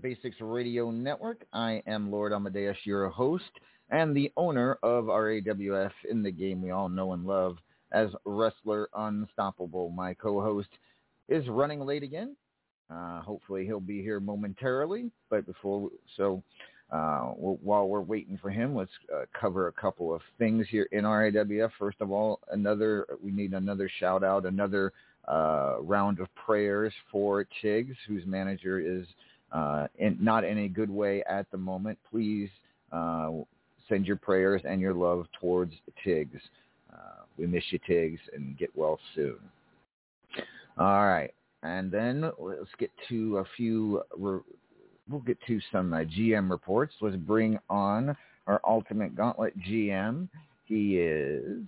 Basics Radio Network. I am Lord Amadeus, your host and the owner of RAWF in the game we all know and love as Wrestler Unstoppable. My co-host is running late again. Uh, hopefully he'll be here momentarily, but before so uh, while we're waiting for him, let's uh, cover a couple of things here in RAWF. First of all, another we need another shout out, another uh, round of prayers for Chiggs, whose manager is uh, in, not in a good way at the moment, please uh, send your prayers and your love towards Tiggs. Uh, we miss you, Tiggs, and get well soon. All right, and then let's get to a few. Re- we'll get to some uh, GM reports. Let's bring on our ultimate gauntlet GM. He is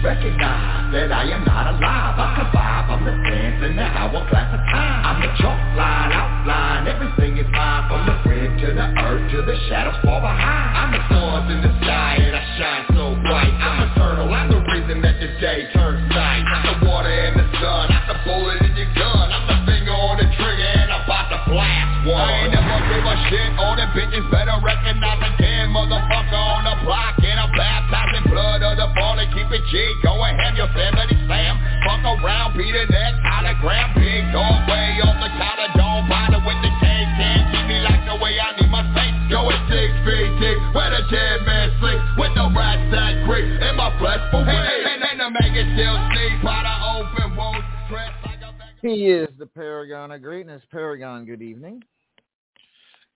Recognize that I am not alive. I survive, I'm the sands in the hourglass of time. I'm the chalk line, outline, everything is mine. From the rib to the earth to the shadows far behind. I'm the stars in the sky and I shine so bright. I'm eternal, I'm the reason that the day turns night. I'm the water and the sun, I'm the bullet in your gun. I'm the finger on the trigger and I'm about to blast one. I ain't never give a shit on the bitches G, go and have your family slam. Fuck around, be the next hologram. Big dog way off the collar, don't bother with the cake. Can't keep me like the way I need my face. Going six feet deep, where the dead man sleep. With the rats that creep in my flesh for weed. And, and the maggot still sleep by the open wound. Dressed like a maggot. He is the Paragon of Greatness. Paragon, good evening.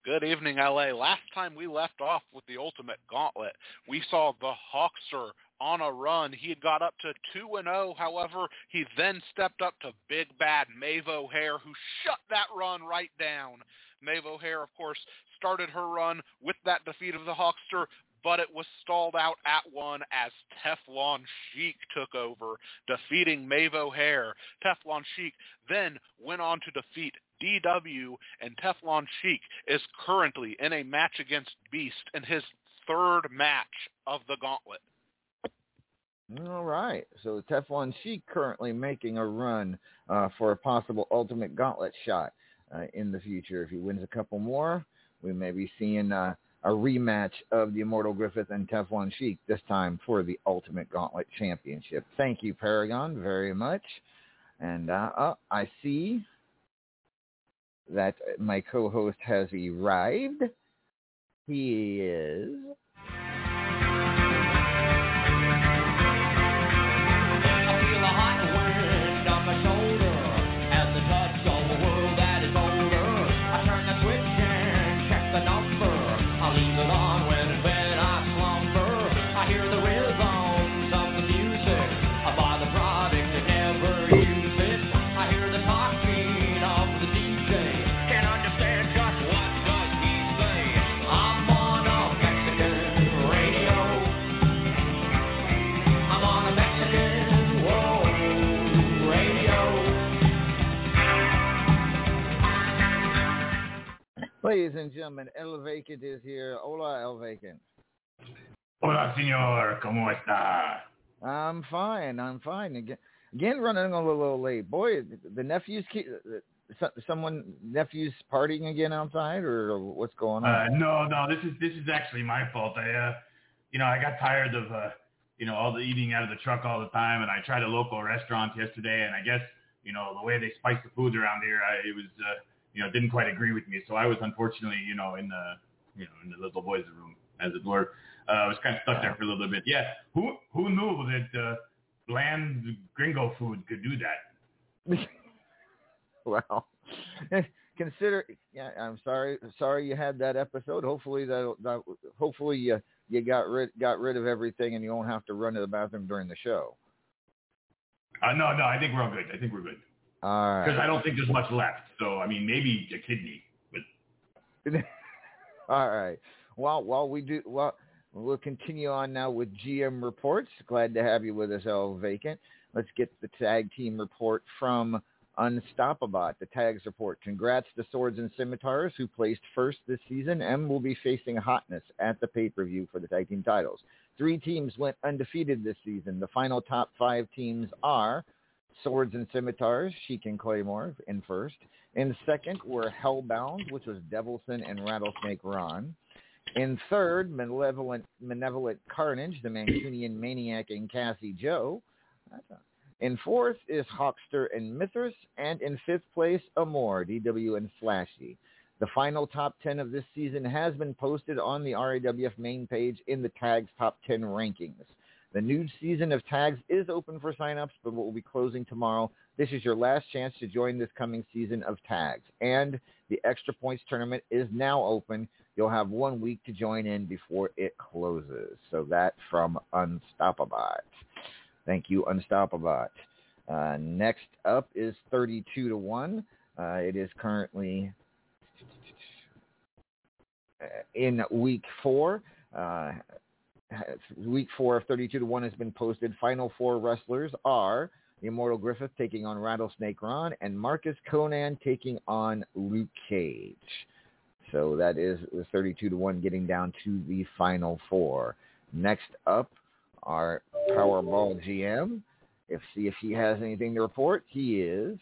Good evening, LA. Last time we left off with the Ultimate Gauntlet, we saw the Hawkster on a run. He had got up to 2 and 0. However, he then stepped up to Big Bad Maeve O'Hare, who shut that run right down. Maeve O'Hare, of course, started her run with that defeat of the Hawkster, but it was stalled out at one as Teflon Sheik took over, defeating Maeve O'Hare. Teflon Sheik then went on to defeat DW, and Teflon Sheik is currently in a match against Beast in his third match of the gauntlet. All right. So Teflon Sheik currently making a run uh, for a possible Ultimate Gauntlet shot uh, in the future. If he wins a couple more, we may be seeing uh, a rematch of the Immortal Griffith and Teflon Sheik, this time for the Ultimate Gauntlet Championship. Thank you, Paragon, very much. And uh, uh, I see that my co-host has arrived. He is Ladies and gentlemen, El Vacant is here. Hola, El Vacant. Hola, señor. ¿Cómo está? I'm fine. I'm fine. Again, again running a little late. Boy, the nephews, keep, someone nephews partying again outside, or what's going Uh, on? no, no, this is this is actually my fault. I, uh, you know, I got tired of, uh, you know, all the eating out of the truck all the time, and I tried a local restaurant yesterday, and I guess, you know, the way they spice the foods around here, I, it was, uh, you know, didn't quite agree with me. So I was unfortunately, you know, in the, you know, in the little boys' room, as it were. Uh, I was kind of stuck there for a little bit. Yeah, who who knew that uh, bland gringo food could do that? well, consider. Yeah, I'm sorry. Sorry you had that episode. Hopefully that, that hopefully you you got rid got rid of everything and you won't have to run to the bathroom during the show. Uh, no, no, I think we're all good. I think we're good All because. I don't think there's much left. So I mean, maybe a kidney, but All right. Well, while we do, well, we'll continue on now with GM reports. Glad to have you with us, El Vacant. Let's get the tag team report from Unstoppabot, the tags report. Congrats to Swords and Scimitars, who placed first this season and will be facing hotness at the pay-per-view for the tag team titles. Three teams went undefeated this season. The final top five teams are Swords and Scimitars, Sheik and Claymore in first. In second were Hellbound, which was Devilson and Rattlesnake Ron. In third, Malevolent, Malevolent Carnage, the Mancunian Maniac and Cassie Joe. In fourth is Hawkster and Mithras. And in fifth place, Amor, DW and Flashy. The final top 10 of this season has been posted on the RAWF main page in the Tags Top 10 rankings. The new season of Tags is open for signups, but will be closing tomorrow. This is your last chance to join this coming season of Tags. And the Extra Points Tournament is now open. You'll have one week to join in before it closes. So that from Unstoppabot. Thank you, Unstoppabot. Uh, next up is 32 to 1. Uh, it is currently uh, in week four. Uh, week four of 32 to 1 has been posted. Final four wrestlers are the Immortal Griffith taking on Rattlesnake Ron and Marcus Conan taking on Luke Cage. So that is 32 to 1 getting down to the final four. Next up, our Powerball GM. If see if he has anything to report, he is.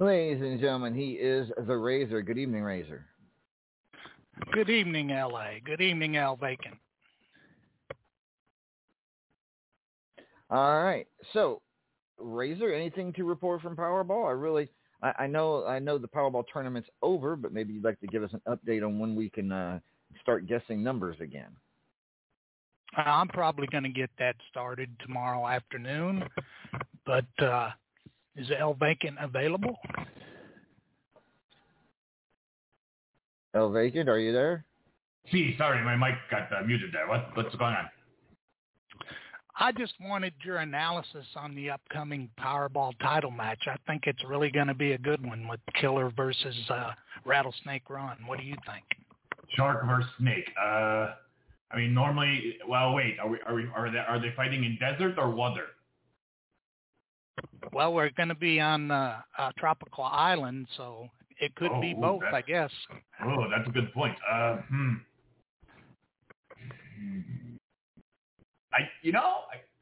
Ladies and gentlemen, he is the Razor. Good evening, Razor. Good evening, L.A. Good evening, El Vacant. All right. So, Razor, anything to report from Powerball? I really, I, I know, I know the Powerball tournament's over, but maybe you'd like to give us an update on when we can uh, start guessing numbers again. I'm probably going to get that started tomorrow afternoon, but uh, is El Vacant available? El Vacant, are you there? See, sorry, my mic got uh, muted there. What, what's going on? I just wanted your analysis on the upcoming Powerball title match. I think it's really going to be a good one with Killer versus uh, Rattlesnake Ron. What do you think? Shark versus snake. Uh, I mean, normally, well, wait, are we, are we, are they, are they fighting in desert or water? Well, we're going to be on uh, a tropical island, so it could Oh, be both, I guess. Oh, that's a good point. Uh, hmm. I, you know,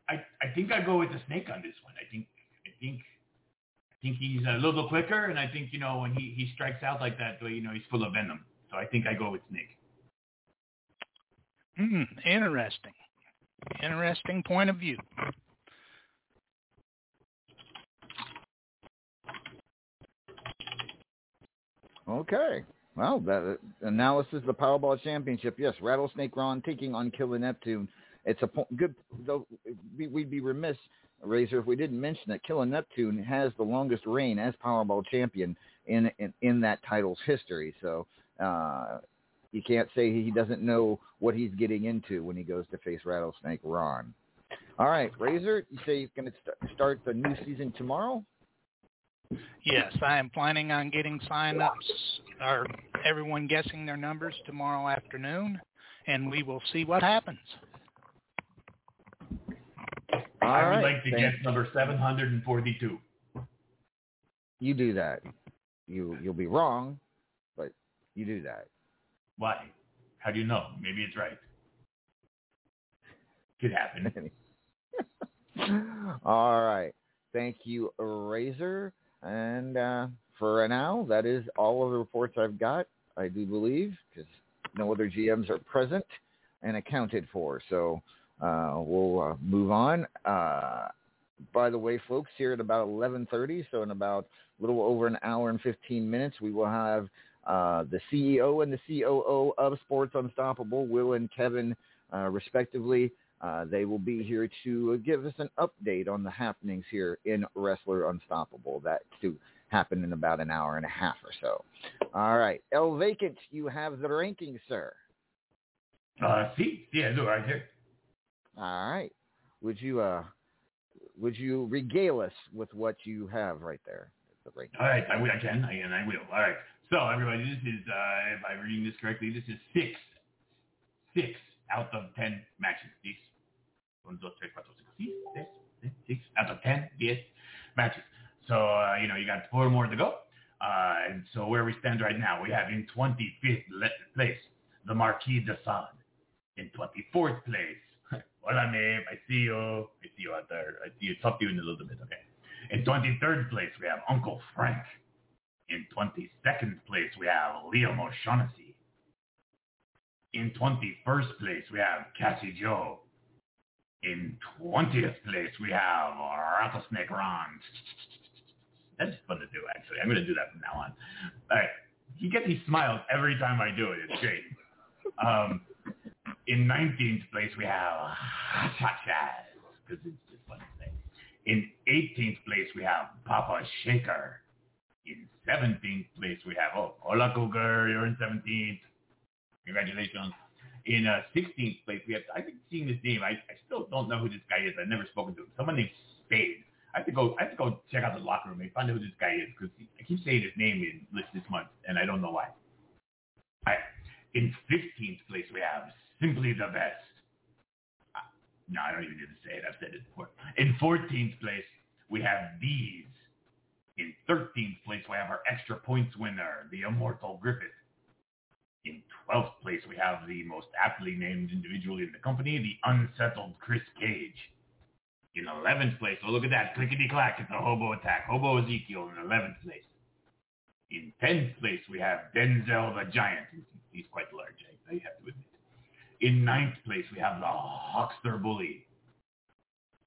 I, I, I think I go with the snake on this one. I think, I think, I think he's a little quicker, and I think you know when he he strikes out like that, you know, he's full of venom. So I think I go with snake. Hmm, interesting. Interesting point of view. Okay. Well, that uh, analysis of the Powerball Championship. Yes, Rattlesnake Ron taking on Killer Neptune. It's a po- good. Though we- we'd be remiss, Razor, if we didn't mention that Killer Neptune has the longest reign as Powerball champion in in, in that title's history. So uh, you can't say he doesn't know what he's getting into when he goes to face Rattlesnake Ron. All right, Razor, you say you're going to st- start the new season tomorrow? Yes, I am planning on getting sign-ups or everyone guessing their numbers tomorrow afternoon, and we will see what happens. All I would right, like to thank- guess number seven hundred and forty-two. You do that. You you'll be wrong, but you do that. Why? How do you know? Maybe it's right. Could happen. All right. Thank you, Razor. And uh, for now, that is all of the reports I've got. I do believe because no other GMs are present and accounted for. So uh, we'll uh, move on. Uh, by the way, folks, here at about 11:30, so in about a little over an hour and 15 minutes, we will have uh, the CEO and the COO of Sports Unstoppable, Will and Kevin, uh, respectively. Uh, they will be here to give us an update on the happenings here in Wrestler Unstoppable. That's to happen in about an hour and a half or so. All right. El Vacant, you have the ranking, sir. Uh, see, I right here. All right. Would you uh would you regale us with what you have right there? The rankings. All right, I, will, I can, I can, I will. All right. So everybody, this is, uh, if I'm reading this correctly, this is six, six out of ten matches. Six, one, out of ten, yes, matches. So uh, you know, you got four more to go. Uh, and so where we stand right now, we have in 25th le- place the Marquis de Sade. In 24th place, hola, Maeve, I see you. I see you out there. I see you. Talk to you in a little bit, okay? In 23rd place, we have Uncle Frank. In 22nd place, we have Liam O'Shaughnessy. In 21st place, we have Cassie Joe. In 20th place, we have Rattlesnake Ron. That's fun to do, actually. I'm going to do that from now on. All right. you get these smiles every time I do it. It's great. Um, in 19th place, we have Chaz, because it's just fun to say. In 18th place, we have Papa Shaker. In 17th place, we have, oh, Hola Cougar, you're in 17th. Congratulations. In uh, 16th place, we have, I think seeing this name, I, I still don't know who this guy is. I've never spoken to him. Someone named Spade. I have to go, I have to go check out the locker room and find out who this guy is because I keep saying his name in list this month and I don't know why. All right. In 15th place, we have Simply the Best. No, I don't even need to say it. I've said it before. In 14th place, we have These. In 13th place, we have our extra points winner, the Immortal Griffith. In 12th place, we have the most aptly named individual in the company, the unsettled Chris Cage. In 11th place, oh look at that, clickety-clack, it's a hobo attack. Hobo Ezekiel in 11th place. In 10th place, we have Denzel the Giant. He's quite large, I, have to admit. In ninth place, we have the Hawkster Bully.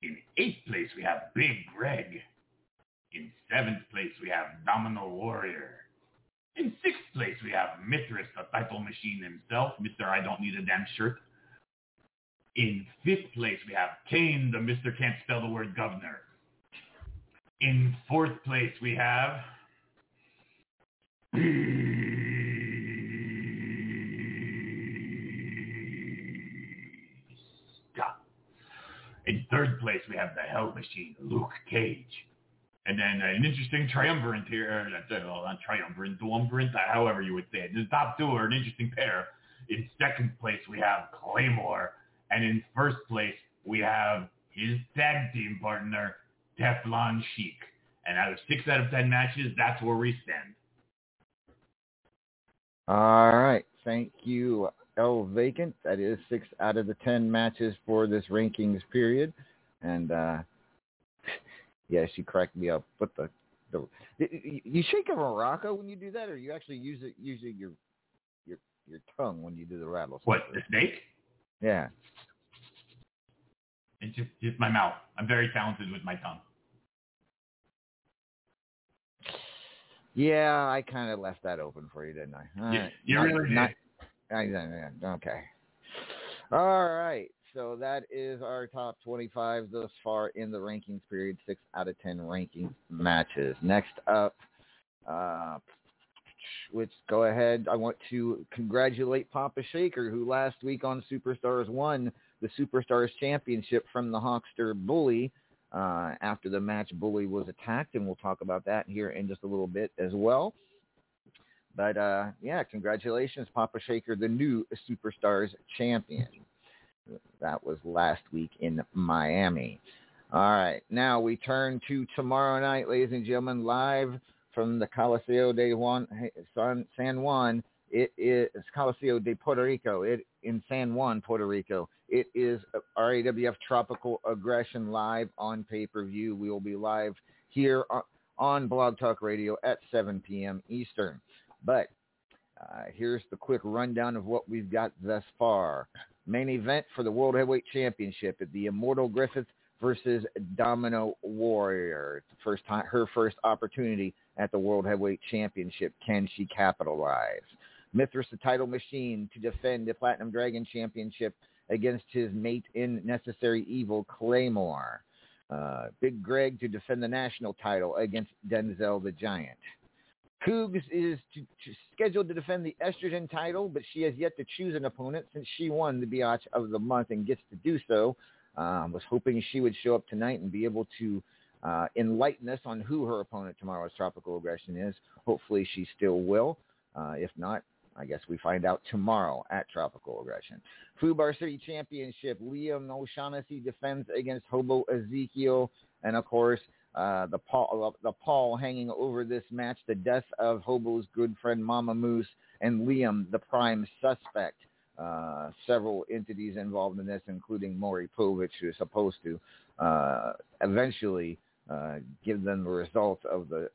In eighth place, we have Big Greg. In seventh place, we have Domino Warrior. In sixth place, we have Mithras, the title machine himself, Mr. I Don't Need a Damn Shirt. In fifth place, we have Kane, the Mr. Can't Spell the Word Governor. In fourth place, we have In third place, we have the Hell Machine, Luke Cage. And then uh, an interesting triumvirate here, or, uh, well, not triumvirate, duumvirate, however you would say it. The top two are an interesting pair. In second place, we have Claymore. And in first place, we have his tag team partner, Teflon Sheik. And out of six out of ten matches, that's where we stand. All right. Thank you, El Vacant. That is six out of the ten matches for this rankings period. And uh yeah, she cracked me up. But the the you shake a maraca when you do that, or you actually use it using your your your tongue when you do the rattle? What, the snake? Yeah. It's just, just my mouth. I'm very talented with my tongue. Yeah, I kind of left that open for you, didn't I? All You- right. you really did. not- I, I- I- okay. All right. So that is our top 25 thus far in the rankings period, six out of 10 rankings matches. Next up, uh, which go ahead. I want to congratulate Papa Shaker, who last week on Superstars won the Superstars Championship from the Hawkster Bully. Uh, after the match, Bully was attacked, and we'll talk about that here in just a little bit as well. But uh, yeah, congratulations, Papa Shaker, the new Superstars champion. That was last week in Miami. All right, now we turn to tomorrow night, ladies and gentlemen, live from the Coliseo de Juan, San, Juan. It is Coliseo de Puerto Rico. It in San Juan, Puerto Rico. It is RAWF Tropical Aggression live on pay-per-view. We will be live here on, on Blog Talk Radio at 7 p.m. Eastern. But uh, here's the quick rundown of what we've got thus far. Main event for the World Heavyweight Championship at the Immortal Griffith versus Domino Warrior. It's the first time, her first opportunity at the World Heavyweight Championship. Can she capitalize? Mithras, the title machine, to defend the Platinum Dragon Championship against his mate in Necessary Evil, Claymore. Uh, Big Greg to defend the national title against Denzel the Giant. Cougs is to, to, scheduled to defend the estrogen title, but she has yet to choose an opponent since she won the Biatch of the month and gets to do so. Um, was hoping she would show up tonight and be able to uh, enlighten us on who her opponent tomorrow's Tropical Aggression is. Hopefully she still will. Uh, if not, I guess we find out tomorrow at Tropical Aggression. Fubar City Championship, Liam O'Shaughnessy defends against Hobo Ezekiel. And of course, uh, the pall, the pall hanging over this match, the death of Hobo's good friend Mama Moose and Liam, the prime suspect. Uh, several entities involved in this, including Maury Povich, who is supposed to uh, eventually uh, give them the results of the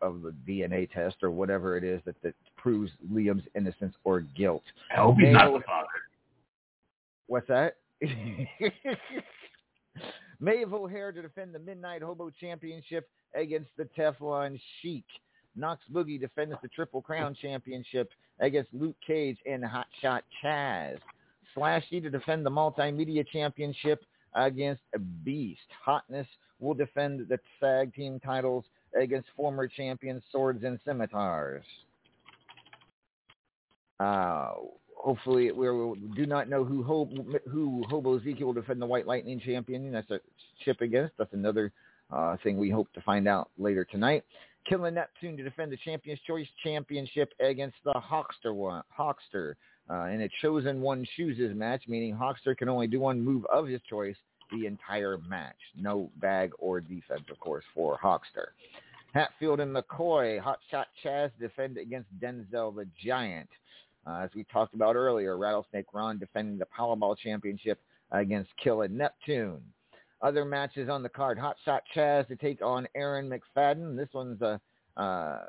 of the DNA test or whatever it is that, that proves Liam's innocence or guilt. I hope he's not the father. What's that? Maeve O'Hare to defend the Midnight Hobo Championship against the Teflon Sheik. Knox Boogie defends the Triple Crown Championship against Luke Cage and Hotshot Chaz. Slashy to defend the Multimedia Championship against Beast. Hotness will defend the tag team titles against former champions Swords and Scimitars. Uh, hopefully, we do not know who who Hobo Ezekiel will defend the White Lightning champion. That's a chip against. That's another uh, thing we hope to find out later tonight. Killer Neptune to defend the Champions Choice Championship against the Hawkster one, Hawkster uh, in a chosen one chooses match, meaning Hawkster can only do one move of his choice the entire match. No bag or defense, of course, for Hawkster. Hatfield and McCoy, Hotshot Chaz defend against Denzel the Giant. Uh, as we talked about earlier, Rattlesnake Ron defending the Powerball Championship against Killer Neptune. Other matches on the card, Hotshot Chaz to take on Aaron McFadden. This one's a uh,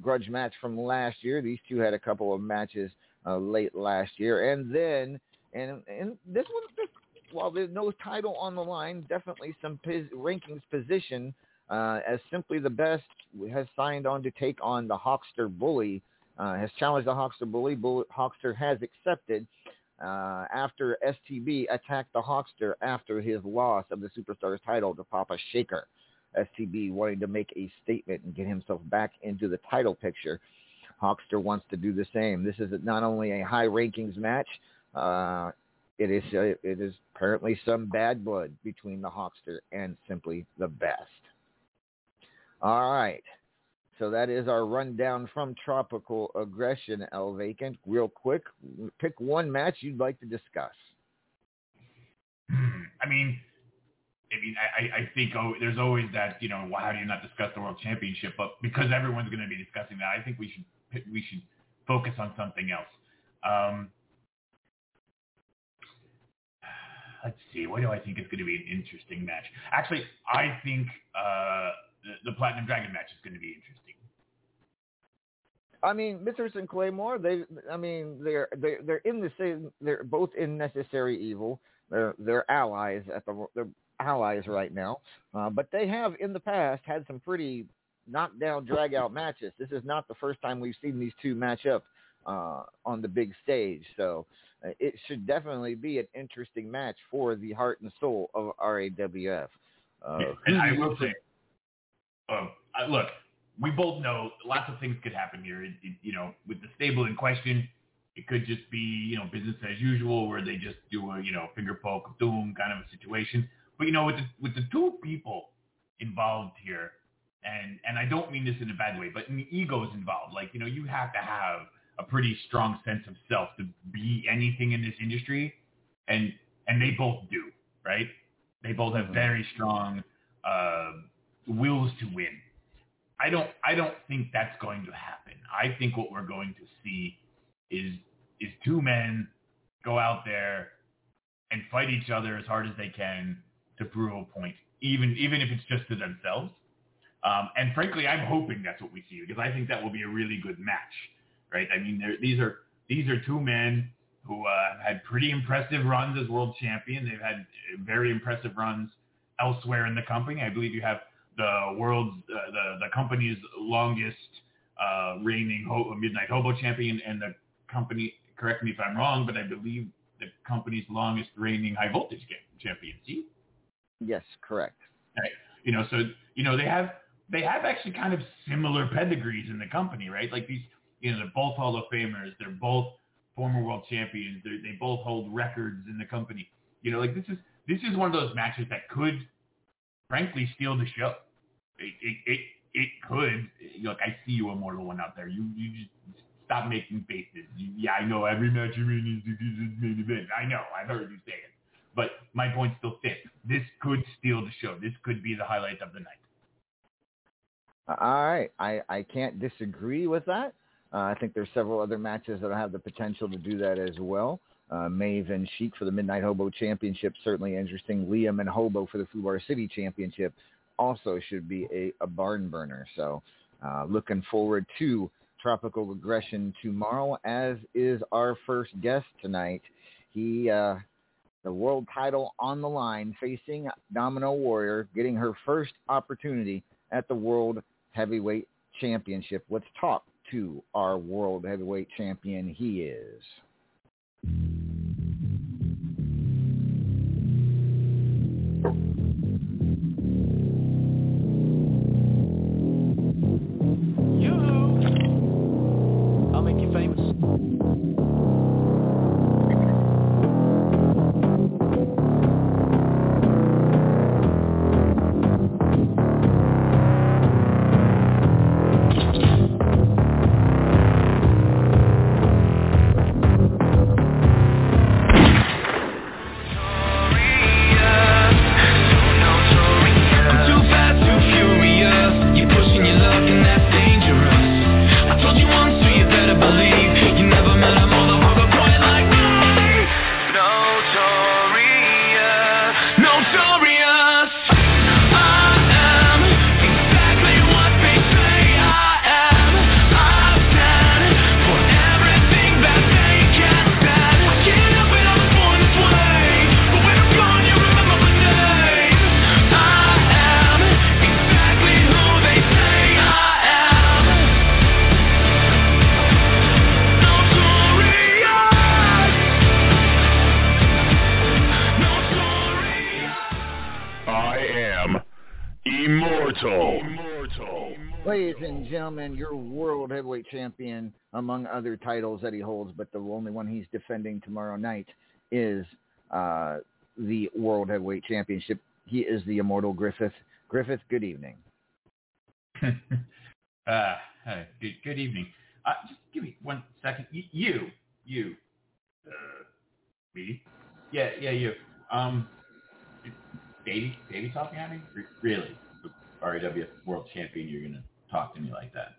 grudge match from last year. These two had a couple of matches uh, late last year. And then, and, and this one, while there's no title on the line, definitely some rankings position uh, as simply the best has signed on to take on the Hawkster Bully, uh, has challenged the Hawkster Bully. Bull- Hawkster has accepted uh, after STB attacked the Hawkster after his loss of the Superstars title to Papa Shaker. STB wanting to make a statement and get himself back into the title picture. Hawkster wants to do the same. This is not only a high rankings match, uh, it is uh, it is apparently some bad blood between the Hawkster and simply the best. All right. So that is our rundown from Tropical Aggression, El Vacant. Real quick, pick one match you'd like to discuss. I mean, I mean, I, I think oh, there's always that, you know, how do you not discuss the World Championship? But because everyone's going to be discussing that, I think we should we should focus on something else. Um, let's see. What do I think is going to be an interesting match? Actually, I think uh, the, the Platinum Dragon match is going to be interesting. I mean, Mithras and Claymore, they, I mean, they're they're they're in the same. They're both in Necessary Evil. They're they're allies at the they're allies right now. Uh, but they have in the past had some pretty knockdown, drag out matches. This is not the first time we've seen these two match up uh, on the big stage. So uh, it should definitely be an interesting match for the heart and soul of RAWF. Uh, and I will say, um, I, look, we both know lots of things could happen here. It, it, you know, with the stable in question, it could just be you know business as usual, where they just do a you know finger poke of doom kind of a situation. But you know, with the, with the two people involved here, and and I don't mean this in a bad way, but in the egos involved, like you know, you have to have a pretty strong sense of self to be anything in this industry, and and they both do, right? They both have very strong uh, wills to win. I don't I don't think that's going to happen. I think what we're going to see is is two men go out there and fight each other as hard as they can to prove a point, even even if it's just to themselves. Um, and frankly, I'm hoping that's what we see because I think that will be a really good match, right? I mean, these are these are two men who uh, had pretty impressive runs as world champion. They've had very impressive runs elsewhere in the company. I believe you have the world's uh, the the company's longest uh, reigning ho- Midnight Hobo champion and the company. Correct me if I'm wrong, but I believe the company's longest reigning high voltage champion. See? Yes, correct. Right. You know, so you know they have they have actually kind of similar pedigrees in the company, right? Like these, you know, they're both Hall of Famers. They're both former world champions. They're, they both hold records in the company. You know, like this is this is one of those matches that could, frankly, steal the show. It it it, it could. Look, I see you, Immortal One out there. You you just stop making faces. You, yeah, I know every match you mean needs to be main event. I know. I've heard you say it. But my point still stands. This could steal the show. This could be the highlight of the night. All right, I, I can't disagree with that. Uh, I think there's several other matches that have the potential to do that as well. Uh, Maeve and Sheik for the Midnight Hobo Championship, certainly interesting. Liam and Hobo for the Fubar City Championship also should be a, a barn burner. So uh, looking forward to Tropical Aggression tomorrow, as is our first guest tonight. He, uh, the world title on the line, facing Domino Warrior, getting her first opportunity at the World Heavyweight Championship. Let's talk to our World Heavyweight Champion. He is. And your World Heavyweight Champion, among other titles that he holds, but the only one he's defending tomorrow night is uh, the World Heavyweight Championship. He is the Immortal Griffith. Griffith, good evening. uh, good, good evening. Uh, just give me one second. Y- you, you, uh, me? Yeah, yeah, you. Um, baby, baby talking at me? R- really? RAW World Champion, you're gonna talk to me like that?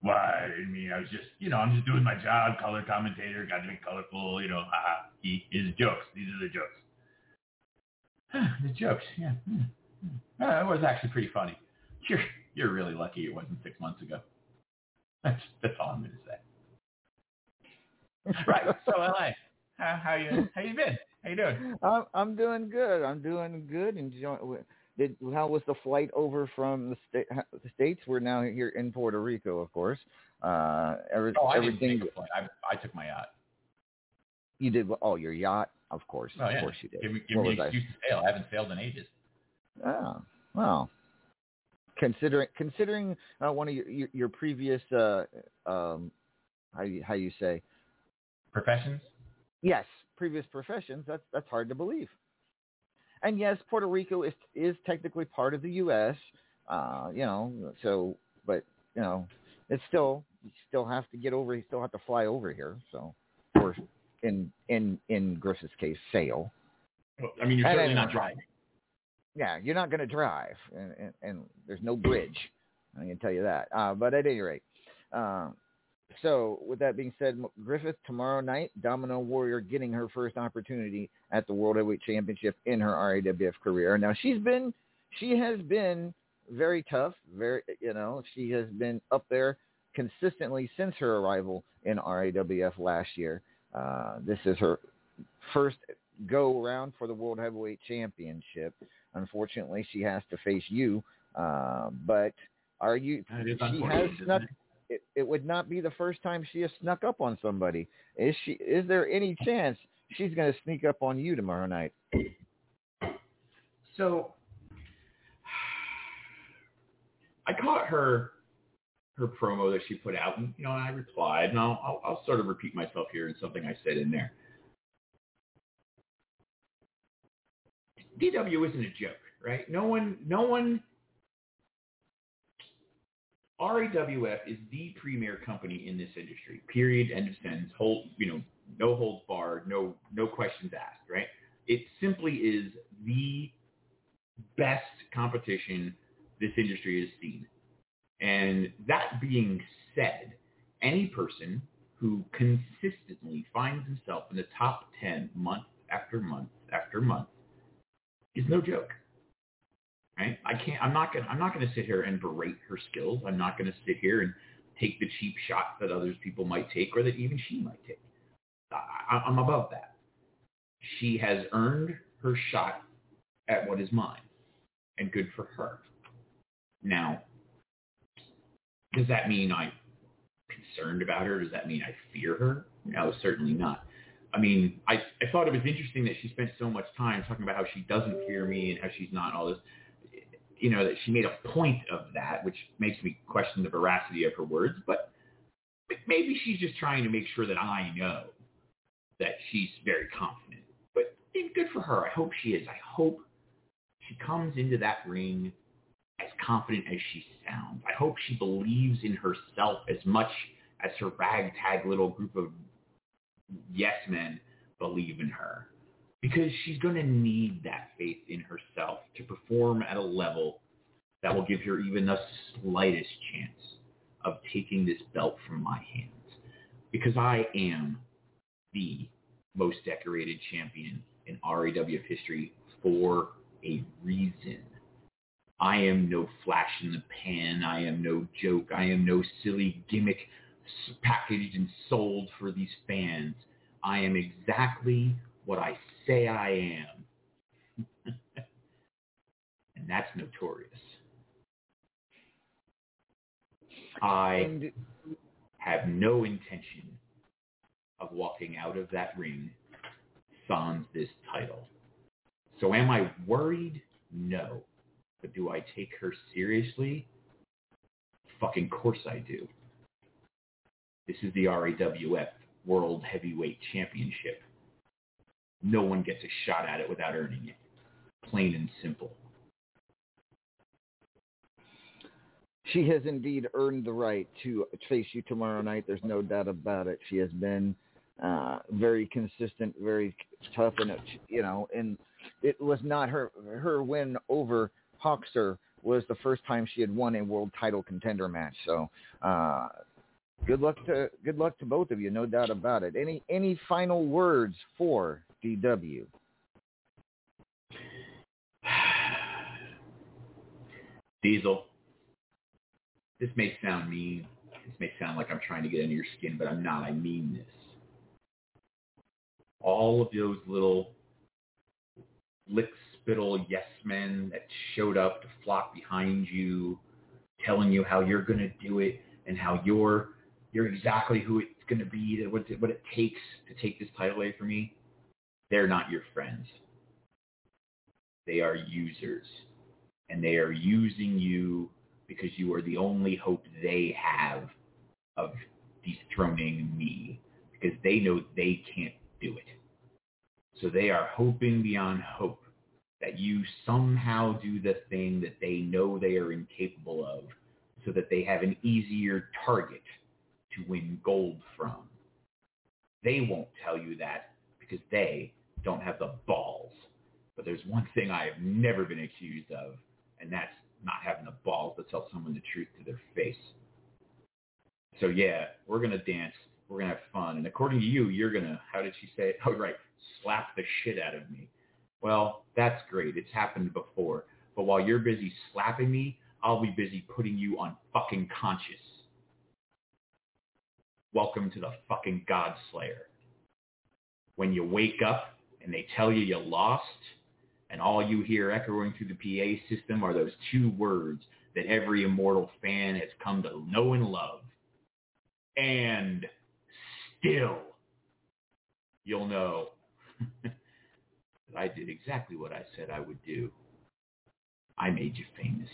Why? I mean, I was just, you know, I'm just doing my job, color commentator, got to be colorful, you know, haha. He is jokes. These are the jokes. the jokes, yeah. Hmm. Hmm. Uh, it was actually pretty funny. You're you're really lucky it wasn't six months ago. That's that's all I'm going to say. right. So LA, how, how you how you been? How you doing? I'm, I'm doing good. I'm doing good. Enjoy. Did how was the flight over from the, sta- the states? We're now here in Puerto Rico, of course. Uh, every, Oh, I everything didn't take. I I took my yacht. you did. Oh, your yacht, of course. Oh yeah. Of course you did. Give me give What me an I? excuse to sail. I haven't sailed in ages. Oh, well. Considering considering uh, one of your your, your previous uh, um, how you, how you say Professions? yes previous professions that's that's hard to believe. And yes, Puerto Rico is is technically part of the U.S. Uh, you know, so but you know, it's still you still have to get over. You still have to fly over here. So, or in in in Griffith's case, sail. Well, I mean, you're And certainly not driving. yeah, you're not going to drive, and, and, and there's no bridge. I can tell you that. Uh, but at any rate, um, so with that being said, Griffith tomorrow night, Domino Warrior getting her first opportunity at the World Heavyweight Championship in her RAWF career. Now she's been, she has been very tough. Very, you know, she has been up there consistently since her arrival in RAWF last year. Uh, this is her first go around for the World Heavyweight Championship. Unfortunately, she has to face you. Uh, but are you? She has snuck. It? It, would not be the first time she has snuck up on somebody. Is she? Is there any chance she's going to sneak up on you tomorrow night? So I caught her her promo that she put out, and you know, I replied, and I'll, I'll I'll sort of repeat myself here in something I said in there. DW isn't a joke, right? No one, no one. RAWF is the premier company in this industry. Period. End of sentence. Hold, you know, no holds barred, no no questions asked, right? It simply is the best competition this industry has seen. And that being said, any person who consistently finds himself in the top 10 month after month after month is no joke. Right? I can't I'm not to I'm not to sit here and berate her skills. I'm not to sit here and take the cheap shots that others people might take or that even she might take. I, I'm above that. She has earned her shot at what is mine and good for her. Now, Does that mean I'm concerned about her? Does that mean I fear her? No, certainly not. I mean, I, I thought it was interesting that she spent so much time talking about how she doesn't fear me and how she's not all this. You know, that she made a point of that, which makes me question the veracity of her words. But maybe she's just trying to make sure that I know that she's very confident. But good for her. I hope she is. I hope she comes into that ring as confident as she sounds. I hope she believes in herself as much as her ragtag little group of yes men believe in her. Because she's going to need that faith in herself to perform at a level that will give her even the slightest chance of taking this belt from my hands. Because I am the most decorated champion in RAWF history for a reason. I am no flash in the pan. I am no joke. I am no silly gimmick packaged and sold for these fans. I am exactly what I say I am. and that's notorious. I have no intention of walking out of that ring sans this title. So am I worried? No. But do I take her seriously? Fucking course I do. This is the RAWF World Heavyweight Championship. No one gets a shot at it without earning it. Plain and simple. She has indeed earned the right to face you tomorrow night. There's no doubt about it. She has been uh, very consistent, very tough, and it, you know, and it was not her her win over Hawkster was the first time she had won a world title contender match. So, uh, good luck to good luck to both of you, no doubt about it. Any any final words for DW? Diesel. This may sound mean. This may sound like I'm trying to get under your skin, but I'm not. I mean this. All of those little lick spittle yes men that showed up to flock behind you, telling you how you're going to do it and how you're you're exactly who it's going to be, that what it, what it takes to take this title away from me. They're not your friends. They are users, and they are using you because you are the only hope they have of dethroning me because they know they can't do it. So they are hoping beyond hope that you somehow do the thing that they know they are incapable of so that they have an easier target to win gold from. They won't tell you that because they don't have the balls. But there's one thing I have never been accused of, and that's not having the balls to tell someone the truth to their face. So yeah, we're gonna dance. We're gonna have fun. And according to you, you're gonna how did she say it? Oh right, slap the shit out of me. Well, that's great. It's happened before. But while you're busy slapping me, I'll be busy putting you on fucking conscious. Welcome to the fucking God Slayer. When you wake up and they tell you you lost, and all you hear echoing through the PA system are those two words that every immortal fan has come to know and love. And still, you'll know that I did exactly what I said I would do. I made you famous.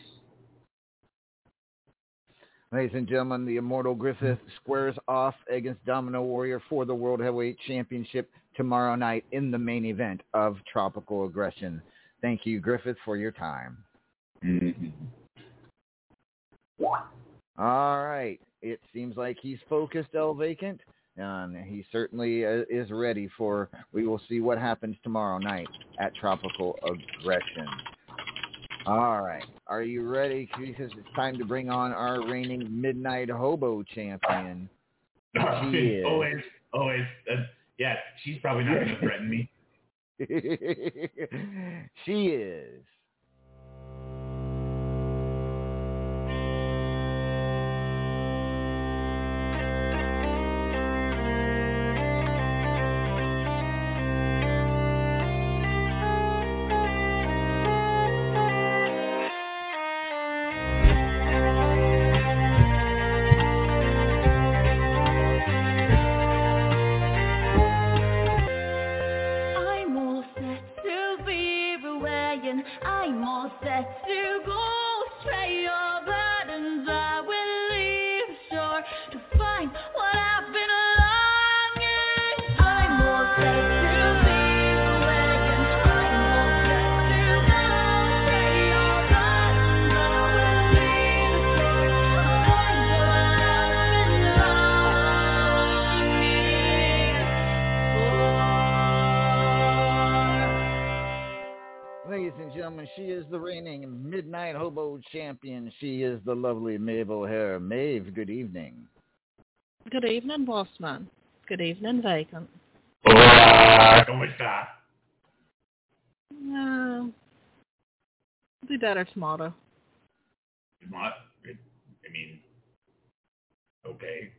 Ladies and gentlemen, the Immortal Griffith squares off against Domino Warrior for the World Heavyweight Championship tomorrow night in the main event of Tropical Aggression. Thank you, Griffith, for your time. Mm-hmm. All right. It seems like he's focused, El Vacant, and he certainly uh, is ready for. We will see what happens tomorrow night at Tropical Aggression. All right. Are you ready? Because it's time to bring on our reigning Midnight Hobo champion. She is. always, always. Uh, yeah, she's probably not going to threaten me. she is. Reigning Midnight Hobo champion. She is the lovely Maeve O'Hare. Maeve, good evening. Good evening, Bossman. Good evening, Vacant. Hola, ¿cómo está? Uh, be better tomorrow. Not, I mean, okay.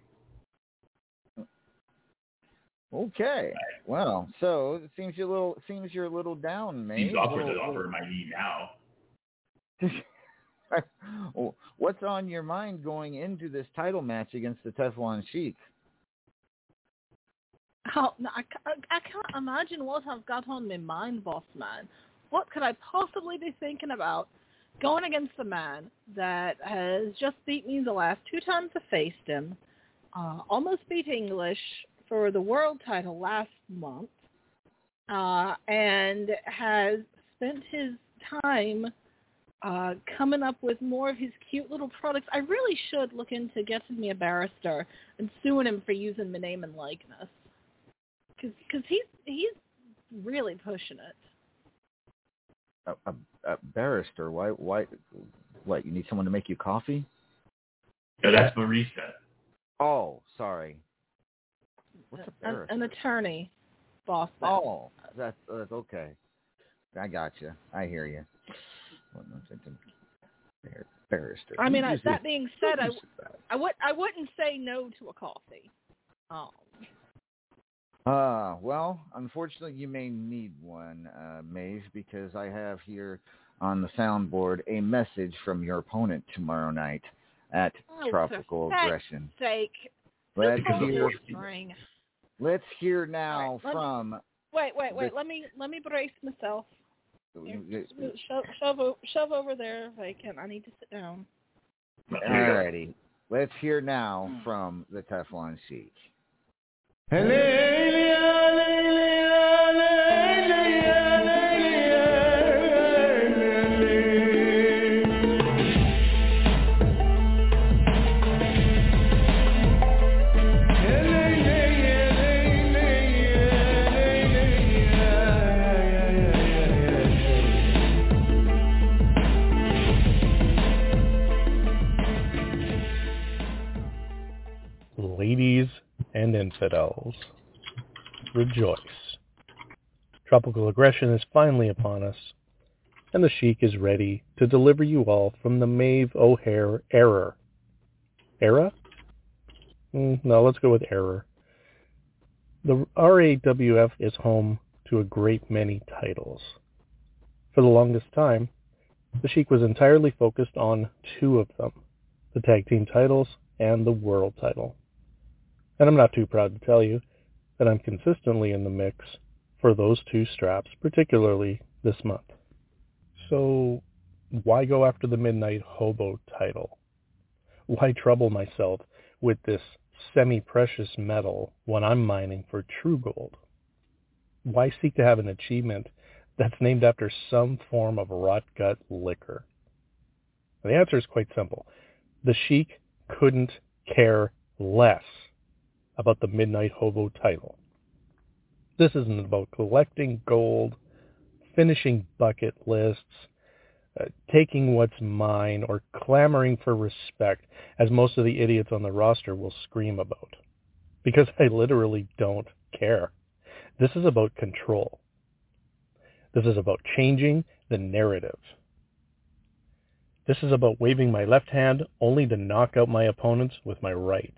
Okay. Well, so it seems you're a little seems you're a little down, Maeve. Seems awkward A to little- offer my knee now. What's on your mind going into this title match against the Teflon Sheik? How, no, I, I, I can't imagine what I've got on my mind, boss man. What could I possibly be thinking about going against the man that has just beat me the last two times I faced him, uh, almost beat English for the world title last month, uh, and has spent his time uh, coming up with more of his cute little products. I really should look into getting me a barrister and suing him for using my name and likeness because he's he's really pushing it. A, a, a barrister? Why? Why? What? You need someone to make you coffee? No, that's barista. Oh, sorry. What's a An, barrister? an attorney, boss. man. Oh, that's, that's okay. I got you. I hear you. What was it? Bar- Barrister. I mean, I, that being said, I I would I wouldn't say no to a coffee. Um, Uh, well, unfortunately, you may need one, uh, Maeve, because I have here on the soundboard a message from your opponent tomorrow night at oh, Tropical for Aggression. sake. Let's hear, let's hear now right, from. Wait, wait, wait. the- Let me let me brace myself. Shove shove, shove over there, vacant. I can. I need to sit down. Alrighty, let's hear now hmm. from the Teflon Sheik. And infidels, rejoice. Tropical aggression is finally upon us, and the Sheik is ready to deliver you all from the Maeve O'Hare error. Era? Mm, no, let's go with error. The RAWF is home to a great many titles. For the longest time, the Sheik was entirely focused on two of them, the tag team titles and the world title. And I'm not too proud to tell you that I'm consistently in the mix for those two straps, particularly this month. So why go after the Midnight Hobo title? Why trouble myself with this semi-precious metal when I'm mining for true gold? Why seek to have an achievement that's named after some form of rot gut liquor? The answer is quite simple. The Sheik couldn't care less about the Midnight Hobo title. This isn't about collecting gold, finishing bucket lists, uh, taking what's mine, or clamoring for respect, as most of the idiots on the roster will scream about. Because I literally don't care. This is about control. This is about changing the narrative. This is about waving my left hand only to knock out my opponents with my right.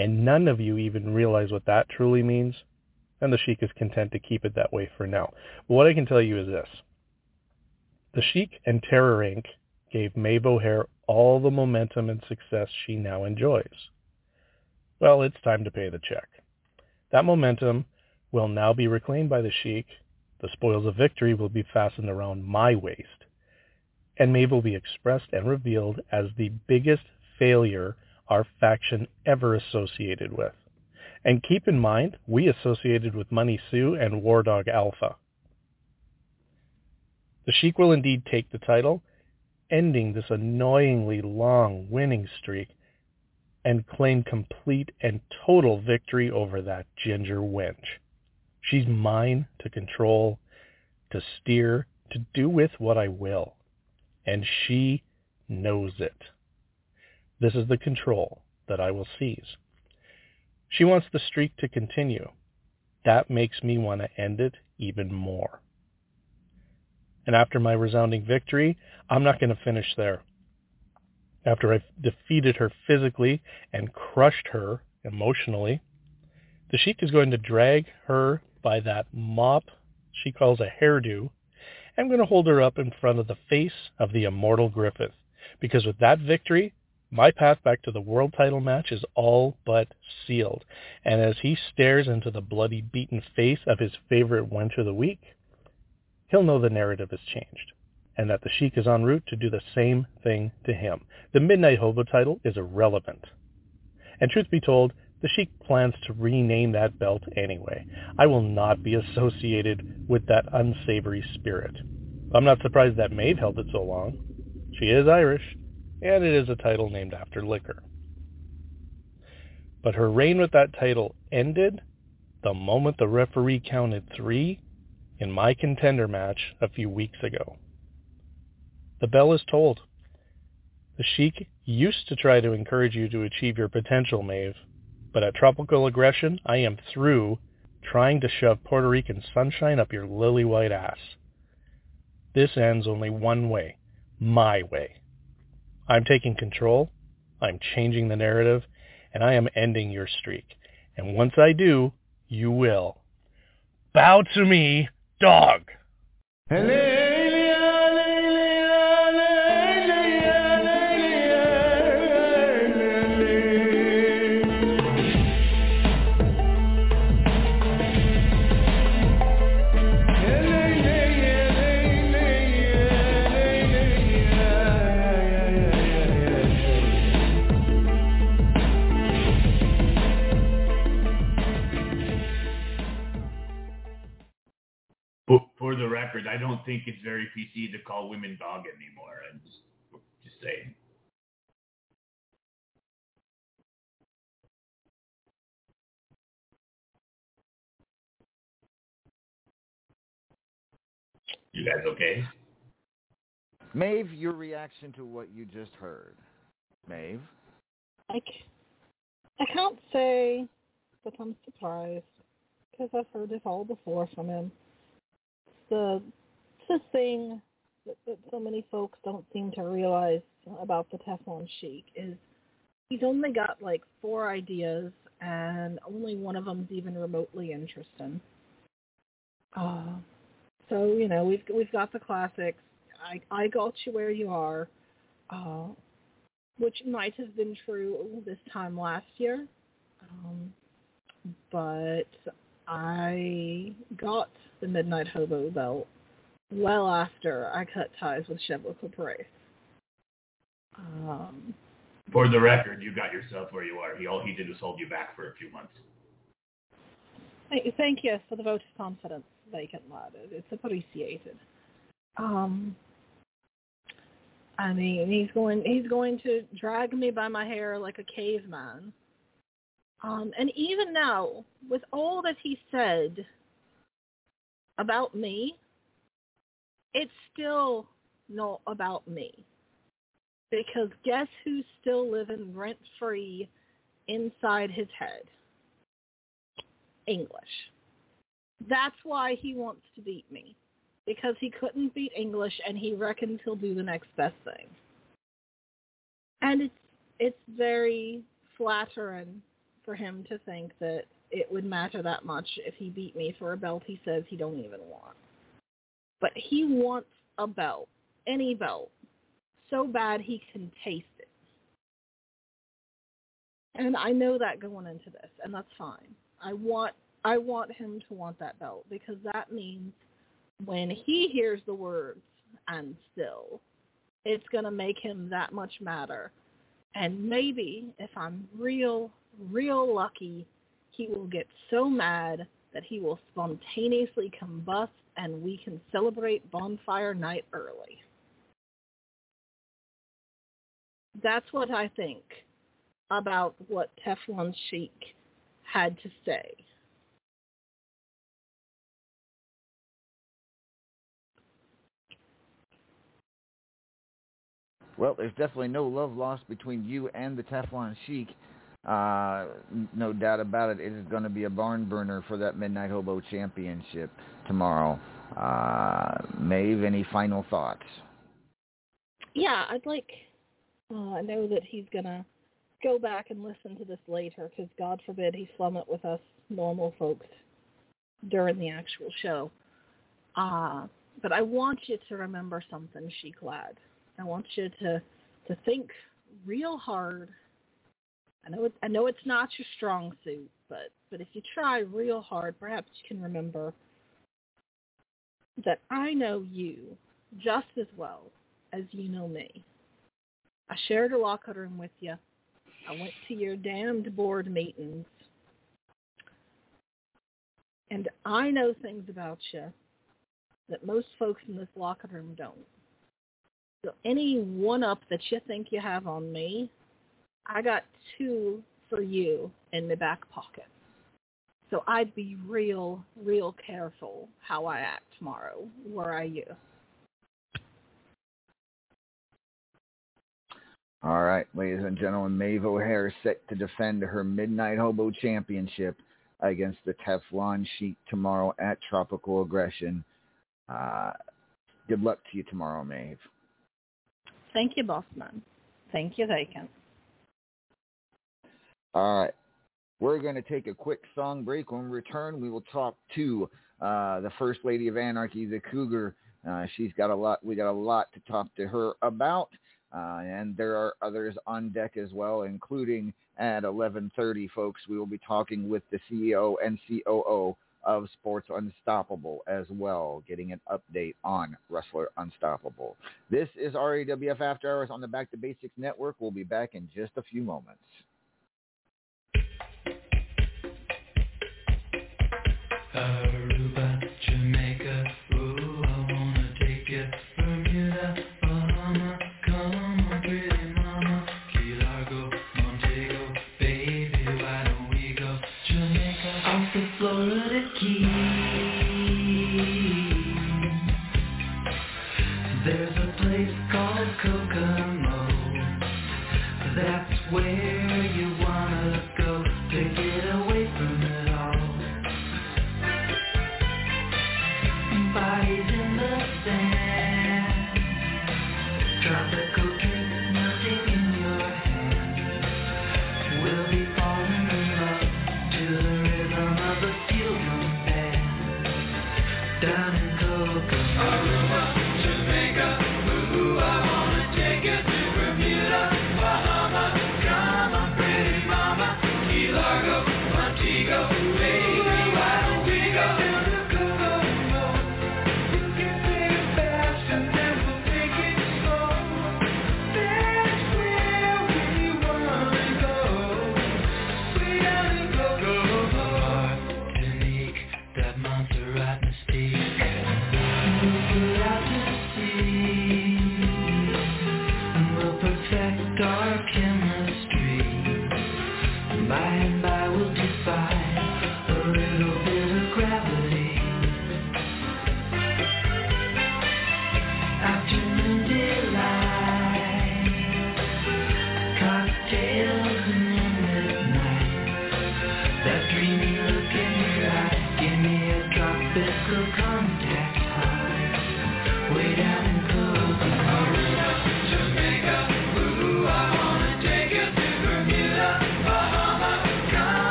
And none of you even realize what that truly means. And the Sheik is content to keep it that way for now. But what I can tell you is this. The Sheik and Terror Inc. gave Maeve O'Hare all the momentum and success she now enjoys. Well, it's time to pay the check. That momentum will now be reclaimed by the Sheik. The spoils of victory will be fastened around my waist. and Maeve will be expressed and revealed as the biggest failure our faction ever associated with. And keep in mind, we associated with Money Sue and War Dog Alpha. The Sheik will indeed take the title, ending this annoyingly long winning streak and claim complete and total victory over that ginger wench. She's mine to control, to steer, to do with what I will. And she knows it. This is the control that I will seize. She wants the streak to continue. That makes me want to end it even more. And after my resounding victory, I'm not going to finish there. After I've defeated her physically and crushed her emotionally, the Sheik is going to drag her by that mop she calls a hairdo. I'm going to hold her up in front of the face of the immortal Griffith. Because with that victory, my path back to the world title match is all but sealed. And as he stares into the bloody beaten face of his favorite wench of the week, he'll know the narrative has changed and that the Sheik is en route to do the same thing to him. The Midnight Hobo title is irrelevant. And truth be told, the Sheik plans to rename that belt anyway. I will not be associated with that unsavory spirit. I'm not surprised that Maeve held it so long. She is Irish, and it is a title named after liquor. But her reign with that title ended the moment the referee counted three in my contender match a few weeks ago. The bell is tolled. The Sheik used to try to encourage you to achieve your potential, Maeve, but at Tropical Aggression, I am through trying to shove Puerto Rican sunshine up your lily white ass. This ends only one way, my way. I'm taking control, I'm changing the narrative, and I am ending your streak. And once I do, you will. Bow to me, dog! For, record, I don't think it's very PC to call women dog anymore. I'm just, just saying. You guys okay? Maeve, your reaction to what you just heard. Maeve? I, c- I can't say that I'm surprised because I've heard this all before from him. The the thing that, that so many folks don't seem to realize about the Teflon Sheik is he's only got like four ideas and only one of them's even remotely interesting. Uh, so you know we've we've got the classics. I I got you where you are, uh, which might have been true this time last year, um, but I got the Midnight Hobo belt well after I cut ties with Chevrolet Caprice. Um, For the record, you got yourself where you are. He all he did was hold you back for a few months. Thank, thank you for the vote of confidence, vacant lad. It- It's appreciated. Um, I mean, he's going he's going to drag me by my hair like a caveman. Um, and even now, with all that he said about me, it's still not about me. Because guess who's still living rent free inside his head? English. That's why he wants to beat me. Because he couldn't beat English and he reckons he'll do the next best thing. And it's it's very flattering for him to think that it would matter that much if he beat me for a belt he says he don't even want. But he wants a belt, any belt, so bad he can taste it. And I know that going into this, and that's fine. I want I want him to want that belt because that means when he hears the words and still it's going to make him that much madder. And maybe if I'm real, real lucky, he will get so mad that he will spontaneously combust and we can celebrate bonfire night early. That's what I think about what Teflon Sheik had to say. Well, there's definitely no love lost between you and the Teflon Sheik. Uh, no doubt about it. It is going to be a barn burner for that Midnight Hobo Championship tomorrow. Uh, Maeve, any final thoughts? Yeah, I'd like. Uh, I know that he's gonna go back and listen to this later because God forbid he slum it with us normal folks during the actual show. Uh, but I want you to remember something, Sheik Lad. I want you to to think real hard. I know it, I know it's not your strong suit, but but if you try real hard, perhaps you can remember that I know you just as well as you know me. I shared a locker room with you. I went to your damned board meetings. And I know things about you that most folks in this locker room don't. So any one-up that you think you have on me, I got two for you in the back pocket. So I'd be real, real careful how I act tomorrow. Where are you? All right, ladies and gentlemen, Maeve O'Hare is set to defend her Midnight Hobo Championship against the Teflon Sheik tomorrow at Tropical Aggression. Uh, good luck to you tomorrow, Maeve. Thank you, Bossman. Thank you, Vacant. All right. We're going to take a quick song break. When we return, we will talk to uh, the First Lady of Anarchy, the Cougar. Uh, she's got a lot. We got a lot to talk to her about, uh, and there are others on deck as well, including at 11:30, folks. We will be talking with the CEO and COO of Sports Unstoppable as well, getting an update on Wrestler Unstoppable. This is RAWF After Hours on the Back to Basics Network. We'll be back in just a few moments.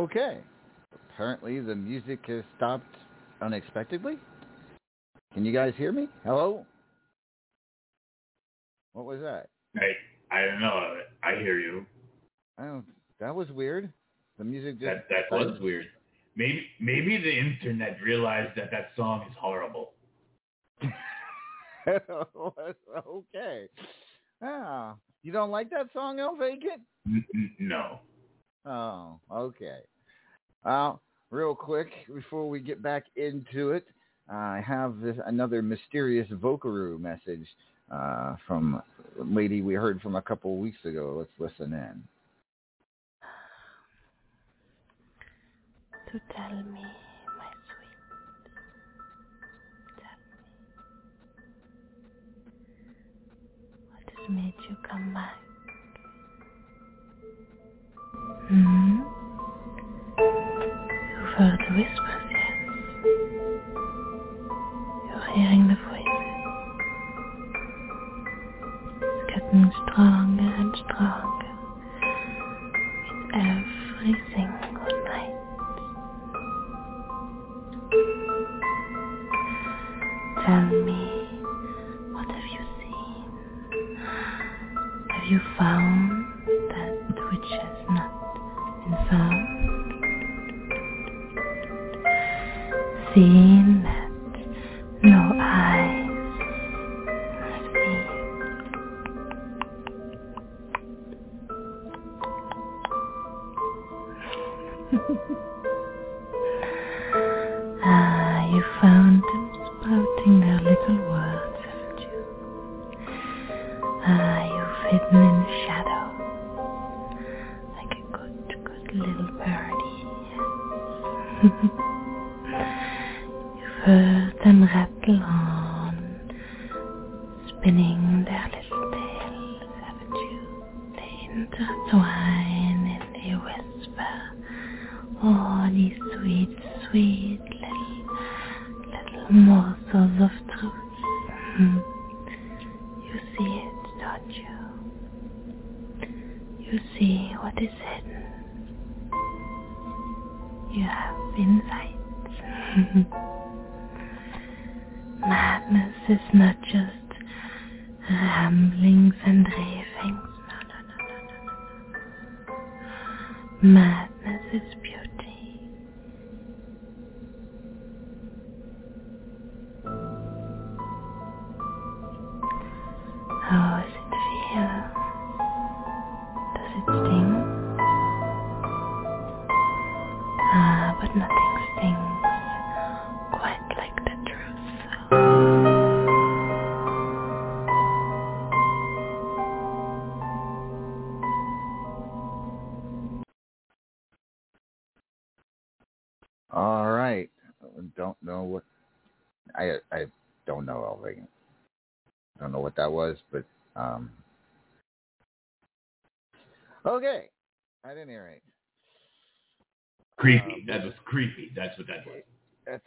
Okay. Apparently the music has stopped unexpectedly. Can you guys hear me? Hello? What was that? I I don't know. I hear you. Oh, that was weird. The music just That that was weird. Maybe maybe the internet realized that that song is horrible. okay. Ah, you don't like that song, El Vacant? No. Oh, okay. Well, real quick before we get back into it, I have this another mysterious Vocaroo message uh, from a lady we heard from a couple weeks ago. Let's listen in. to tell me, my sweet, tell me what has made you come back. Hmm? You've heard the whispers,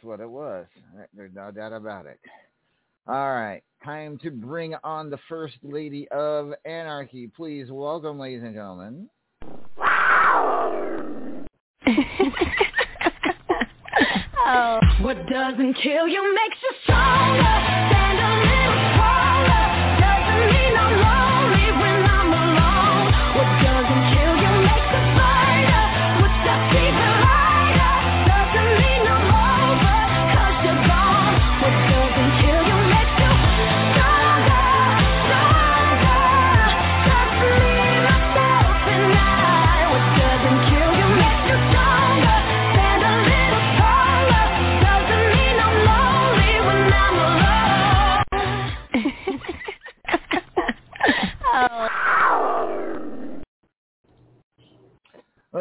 what it was. There's no doubt about it. All right. Time to bring on the first lady of anarchy. Please welcome, ladies and gentlemen. Oh. What doesn't kill you makes you stronger.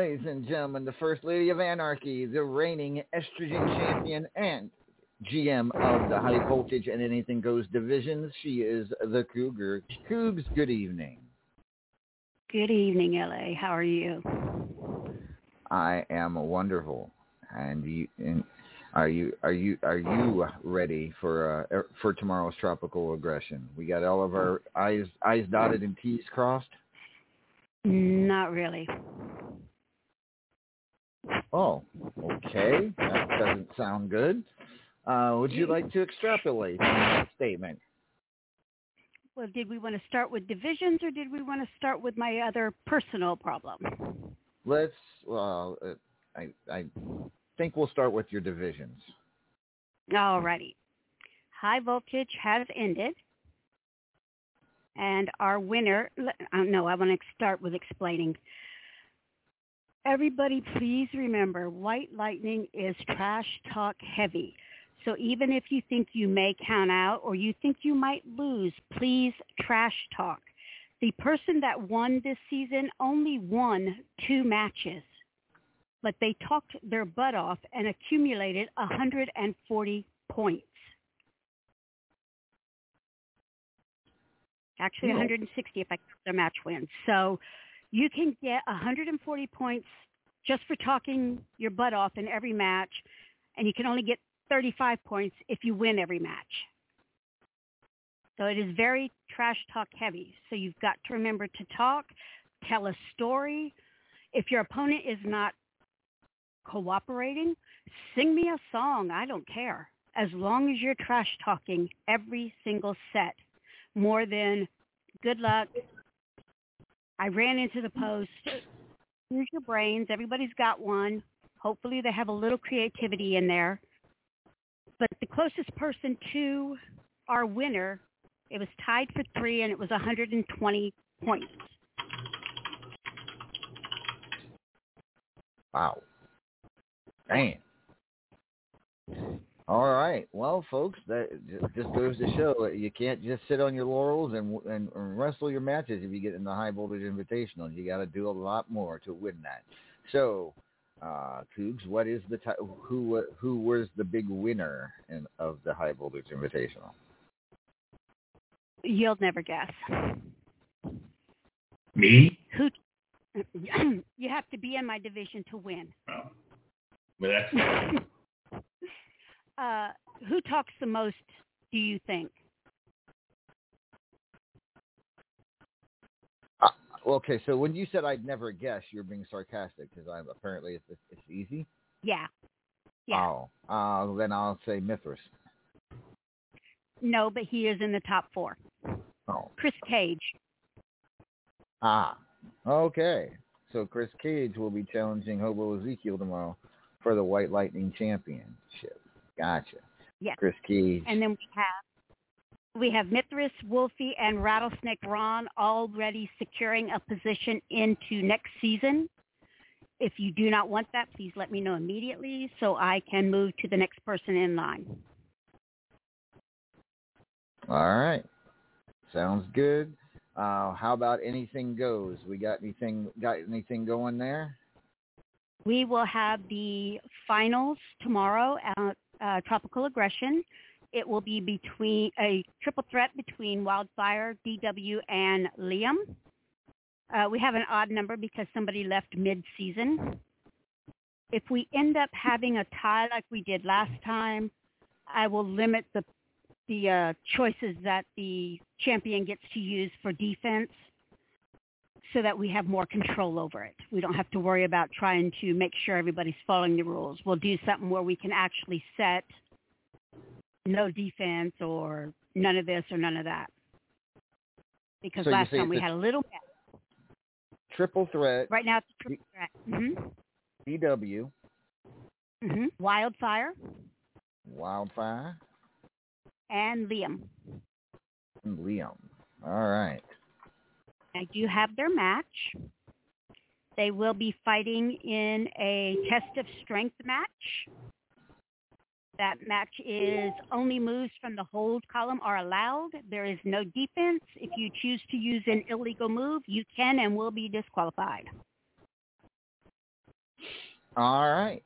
Ladies and gentlemen, the first lady of anarchy, the reigning estrogen champion and GM of the High Voltage and Anything Goes divisions. She is the Cougar. Cougs, good evening. Good evening, LA. How are you? I am wonderful. And you and are you are you are you ready for uh, for tomorrow's tropical aggression? We got all of our I's I's dotted and T's crossed. Not really. Oh, okay. That doesn't sound good. Uh, would you like to extrapolate on that statement? Well, did we want to start with divisions or did we want to start with my other personal problem? Let's. Well, uh, I I think we'll start with your divisions. Alrighty. High voltage has ended. And our winner, uh, no, I want to start with explaining. Everybody, please remember, White Lightning is trash talk heavy. So even if you think you may count out or you think you might lose, please trash talk. The person that won this season only won two matches, but they talked their butt off and accumulated 140 points. Actually, Oh. 160 if I count the match wins. So you can get 140 points just for talking your butt off in every match, and you can only get 35 points if you win every match. So it is very trash talk heavy. So you've got to remember to talk, tell a story. If your opponent is not cooperating, sing me a song. I don't care. As long as you're trash talking every single set, more than good luck. I ran into the post. Use your brains. Everybody's got one. Hopefully they have a little creativity in there. But the closest person to our winner, it was tied for three and it was 120 points. Wow. Dang. All right. Well, folks, that just goes to show you can't just sit on your laurels and and, and wrestle your matches if you get in the high voltage invitational. You got to do a lot more to win that. So, uh, Cougs, what is the ti- who who was the big winner in, of the high voltage invitational? You'll never guess. Me? Who? you have to be in my division to win. Well, that's Uh, who talks the most? Do you think? Uh, okay, so when you said I'd never guess, you're being sarcastic because I'm apparently it's, it's easy. Yeah. Yeah. Oh, uh, then I'll say Mithras. No, but he is in the top four. Oh. Chris Cage. Ah, okay. So Chris Cage will be challenging Hobo Ezekiel tomorrow for the White Lightning Championship. Gotcha. Yes. Chris Cage. And then we have we have Mithras, Wolfie, and Rattlesnake Ron already securing a position into next season. If you do not want that, please let me know immediately so I can move to the next person in line. All right. Sounds good. Uh, how about anything goes? We got anything got anything going there? We will have the finals tomorrow at uh, Tropical Aggression. It will be between a triple threat between Wildfire, DW, and Liam. Uh, we have an odd number because somebody left mid-season. If we end up having a tie like we did last time, I will limit the the uh, choices that the champion gets to use for defense so that we have more control over it. We don't have to worry about trying to make sure everybody's following the rules. We'll do something where we can actually set no defense or none of this or none of that. Because So last time we had a little Triple threat. Right now it's a triple threat. hmm DW, hmm Wildfire Wildfire, and Liam. and Liam. All right. I do have their match. They will be fighting in a test of strength match. That match is only moves from the hold column are allowed. There is no defense. If you choose to use an illegal move, you can and will be disqualified. All right.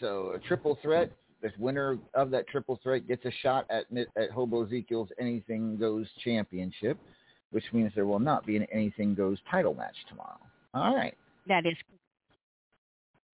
So a triple threat. The winner of that triple threat gets a shot at at Hobo Ezekiel's Anything Goes Championship, which means there will not be an Anything Goes title match tomorrow. All right. That is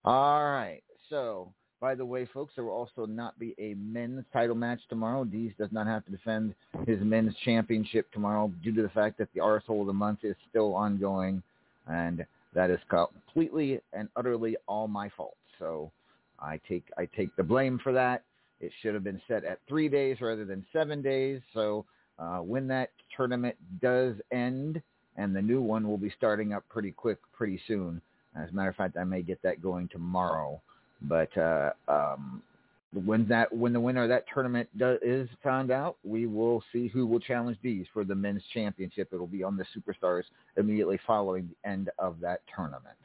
All right. So, by the way, folks, there will also not be a men's title match tomorrow. Dees does not have to defend his men's championship tomorrow due to the fact that the arsehole of the month is still ongoing, and that is completely and utterly all my fault. So I take I take the blame for that. It should have been set at three days rather than seven days. So uh, when that tournament does end, and the new one will be starting up pretty quick, pretty soon. As a matter of fact, I may get that going tomorrow. But uh, um, when that when the winner of that tournament do, is found out, we will see who will challenge these for the men's championship. It'll be on the Superstars immediately following the end of that tournament.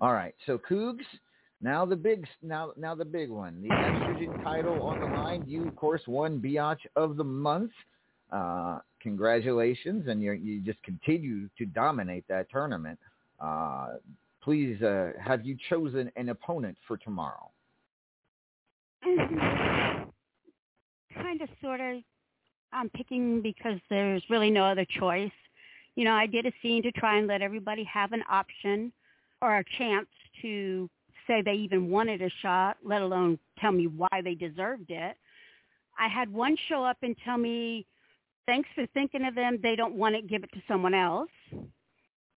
All right, so Cougs, now the big now now the big one, the estrogen title on the line. You of course won Biatch of the month. Uh, congratulations, and you you just continue to dominate that tournament. Uh, please, uh, have you chosen an opponent for tomorrow? kind of, sort of. I'm picking because there's really no other choice. You know, I did a scene to try and let everybody have an option or a chance to say they even wanted a shot, let alone tell me why they deserved it. I had one show up and tell me, thanks for thinking of them. They don't want it. Give it to someone else.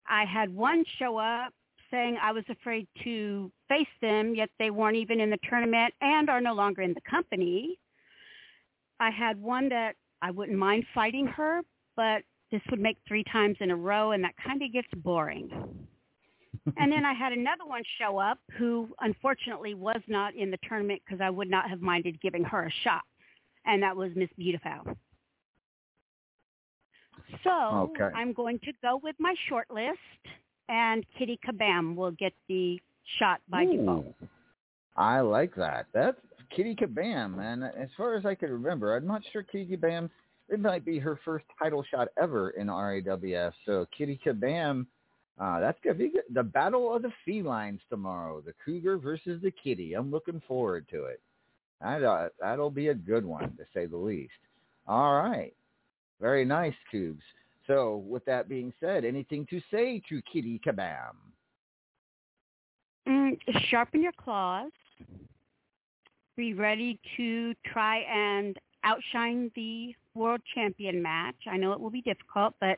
I had one show up saying I was afraid to face them, yet they weren't even in the tournament and are no longer in the company. I had one that I wouldn't mind fighting her, but this would make three times in a row, and that kind of gets boring. And then I had another one show up who unfortunately was not in the tournament because I would not have minded giving her a shot, and that was Miss Beautiful. So Okay. I'm going to go with my short list, and Kitty Kabam will get the shot by default. Ooh, I like that. That's Kitty Kabam, And As far as I can remember, I'm not sure Kitty Kabam. It might be her first title shot ever in RAWF. So Kitty Kabam, uh, that's gonna be good. The battle of the felines tomorrow. The cougar versus the kitty. I'm looking forward to it. That, uh, that'll be a good one to say the least. All right, very nice, Cougs. So with that being said, anything to say to Kitty Kabam? Mm, sharpen your claws. Be ready to try and outshine the world champion match. I know it will be difficult, but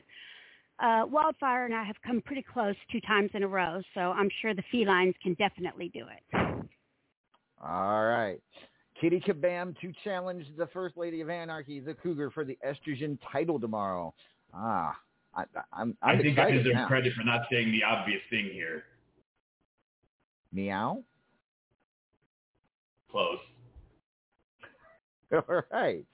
uh, Wildfire and I have come pretty close two times in a row, so I'm sure the felines can definitely do it. All right. Kitty Kabam to challenge the First Lady of Anarchy, the Cougar, for the estrogen title tomorrow. Ah, I, I'm, I I'm think I deserve now. credit for not saying the obvious thing here. Meow. Close. All right.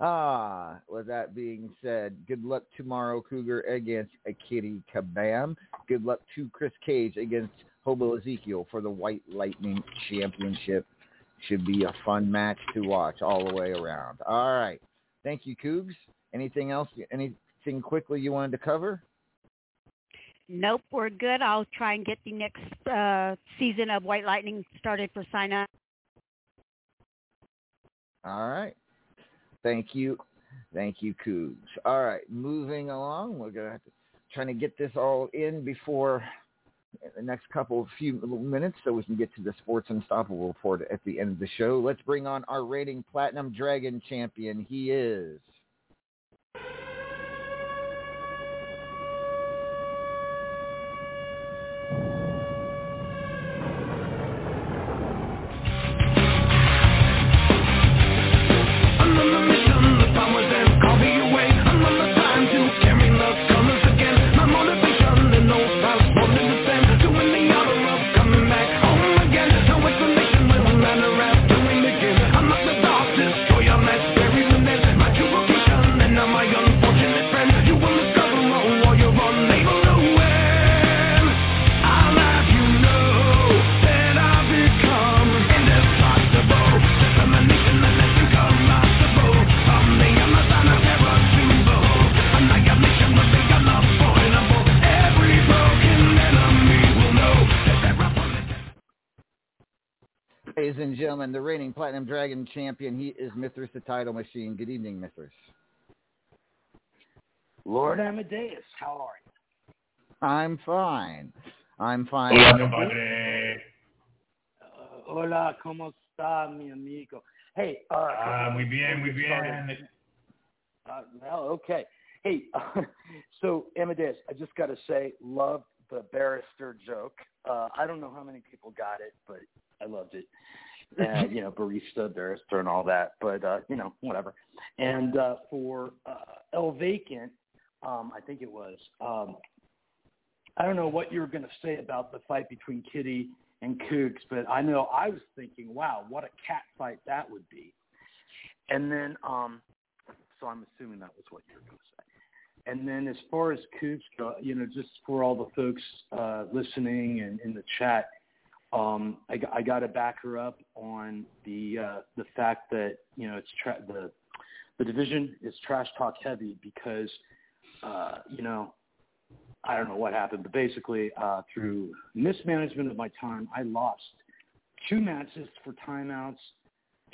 Ah, with that being said, good luck tomorrow, Cougar, against Kitty Kabam. Good luck to Chris Cage against Hobo Ezekiel for the White Lightning Championship. Should be a fun match to watch all the way around. All right. Thank you, Cougs. Anything else? Anything quickly you wanted to cover? Nope, we're good. I'll try and get the next uh, season of White Lightning started for sign up. All right. Thank you. Thank you, Cougs. All right. Moving along. We're going to have to trying to get this all in before the next couple of few minutes so we can get to the Sports Unstoppable report at the end of the show. Let's bring on our rating platinum dragon champion. He is Platinum Dragon champion, he is Mithras the Title Machine. Good evening, Mithras. Lord Amadeus, how are you? I'm fine. I'm fine. Hola, compadre. Uh, hola, ¿cómo está, mi amigo? Hey, uh, Ah, muy bien, muy we get bien. started- Uh, well, okay. Hey, so Amadeus, I just got to say, loved the barrister joke. Uh, I don't know how many people got it, but I loved it. And you know, barista, barrister, and all that. But uh, you know, whatever. And uh, for uh, El Vacant, um, I think it was. Um, I don't know what you were going to say about the fight between Kitty and Cougs, but I know I was thinking, wow, what a cat fight that would be. And then, um, so I'm assuming that was what you were going to say. And then as far as Cougs go, you know, just for all the folks uh, listening and in the chat, um, I, I got to back her up on the uh, the fact that you know it's tra- the the division is trash talk heavy because uh, you know I don't know what happened, but basically uh, through mismanagement of my time, I lost two matches for timeouts,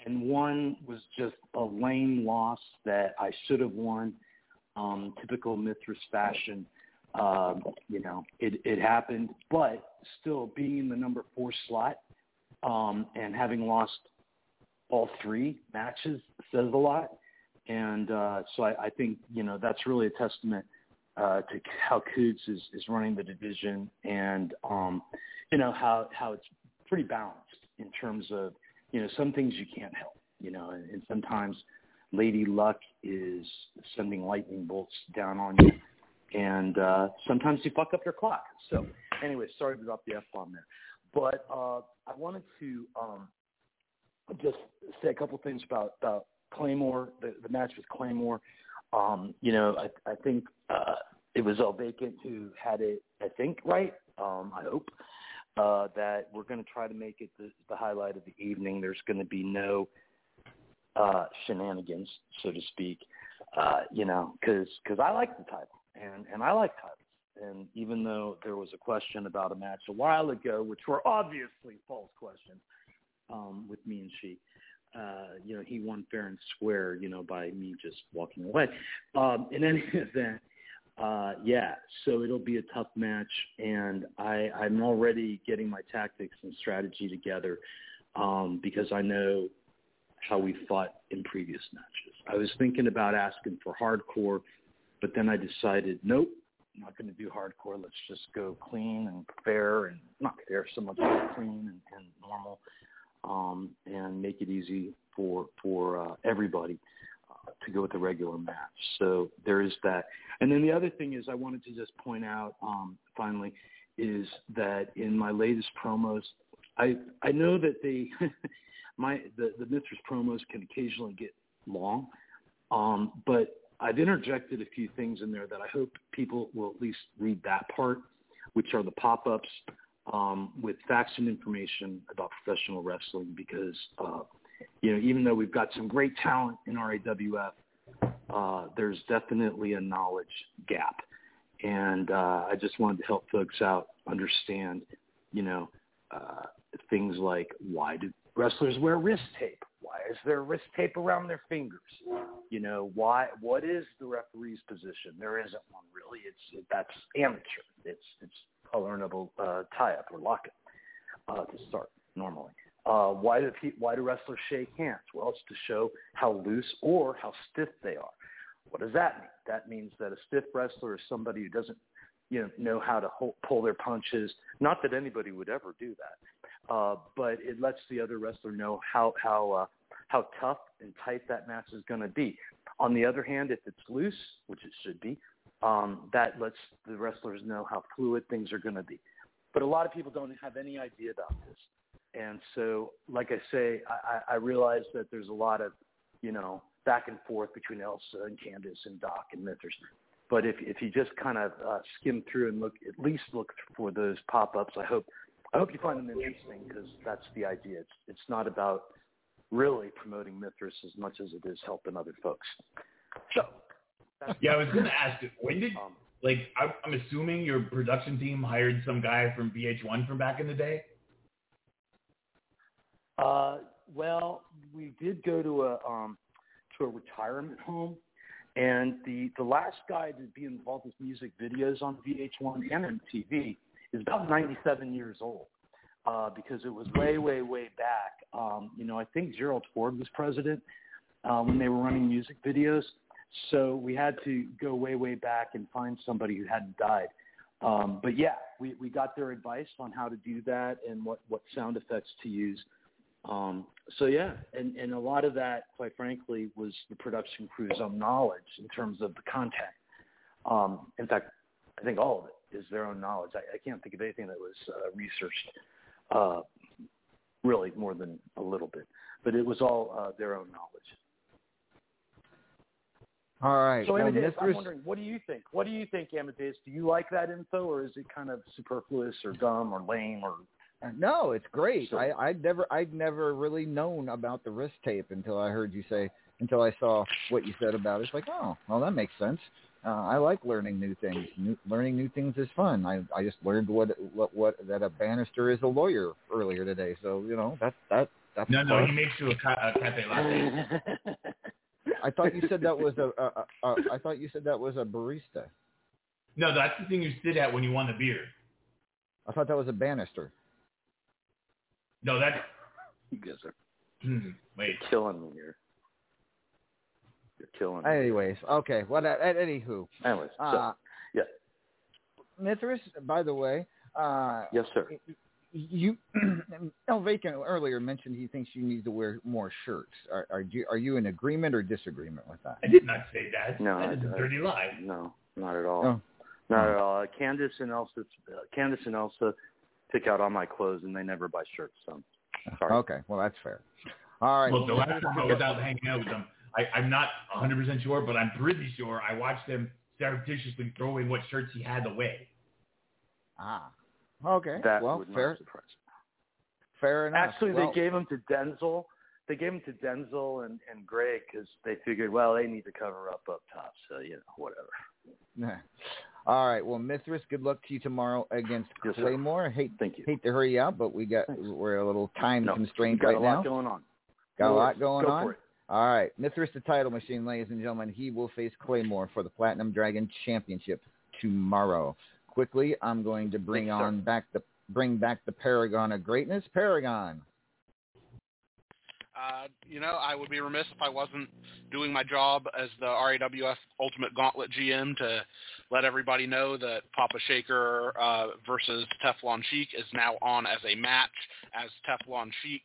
and one was just a lame loss that I should have won. Um, typical Mithras fashion. Um, you know, it, it happened, but still being in the number four slot um, and having lost all three matches says a lot. And uh, so I, I think, you know, that's really a testament uh, to how Coots is, is running the division and, um, you know, how, how it's pretty balanced in terms of, you know, some things you can't help, you know, and, and sometimes Lady Luck is sending lightning bolts down on you. And uh, sometimes you fuck up your clock. So anyway, sorry to drop the F-bomb there. But uh, I wanted to um, just say a couple things about, about Claymore, the, the match with Claymore. Um, you know, I, I think uh, it was El Vacant who had it, I think, right. Um, I hope uh, that we're going to try to make it the, the highlight of the evening. There's going to be no uh, shenanigans, so to speak. Uh, you know, because cause I like the title, and and I like titles. And even though there was a question about a match a while ago, which were obviously false questions um, with me and she, uh, you know, he won fair and square, you know, by me just walking away. Um, in any event, uh, yeah, so it'll be a tough match, and I, I'm already getting my tactics and strategy together um, because I know how we fought in previous matches. I was thinking about asking for hardcore, but then I decided, nope, I'm not going to do hardcore. Let's just go clean and fair, and not fair so much, but clean and, and normal um, and make it easy for for uh, everybody uh, to go with the regular match. So there is that. And then the other thing is, I wanted to just point out um, finally is that in my latest promos, I I know that they my the the Mithras promos can occasionally get long, um, but I've interjected a few things in there that I hope people will at least read that part, which are the pop-ups um, with facts and information about professional wrestling because, uh, you know, even though we've got some great talent in RAWF, uh, there's definitely a knowledge gap. And uh, I just wanted to help folks out understand, you know, uh, things like why do wrestlers wear wrist tape? Why is there wrist tape around their fingers? You know, why? What is the referee's position? There isn't one really. It's it, that's amateur. It's it's colorable uh, tie-up or lock-it uh, to start normally. Uh, why do pe- why do wrestlers shake hands? Well, it's to show how loose or how stiff they are. What does that mean? That means that a stiff wrestler is somebody who doesn't you know know how to hold, pull their punches. Not that anybody would ever do that, uh, but it lets the other wrestler know how how uh, how tough and tight that match is going to be. On the other hand, if it's loose, which it should be, um, that lets the wrestlers know how fluid things are going to be. But a lot of people don't have any idea about this. And so, like I say, I, I realize that there's a lot of, you know, back and forth between Elsa and Candice and Doc and Mithras. But if if you just kind of uh, skim through and look, at least look for those pop-ups, I hope I hope you find them interesting because that's the idea. It's it's not about really promoting Mithras as much as it is helping other folks. So yeah, I was going to ask, when did like I, I'm assuming your production team hired some guy from VH1 from back in the day? Uh, well, we did go to a um, to a retirement home, and the the last guy to be involved with music videos on VH1 and MTV is about 97 years old. Uh, because it was way, way, way back. Um, you know, I think Gerald Ford was president uh, when they were running music videos. So we had to go way, way back and find somebody who hadn't died. Um, but yeah, we, we got their advice on how to do that and what, what sound effects to use. Um, so yeah, and, and a lot of that, quite frankly, was the production crew's own knowledge in terms of the content. Um, in fact, I think all of it is their own knowledge. I, I can't think of anything that was uh, researched uh, really more than a little bit, but it was all uh, their own knowledge. All right. So Amadeus, I'm wondering, what do you think? What do you think, Amadeus? Do you like that info, or is it kind of superfluous, or dumb, or lame, or No, it's great. So- I I'd never I'd never really known about the wrist tape until I heard you say until I saw what you said about it. It's like, oh, well, that makes sense. Uh, I like learning new things. New, learning new things is fun. I I just learned what what what that a Bannister is a lawyer earlier today. So you know that that that's No, no, fun. he makes you a, ca- a cafe latte. I thought you said that was a, a, a, a I thought you said that was a barista. No, that's the thing you sit at when you want a beer. I thought that was a Bannister. No, that's you guys are hmm, wait. killing me here. You're killing me. Anyways, okay. What? Well, anywho, Anyways, so, uh, yeah. Mithras. By the way, uh, Yes, sir. you El Vacant earlier mentioned he thinks you need to wear more shirts. Are, are you are you in agreement or disagreement with that? I did not say that. No, that is a I- dirty lie. No, not at all. Oh. Not at all. Uh, Candace and Elsa, uh, Candace and Elsa pick out all my clothes, and they never buy shirts. So, sorry. Okay, well that's fair. All right. Well, the last time I was out hanging out with them, I, I'm not 100% sure, but I'm pretty sure I watched them surreptitiously throw in what shirts he had away. Ah. Okay. That well, would fair. surprise Fair enough. Actually, Well, they gave them to Denzel. They gave them to Denzel and and Greg because they figured, well, they need to cover up up top. So you know, whatever. All right. Well, Mithras, good luck to you tomorrow against Yes, sir. Claymore. Hate Thank you. hate to hurry you out, but we got we're a little time No, constrained got right a lot now. going on. Got No a lot going Go on. All right, Mithras the title machine, ladies and gentlemen. He will face Claymore for the Platinum Dragon Championship tomorrow. Quickly, I'm going to bring Thank you, sir. on back the bring back the Paragon of Greatness. Paragon. Uh, you know, I would be remiss if I wasn't doing my job as the RAWF Ultimate Gauntlet GM to let everybody know that Papa Shaker uh, versus Teflon Sheik is now on as a match as Teflon Sheik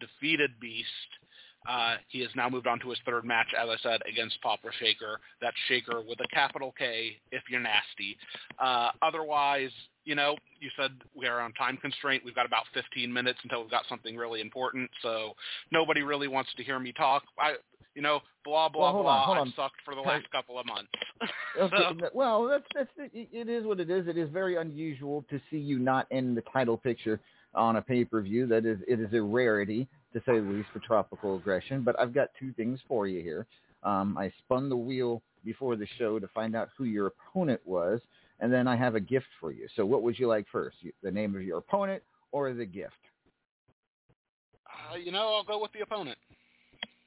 defeated Beast. Uh, he has now moved on to his third match, as I said, against Papa Shaker. That's Shaker with a capital K if you're nasty. Uh, otherwise, you know, you said we are on time constraint. We've got about 15 minutes until we've got something really important. So nobody really wants to hear me talk. I, you know, blah blah Well, blah. on, I've sucked for the last couple of months. Okay, So- well, that's that's it, it is what it is. It is very unusual to see you not in the title picture on a pay per view. That is, it is a rarity to say the least for Tropical Aggression. But I've got two things for you here. Um, I spun the wheel before the show to find out who your opponent was, and then I have a gift for you. So, what would you like first? The name of your opponent or the gift? uh, you know, I'll go with the opponent.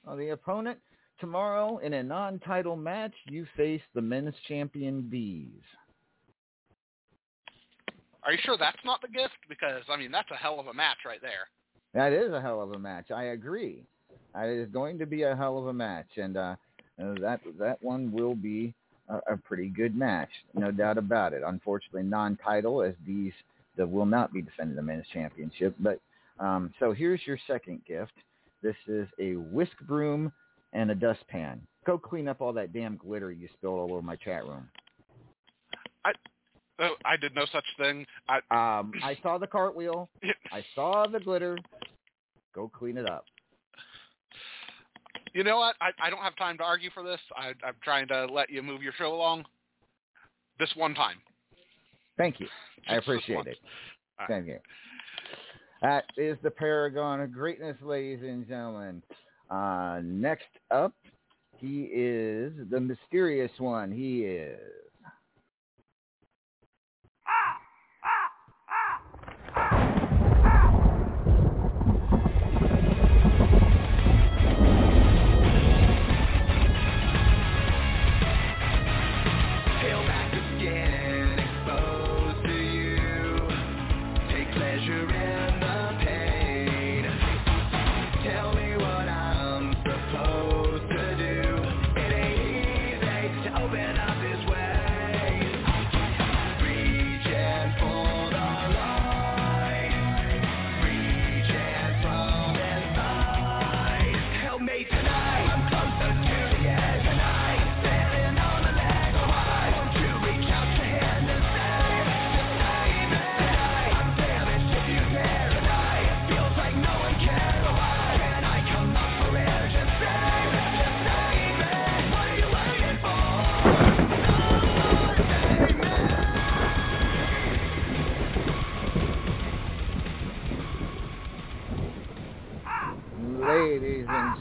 Well, the opponent tomorrow in a non-title match, you face the men's champion Bees. Are you sure that's not the gift? Because I mean, that's a hell of a match right there. That is a hell of a match. I agree. It is going to be a hell of a match, and uh, uh, that that one will be a, a pretty good match, no doubt about it. Unfortunately, non-title, as these that will not be defending the men's championship. But um, so here's your second gift. This is a whisk broom and a dustpan. Go clean up all that damn glitter you spilled all over my chat room. Oh, I did no such thing. I, Um, I saw the cartwheel. I saw the glitter. Go clean it up. you know what? I, I don't have time to argue for this. I, I'm trying to let you move your show along. This one time. Thank you. I appreciate it. Right. Thank you. That is the paragon of greatness, ladies and gentlemen. Uh, next up, he is the mysterious one. He is.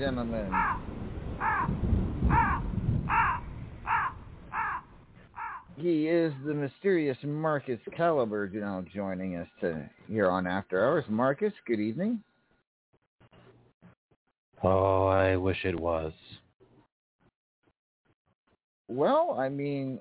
Gentlemen. He is the mysterious Marcus Caliber now joining us to here on After Hours. Marcus, good evening. Oh, I wish it was. Well, I mean,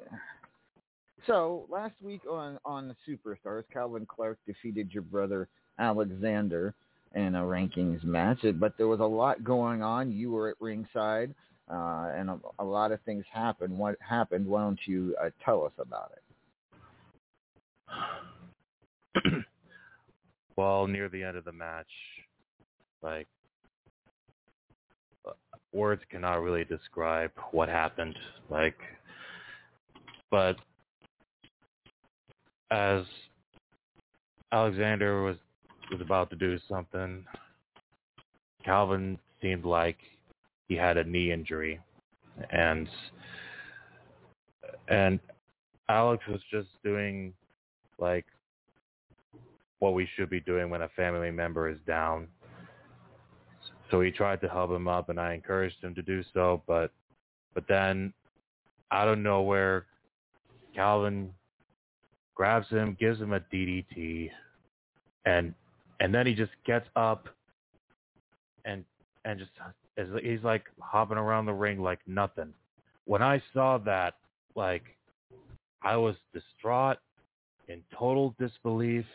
so last week on on the Superstars, Calvin Clark defeated your brother Alexander in a rankings match, but there was a lot going on. You were at ringside, uh, and a, a lot of things happened. What happened? Why don't you uh, tell us about it? well, near the end of the match, like uh, words cannot really describe what happened. Like, but as Alexander was was about to do something, Calvin seemed like he had a knee injury, and and Alex was just doing like what we should be doing when a family member is down. So he tried to help him up, and I encouraged him to do so. But but then out of nowhere, Calvin grabs him, gives him a DDT, and and then he just gets up and and just he's like hopping around the ring like nothing. When I saw that, like I was distraught, in total disbelief.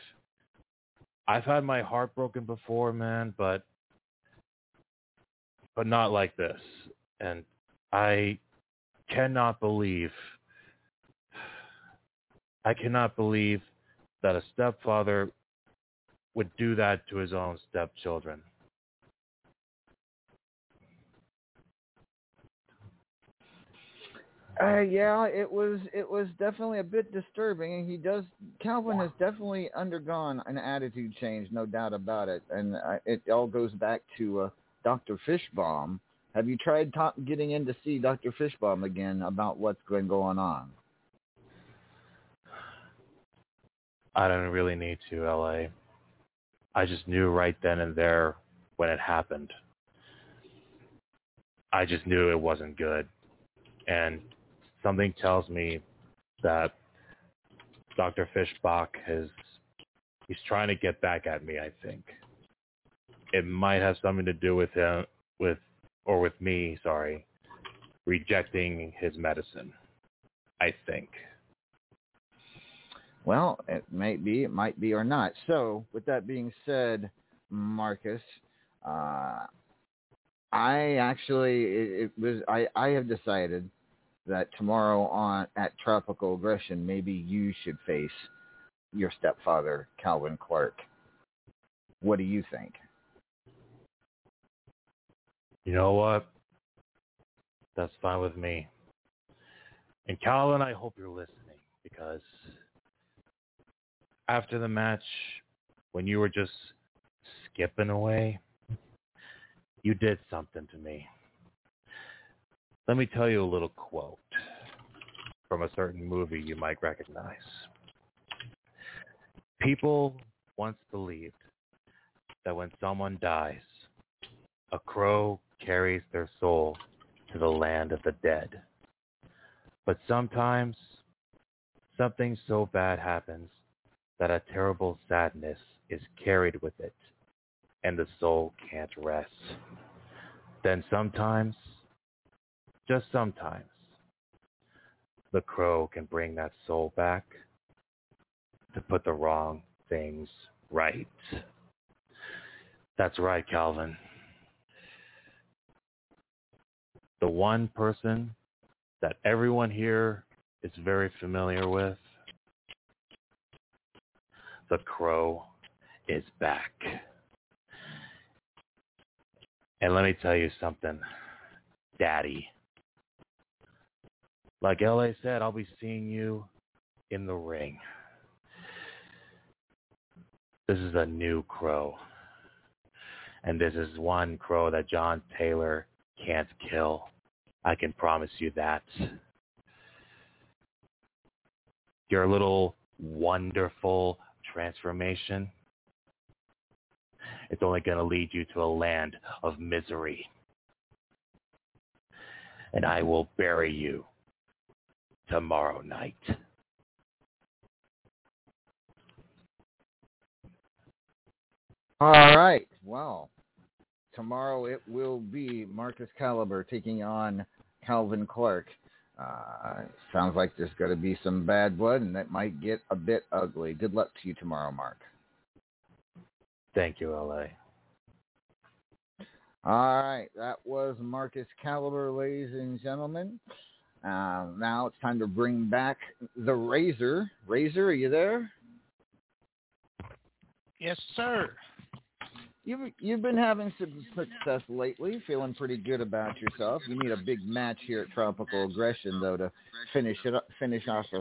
I've had my heart broken before, man, but but not like this. And I cannot believe I cannot believe that a stepfather would do that to his own stepchildren. Uh, yeah, it was it was definitely a bit disturbing, and he does. Calvin has definitely undergone an attitude change, no doubt about it, and uh, it all goes back to uh, Dr. Fishbaum. Have you tried ta- getting in to see Dr. Fishbaum again about what's been going on? I don't really need to, LA. I just knew right then and there when it happened. I just knew it wasn't good. And something tells me that Dr. Fishbaum has he's trying to get back at me, I think. It might have something to do with him with or with me, sorry, rejecting his medicine. I think. Well, it might be, it might be, or not. So, with that being said, Marcus, uh, I actually it, it was I, I have decided that tomorrow on at Tropical Aggression, maybe you should face your stepfather, Calvin Clark. What do you think? You know what? That's fine with me. And Calvin, I hope you're listening because after the match, when you were just skipping away, you did something to me. Let me tell you a little quote from a certain movie you might recognize. People once believed that when someone dies, a crow carries their soul to the land of the dead. But sometimes something so bad happens that a terrible sadness is carried with it, and the soul can't rest. Then sometimes, just sometimes, the crow can bring that soul back to put the wrong things right. That's right, Calvin. The one person that everyone here is very familiar with the crow is back. And let me tell you something, Daddy. Like LA said, I'll be seeing you in the ring. This is a new crow. And this is one crow that John Taylor can't kill. I can promise you that. Your little wonderful transformation, it's only going to lead you to a land of misery. and I will bury you tomorrow night. All right. Well, tomorrow it will be Marcus Caliber taking on Calvin Clark. Uh, sounds like there's going to be some bad blood, and that might get a bit ugly. Good luck to you tomorrow, Mark. Thank you, LA. All right, that was Marcus Caliber, ladies and gentlemen. Uh, now it's time to bring back the Razor. Razor, are you there? Yes, sir. You've you've been having some success lately, feeling pretty good about yourself. You need a big match here at Tropical Aggression though to finish it up, finish off a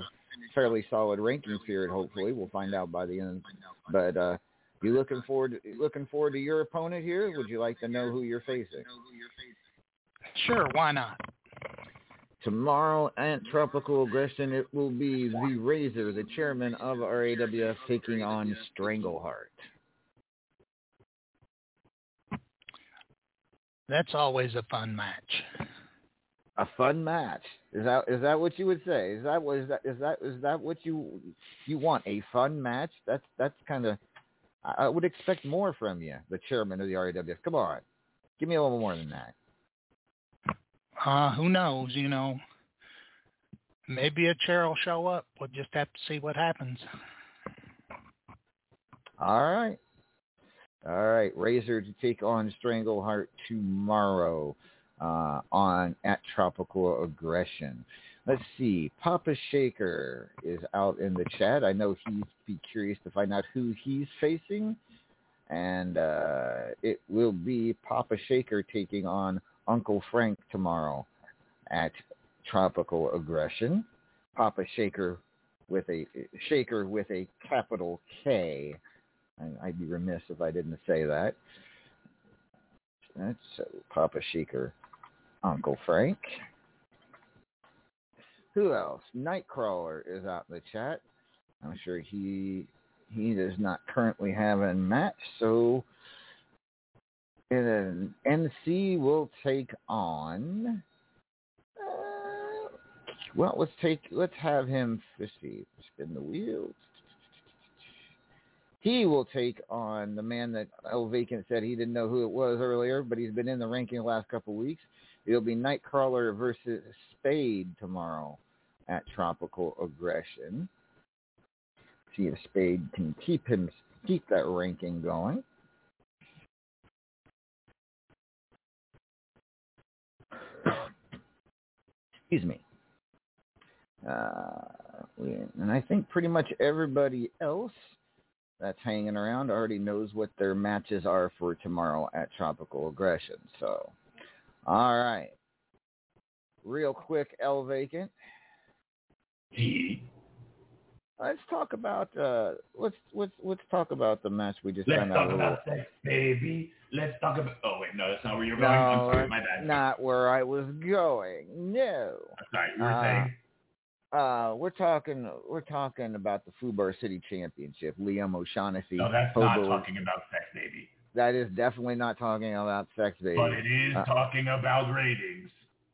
fairly solid ranking period. Hopefully, we'll find out by the end. But uh, you looking forward looking forward to your opponent here? Would you like to know who you're facing? Sure, why not? Tomorrow at Tropical Aggression, it will be the Razor, the chairman of RAWF, taking on Strangleheart. That's always a fun match. A fun match. Is that is that what you would say? Is that what is that is that is that what you you want? A fun match? That's that's kind of. I would expect more from you, the chairman of the RAWF. Come on, give me a little more than that. Uh, who knows, you know. Maybe a chair will show up. We'll just have to see what happens. All right. All right, Razor to take on Strangleheart tomorrow uh, on at Tropical Aggression. Let's see. Papa Shaker is out in the chat. I know he'd be curious to find out who he's facing, and uh, it will be Papa Shaker taking on Uncle Frank tomorrow at Tropical Aggression. Papa Shaker with a Shaker with a capital K. I'd be remiss if I didn't say that. That's Papa Shaker, Uncle Frank. Who else? Nightcrawler is out in the chat. I'm sure he he does not currently have a match, so and then NC will take on. Uh, well, let's take let's have him. See, spin the wheels. He will take on the man that El Vacant said he didn't know who it was earlier, but he's been in the ranking the last couple of weeks. It'll be Nightcrawler versus Spade tomorrow at Tropical Aggression. See if Spade can keep him keep that ranking going. Excuse me. Uh, and I think pretty much everybody else that's hanging around already knows what their matches are for tomorrow at Tropical Aggression. So, all right. Real quick, El Vacant. Let's talk about uh let's let's let's talk about the match we just Let's found out talk about sex, baby. Let's talk about. Oh wait, no, that's not where you're going. I'm No, sorry, my bad. not where I was going. No. Sorry, you were Uh, saying. Uh, we're talking we're talking about the Fubar City Championship. Liam O'Shaughnessy. No, that's not talking about sex, baby. That is definitely not talking about sex, baby. But it is Uh, talking about ratings.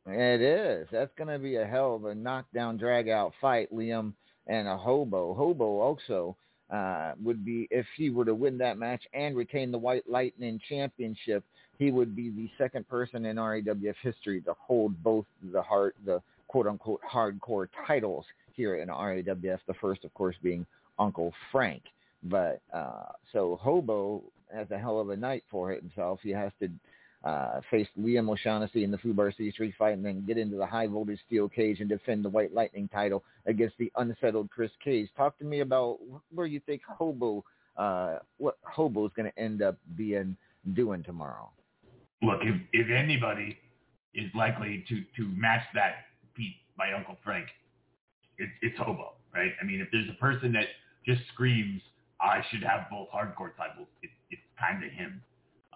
It is. That's going to be a hell of a knockdown, drag out fight. Liam and a hobo. Hobo also uh, would be if he were to win that match and retain the White Lightning Championship. He would be the second person in RAWF history to hold both the heart, the quote unquote hardcore titles here in RAWF. The first, of course, being Uncle Frank. But uh, so Hobo has a hell of a night for himself. He has to uh, face Liam O'Shaughnessy in the Fubar City Street fight and then get into the high voltage steel cage and defend the White Lightning title against the unsettled Chris Cage. Talk to me about where you think Hobo, uh, what Hobo's going to end up being doing tomorrow. Look, if if anybody is likely to to match that by Uncle Frank, it's it's Hobo, right? I mean, if there's a person that just screams, "I should have both hardcore titles," it, it's kind of him.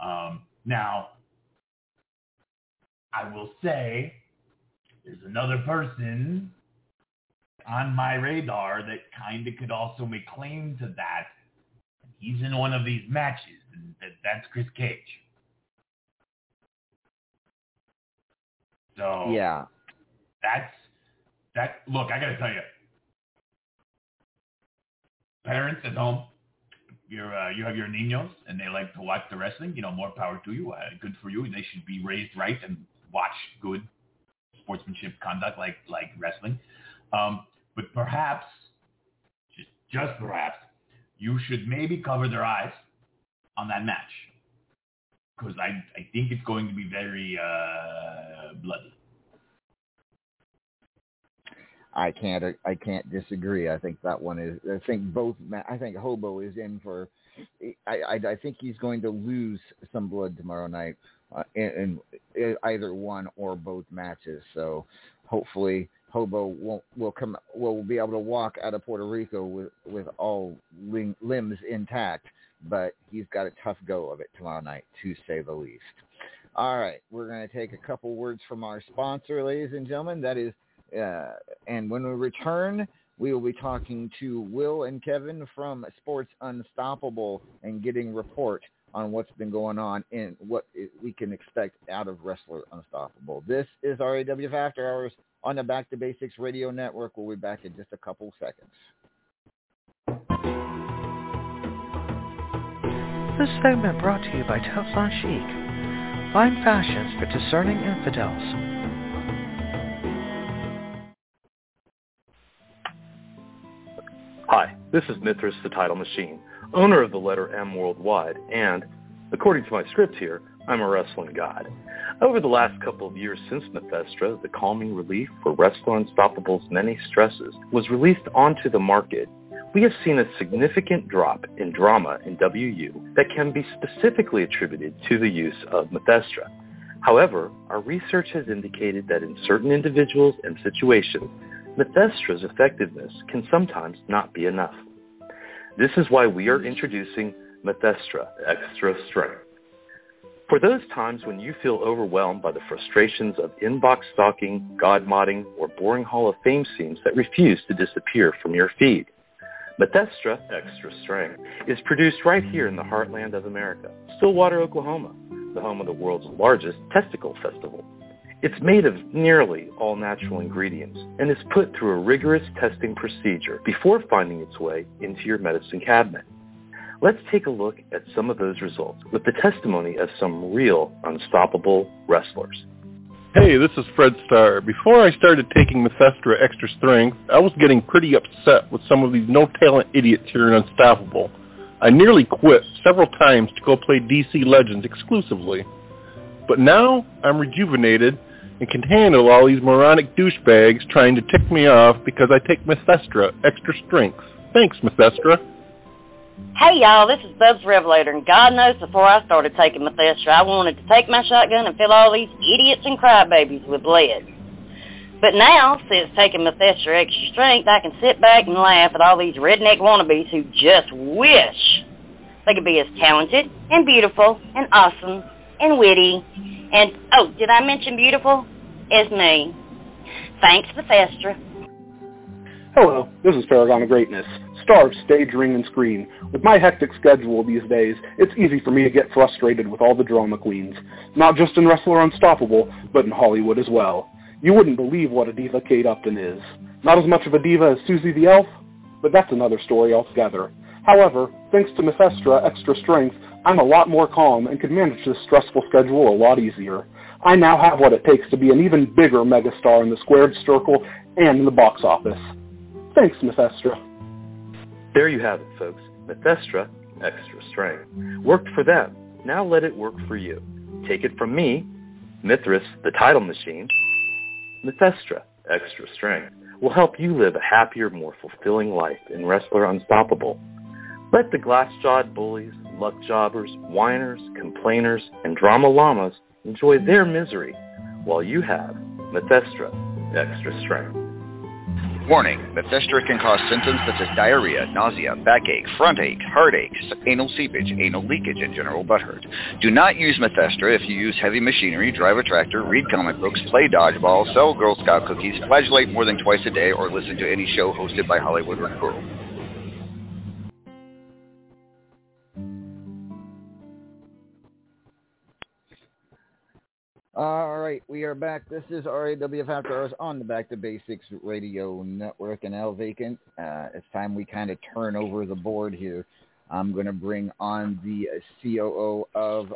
Um, now, I will say there's another person on my radar that kind of could also make claim to that. He's in one of these matches, and that, that's Chris Cage. So Yeah. that's that. Look, I got to tell you, parents at home, you're uh, you have your niños and they like to watch the wrestling. You know, more power to you. Uh, good for you. They should be raised right and watch good sportsmanship conduct like like wrestling. Um, but perhaps, just, just perhaps, you should maybe cover their eyes on that match because I I think it's going to be very uh, bloody. I can't I can't disagree. I think that one is. I think both. I think Hobo is in for. I I, I think he's going to lose some blood tomorrow night uh, in, in either one or both matches. So hopefully Hobo won't will come will be able to walk out of Puerto Rico with with all lim- limbs intact. But he's got a tough go of it tomorrow night, to say the least. All right, we're going to take a couple words from our sponsor, ladies and gentlemen. That is uh, and when we return, we will be talking to Will and Kevin from Sports Unstoppable and getting report on what's been going on and what we can expect out of Wrestler Unstoppable. This is RAWF After Hours on the Back to Basics Radio Network. We'll be back in just a couple seconds. This segment brought to you by Teflon Chic. Fine fashions for discerning infidels. Hi, this is Mithras the Title Machine, owner of the letter M Worldwide, and, according to my script here, I'm a wrestling god. Over the last couple of years since Methestra, the calming relief for Wrestler Unstoppable's many stresses, was released onto the market, we have seen a significant drop in drama in WU that can be specifically attributed to the use of Methestra. However, our research has indicated that in certain individuals and situations, Methestra's effectiveness can sometimes not be enough. This is why we are introducing Methestra Extra Strength. For those times when you feel overwhelmed by the frustrations of inbox stalking, god modding, or boring Hall of Fame scenes that refuse to disappear from your feed, Methestra Extra Strength is produced right here in the heartland of America, Stillwater, Oklahoma, the home of the world's largest testicle festival. It's made of nearly all natural ingredients and is put through a rigorous testing procedure before finding its way into your medicine cabinet. Let's take a look at some of those results with the testimony of some real unstoppable wrestlers. Hey, this is Fred Starr. Before I started taking Methestra Extra Strength, I was getting pretty upset with some of these no-talent idiots here in Unstoppable. I nearly quit several times to go play DC Legends exclusively. But now I'm rejuvenated and can handle all these moronic douchebags trying to tick me off because I take Methestra Extra Strength. Thanks, Methestra. Hey y'all, this is Bubs Revelator, and God knows before I started taking Methestra, I wanted to take my shotgun and fill all these idiots and crybabies with lead. But now, since taking Methestra Extra Strength, I can sit back and laugh at all these redneck wannabes who just wish they could be as talented and beautiful and awesome and witty and, oh, did I mention beautiful? As me. Thanks, Methestra. Hello, this is Paragon of Greatness, star of stage, ring, and screen. With my hectic schedule these days, it's easy for me to get frustrated with all the drama queens. Not just in Wrestler Unstoppable, but in Hollywood as well. You wouldn't believe what a diva Kate Upton is. Not as much of a diva as Susie the Elf, but that's another story altogether. However, thanks to Methestra Extra Strength, I'm a lot more calm and can manage this stressful schedule a lot easier. I now have what it takes to be an even bigger megastar in the squared circle and in the box office. Thanks, Methestra. There you have it, folks. Methestra Extra Strength. Worked for them. Now let it work for you. Take it from me, Mithras, the title machine. Methestra Extra Strength will help you live a happier, more fulfilling life in Wrestler Unstoppable. Let the glass-jawed bullies, luck jobbers, whiners, complainers, and drama llamas enjoy their misery while you have Methestra Extra Strength. Warning, Methestra can cause symptoms such as diarrhea, nausea, backache, front ache, heartache, anal seepage, anal leakage, and general butthurt. Do not use Methestra if you use heavy machinery, drive a tractor, read comic books, play dodgeball, sell Girl Scout cookies, flagellate more than twice a day, or listen to any show hosted by Hollywood Pearl. All right, we are back. This is RAWF After Hours on the Back to Basics Radio Network and El Vacant. Uh, it's time we kind of turn over the board here. I'm going to bring on the COO of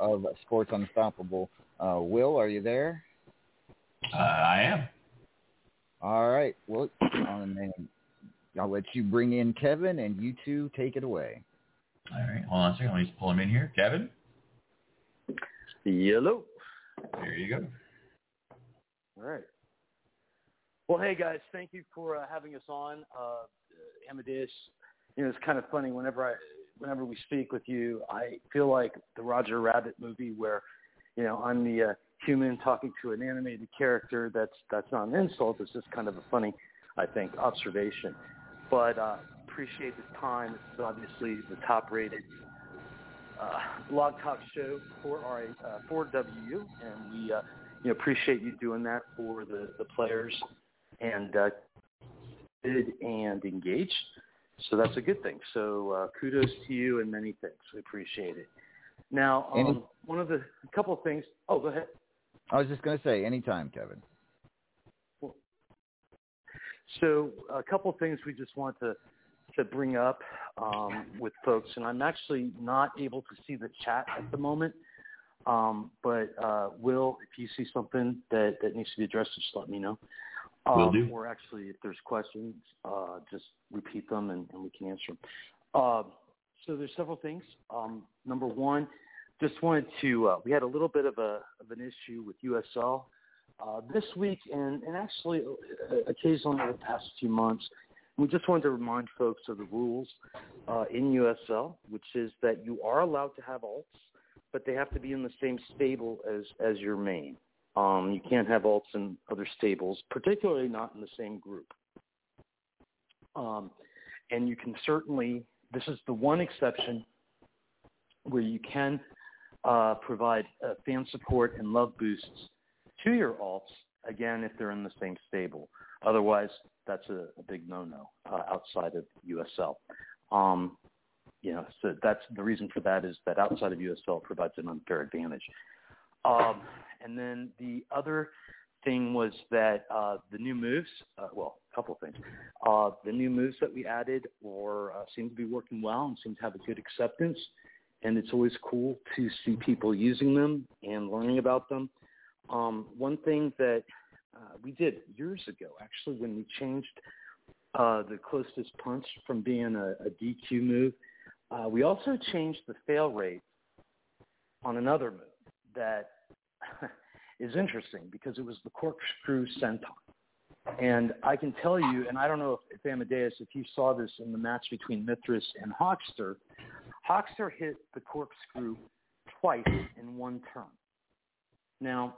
of Sports Unstoppable. Uh, Will, are you there? Uh, I am. All right. Well, I'll let you bring in Kevin, and you two take it away. All right, hold on a second. Let me just pull him in here. Kevin? Yellow. There you go. All right. Well, hey guys, thank you for uh, having us on. Uh, Amadeus, you know, it's kind of funny whenever I, whenever we speak with you, I feel like the Roger Rabbit movie where, you know, I'm the uh, human talking to an animated character. That's that's not an insult. It's just kind of a funny, I think, observation. But uh, appreciate the time. It's obviously the top-rated uh, blog talk show for our uh, for WU, and we uh, you know appreciate you doing that for the the players and uh, and engaged. So that's a good thing. So uh, kudos to you and many thanks. We appreciate it. Now, um, Any- one of the a couple of things. Oh, go ahead. I was just going to say, anytime, Kevin. So a couple of things we just want to to bring up um, with folks, and I'm actually not able to see the chat at the moment. Um, but uh, Will, if you see something that, that needs to be addressed, just let me know. Um, Will do. Or actually, if there's questions, uh, just repeat them and, and we can answer them. Uh, so there's several things. Um, number one, just wanted to. Uh, we had a little bit of a of an issue with USL uh, this week, and and actually uh, occasionally over the past few months. We just wanted to remind folks of the rules uh, in USL, which is that you are allowed to have alts, but they have to be in the same stable as as your main. Um, you can't have alts in other stables, particularly not in the same group. Um, and you can certainly, this is the one exception where you can uh, provide uh, fan support and love boosts to your alts, again, if they're in the same stable. Otherwise, that's a, a big no-no uh, outside of USL. Um, you know, so that's the reason for that is that outside of USL provides an unfair advantage. Um, and then the other thing was that uh, the new moves, uh, well, a couple of things. Uh, the new moves that we added or uh, seem to be working well and seem to have a good acceptance. And it's always cool to see people using them and learning about them. Um, one thing that uh, we did years ago, actually, when we changed uh, the closed fist punch from being a, a DQ move, uh, we also changed the fail rate on another move that is interesting because it was the corkscrew senton. And I can tell you, and I don't know if, if Amadeus, if you saw this in the match between Mithras and Hawkster, Hawkster hit the corkscrew twice in one turn. Now,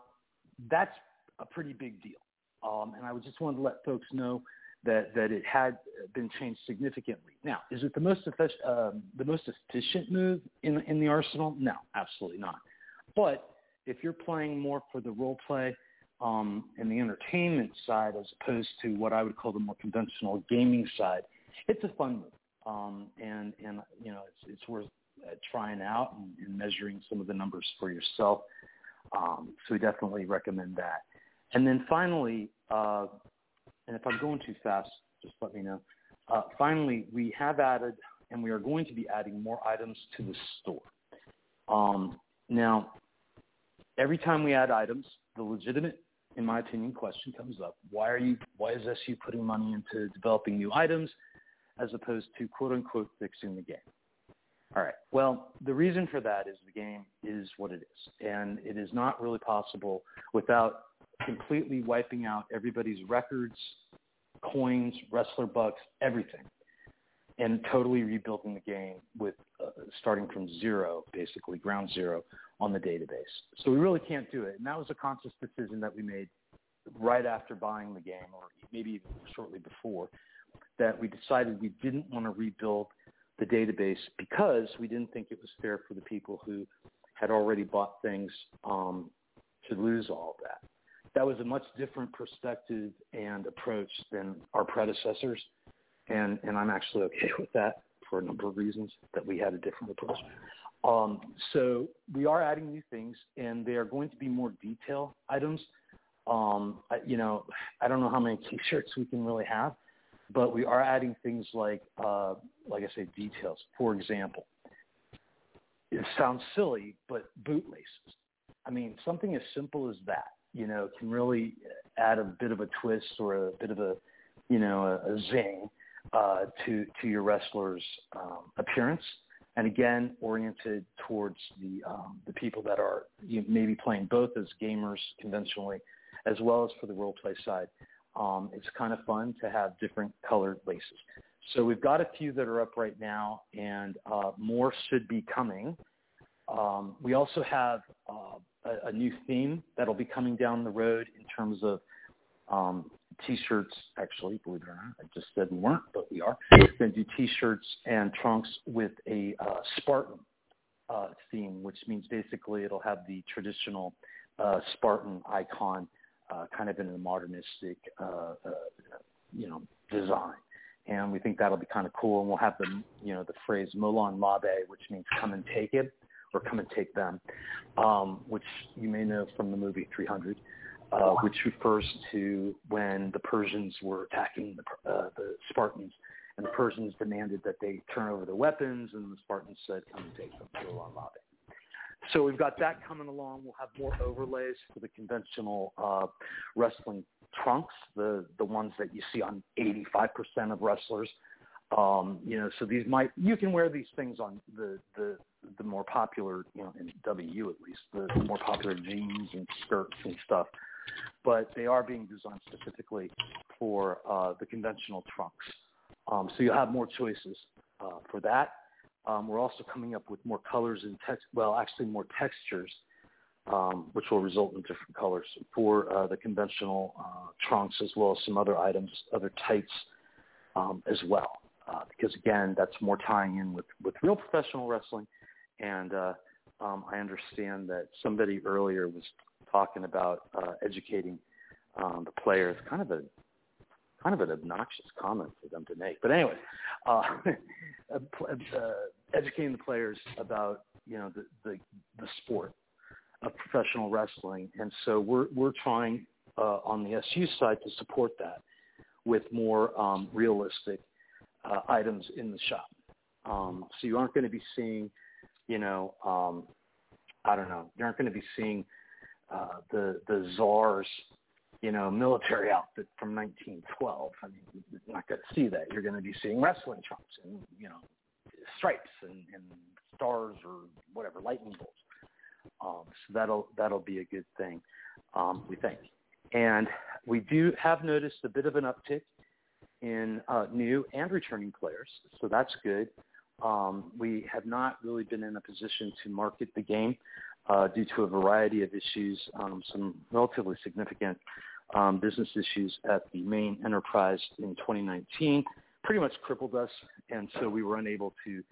that's a pretty big deal. Um, and I just wanted to let folks know that, that it had been changed significantly. Now, is it the most efficient, um, the most efficient move in in the arsenal? No, absolutely not. But if you're playing more for the role play um, and the entertainment side as opposed to what I would call the more conventional gaming side, it's a fun move. Um, and and you know it's it's worth uh, trying out and, and measuring some of the numbers for yourself. Um, so we definitely recommend that. And then finally, uh, and if I'm going too fast, just let me know. Uh, finally, we have added, and we are going to be adding more items to the store. Um, now, every time we add items, the legitimate, in my opinion, question comes up: Why are you? Why is SU putting money into developing new items as opposed to quote unquote fixing the game? All right. Well, the reason for that is the game is what it is, and it is not really possible without completely wiping out everybody's records, coins, wrestler bucks, everything, and totally rebuilding the game with uh, starting from zero, basically ground zero on the database. So we really can't do it, and that was a conscious decision that we made right after buying the game, or maybe even shortly before, that we decided we didn't want to rebuild the database because we didn't think it was fair for the people who had already bought things um, to lose all of that. That was a much different perspective and approach than our predecessors, and, and I'm actually okay with that for a number of reasons that we had a different approach. Um, so we are adding new things, and they are going to be more detail items. Um, I, you know, I don't know how many T-shirts we can really have, but we are adding things like, uh, like I say, details. For example, it sounds silly, but bootlaces. I mean, something as simple as that, you know, can really add a bit of a twist or a bit of a, you know, a, a zing uh, to to your wrestler's um, appearance. And again, oriented towards the um, the people that are you know, maybe playing both as gamers conventionally, as well as for the role play side. Um, it's kind of fun to have different colored laces. So we've got a few that are up right now, and uh, more should be coming. Um, we also have uh, a, a new theme that'll be coming down the road in terms of um, t-shirts. Actually, believe it or not, I just said we weren't, but we are. We're going to do t-shirts and trunks with a uh, Spartan uh, theme, which means basically it'll have the traditional uh, Spartan icon, uh, kind of in a modernistic, uh, you know, design. And we think that'll be kind of cool. And we'll have the, you know, the phrase "Molon Labe," which means "come and take it" or "come and take them," um, which you may know from the movie 300, uh, which refers to when the Persians were attacking the, uh, the Spartans, and the Persians demanded that they turn over their weapons, and the Spartans said, "Come and take them." Labe. So we've got that coming along. We'll have more overlays for the conventional uh, wrestling trunks, the the ones that you see on 85% of wrestlers. Um, you know, so these might you can wear these things on the the the more popular, you know, in WU at least, the, the more popular jeans and skirts and stuff. But they are being designed specifically for uh, the conventional trunks. Um, so you'll have more choices uh, for that. Um, we're also coming up with more colors and text, well, actually more textures, um, which will result in different colors for uh, the conventional uh, trunks as well as some other items, other tights um, as well. Uh, because again, that's more tying in with, with real professional wrestling. And uh, um, I understand that somebody earlier was talking about uh, educating um, the players, kind of a kind of an obnoxious comment for them to make. But anyway, uh, uh, educating the players about you know the, the the sport of professional wrestling, and so we're we're trying uh, on the SU side to support that with more um, realistic uh, items in the shop. Um, so you aren't going to be seeing, you know, um, I don't know, you aren't going to be seeing uh, the the czar's you know, military outfit from 1912. I mean, you're not going to see that. You're going to be seeing wrestling trunks and, you know, stripes and, and stars or whatever, lightning bolts. Um, so that'll that'll be a good thing, um, we think. And we do have noticed a bit of an uptick in uh, new and returning players, so that's good. Um, we have not really been in a position to market the game uh, due to a variety of issues, um, some relatively significant um, business issues at the main enterprise in 2019 pretty much crippled us, and so we were unable to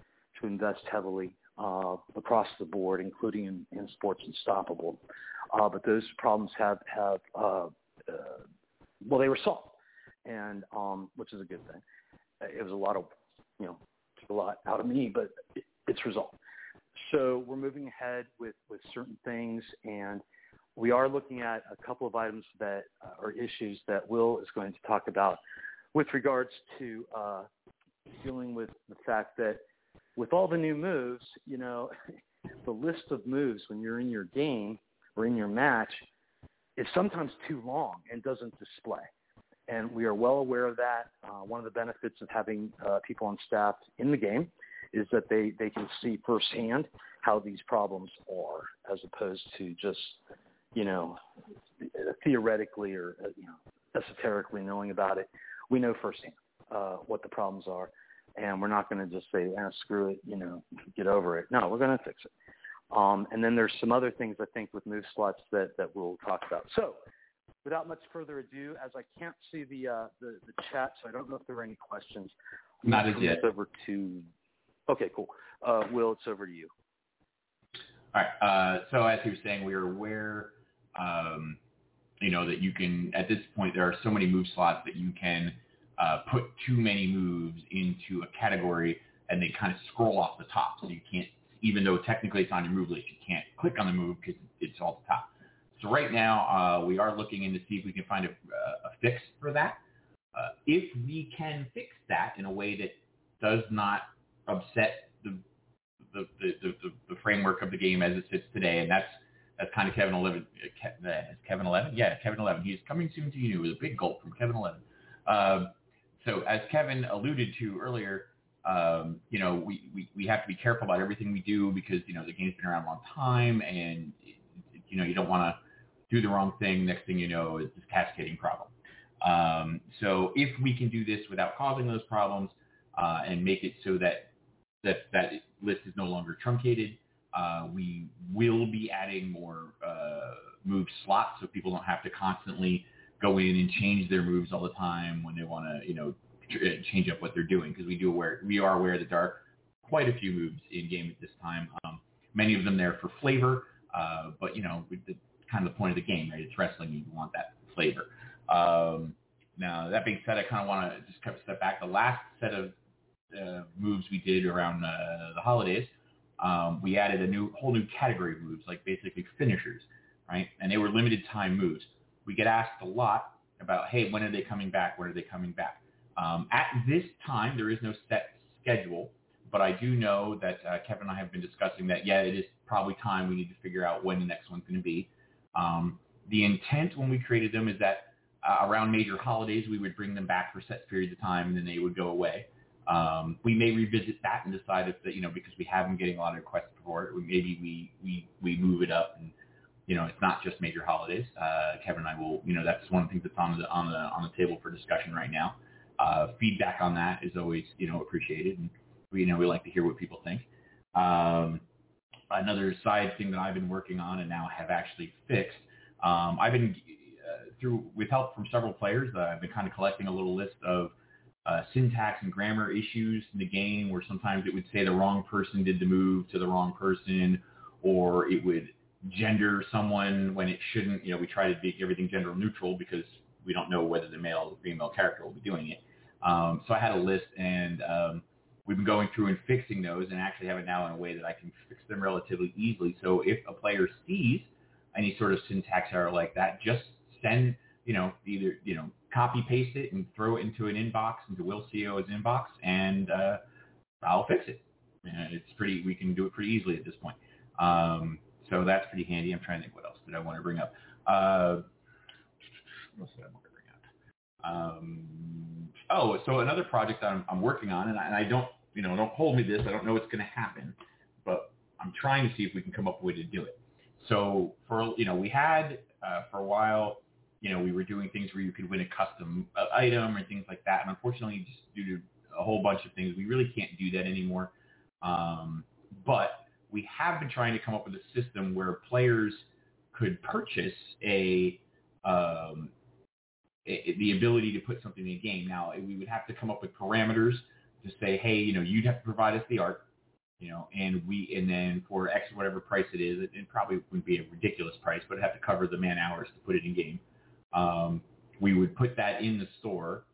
to invest heavily uh, across the board, including in, in Sports Unstoppable. Uh, but those problems have have uh, uh, well, they were solved, and um, which is a good thing. It was a lot of you know a lot out of me, but it, it's resolved. So we're moving ahead with with certain things, and we are looking at a couple of items that uh, are issues that Will is going to talk about with regards to uh, dealing with the fact that with all the new moves, you know, the list of moves when you're in your game or in your match is sometimes too long and doesn't display. And we are well aware of that. Uh, one of the benefits of having uh, people on staff in the game is that they, they can see firsthand how these problems are as opposed to just, you know, theoretically or, uh, you know, esoterically knowing about it. We know firsthand uh, what the problems are and we're not going to just say, ah, screw it, you know, get over it. No, we're going to fix it. Um, and then there's some other things I think with move slots that, that we'll talk about. So without much further ado, as I can't see the, uh, the, the chat, so I don't know if there are any questions. Not as yet. Over to, okay, cool. Uh, Will, it's over to you. All right. Uh, so as he was saying, we are aware, um, you know, that you can, at this point, there are so many move slots that you can uh, put too many moves into a category and they kind of scroll off the top so you can't even though technically it's on your move list, you can't click on the move because it's all the top. So right now, uh, we are looking in to see if we can find a, a fix for that. Uh, if we can fix that in a way that does not upset the the, the, the, the framework of the game as it sits today, and that's that's kind of Kevin Eleven. Uh, uh, Kevin Eleven, yeah, Kevin Eleven. He's coming soon to you with a big gulp from Kevin Eleven. Um, so as Kevin alluded to earlier, um, you know, we, we, we have to be careful about everything we do because, you know, the game's been around a long time and, you know, you don't want to do the wrong thing. Next thing you know, it's this cascading problem. Um, so if we can do this without causing those problems uh, and make it so that, that that list is no longer truncated, uh, we will be adding more uh, move slots so people don't have to constantly go in and change their moves all the time when they want to, you know, tr- uh, change up what they're doing because we do aware we are aware that there are quite a few moves in game at this time. Um, many of them there for flavor, uh, but you know, the kind of the point of the game, right? It's wrestling. You want that flavor. Um, now that being said, I kind of want to just kind of step back. The last set of uh, moves we did around uh, the holidays, um, we added a new whole new category of moves, like basically finishers, right? And they were limited time moves. We get asked a lot about, hey, when are they coming back? When are they coming back? Um, at this time, there is no set schedule, but I do know that uh, Kevin and I have been discussing that, yeah, it is probably time we need to figure out when the next one's going to be. Um, the intent when we created them is that uh, around major holidays, we would bring them back for set periods of time and then they would go away. Um, we may revisit that and decide if that, you know, because we have been getting a lot of requests for it, maybe we, we, we move it up and, you know, it's not just major holidays. Uh, Kevin and I will, you know, that's one of the things that's on the, on the, on the table for discussion right now. Uh, feedback on that is always, you know, appreciated. And we, you know, we like to hear what people think. Um, another side thing that I've been working on and now have actually fixed. Um, I've been uh, through with help from several players. Uh, I've been kind of collecting a little list of uh, syntax and grammar issues in the game where sometimes it would say the wrong person did the move to the wrong person, or it would gender someone when it shouldn't. You know, we try to make everything gender neutral because we don't know whether the male or female character will be doing it. Um, so I had a list and um, we've been going through and fixing those and actually have it now in a way that I can fix them relatively easily. So if a player sees any sort of syntax error like that, just send, you know, either, you know, copy paste it and throw it into an inbox, into Will CEO's inbox, and uh, I'll fix it. And it's pretty, we can do it pretty easily at this point. Um, so that's pretty handy. I'm trying to think what else did I want to bring up. Uh, what else did I want to bring up? Um, oh, so another project I'm, I'm working on, and I, and I don't, you know, don't hold me this. I don't know what's going to happen, but I'm trying to see if we can come up with a way to do it. So for, you know, we had uh, for a while, you know, we were doing things where you could win a custom uh, item or things like that. And unfortunately, just due to a whole bunch of things, we really can't do that anymore. Um, but we have been trying to come up with a system where players could purchase a, um, the ability to put something in a game. Now, we would have to come up with parameters to say, hey, you know, you'd have to provide us the art, you know, and we, and then for X whatever price it is, it, it probably wouldn't be a ridiculous price, but it'd have to cover the man hours to put it in game. Um, we would put that in the store,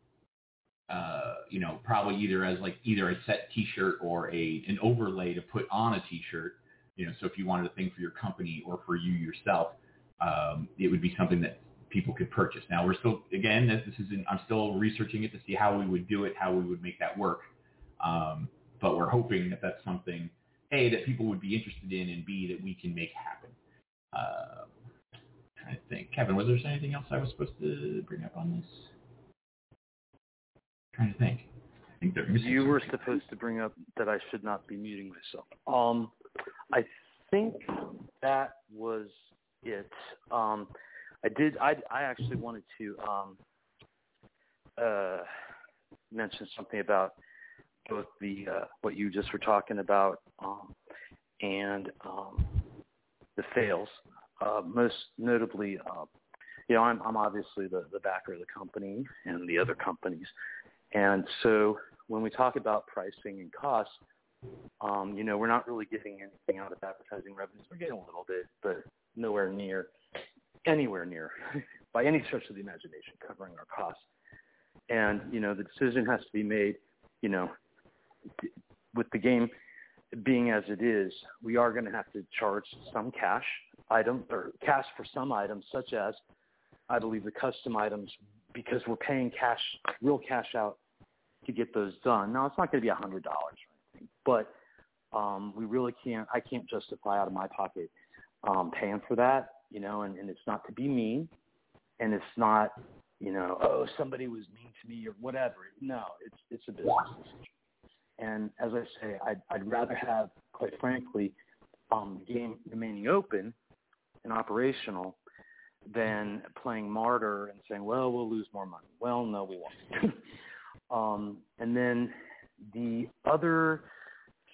uh, you know, probably either as like either a set T-shirt or a an overlay to put on a T-shirt. You know, so if you wanted a thing for your company or for you yourself, um, it would be something that people could purchase. Now we're still, again, this, this is in, I'm still researching it to see how we would do it, how we would make that work. Um, but we're hoping that that's something, A, that people would be interested in, and B, that we can make happen. Uh, to think. Kevin, was there anything else I was supposed to bring up on this? trying to think. I think missing You were something. supposed to bring up that I should not be muting myself. Um, I think that was it. Um, I did. I I actually wanted to um, uh, mention something about both the uh, what you just were talking about um, and um, the fails. Uh, most notably, uh, you know, I'm I'm obviously the the backer of the company and the other companies, and so when we talk about pricing and costs, um, you know, we're not really getting anything out of advertising revenues. We're getting a little bit, but nowhere near, anywhere near, by any stretch of the imagination, covering our costs. And you know, the decision has to be made, you know, with the game being as it is, we are going to have to charge some cash item or cash for some items, such as I believe the custom items, because we're paying cash, real cash out to get those done. Now it's not going to be a hundred dollars or anything, but um, we really can't. I can't justify out of my pocket um, paying for that, you know. And, and it's not to be mean, and it's not, you know, oh somebody was mean to me or whatever. No, it's it's a business decision. And as I say, I'd, I'd rather have, quite frankly, um, the game remaining open and operational than playing martyr and saying, well, we'll lose more money. Well, no, we won't. um, and then the other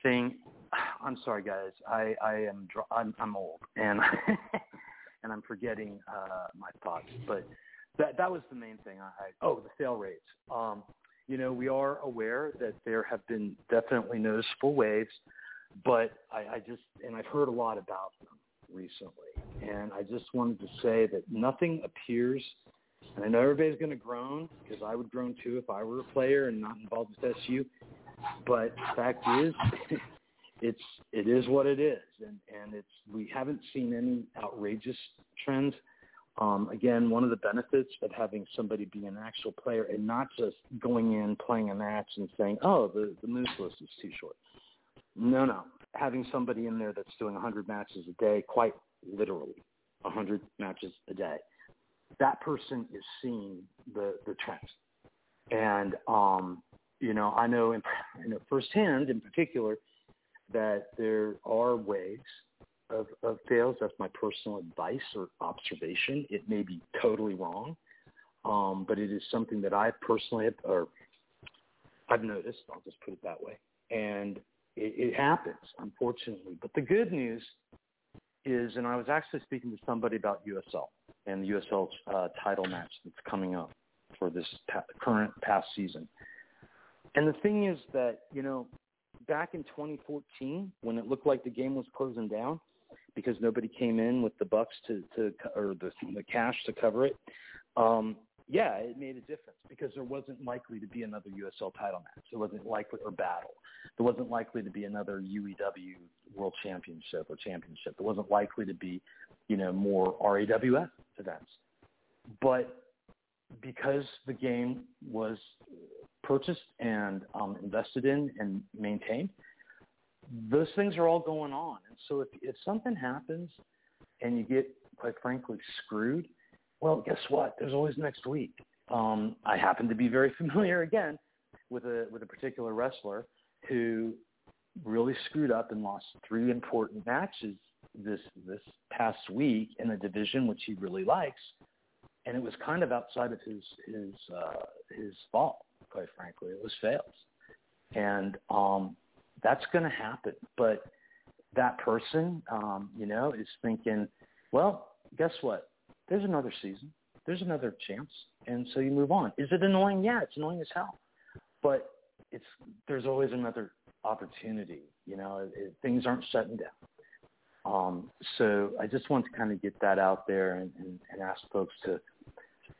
thing, I'm sorry, guys. I, I am I'm, I'm old and and I'm forgetting uh, my thoughts. But that that was the main thing. I, I oh the fail rates. Um, you know, we are aware that there have been definitely noticeable waves, but I, I just and I've heard a lot about them recently, and I just wanted to say that nothing appears. And I know everybody's going to groan because I would groan too if I were a player and not involved with SU. But fact is, it's it is what it is, and and it's we haven't seen any outrageous trends. Um, again, one of the benefits of having somebody be an actual player and not just going in playing a match and saying, "Oh, the the moose list is too short." No, no, having somebody in there that's doing 100 matches a day, quite literally, 100 matches a day, that person is seeing the the trends, and um, you know, I know in you know firsthand, in particular, that there are ways of, of fails. That's my personal advice or observation. It may be totally wrong, um, but it is something that I personally have, or I've noticed. I'll just put it that way, and it, it happens, unfortunately. But the good news is, and I was actually speaking to somebody about USL and the USL uh, title match that's coming up for this pa- current past season. And the thing is that you know back in 2014 when it looked like the game was closing down because nobody came in with the bucks to to or the the cash to cover it. Um, yeah, it made a difference because there wasn't likely to be another USL title match. There wasn't likely or battle. There wasn't likely to be another UEW World Championship or Championship. There wasn't likely to be, you know, more RAWF events. But because the game was purchased and um, invested in and maintained, those things are all going on. And so if, if something happens and you get, quite frankly, screwed, well, guess what? There's always next week. Um, I happen to be very familiar again with a with a particular wrestler who really screwed up and lost three important matches this this past week in a division which he really likes, and it was kind of outside of his his uh, his fault. Quite frankly, it was fails, and um, that's going to happen. But that person, um, you know, is thinking, well, guess what? There's another season. There's another chance, and so you move on. Is it annoying? Yeah, it's annoying as hell, but it's there's always another opportunity. You know, it, things aren't shutting down. Um, so I just want to kind of get that out there and, and, and ask folks to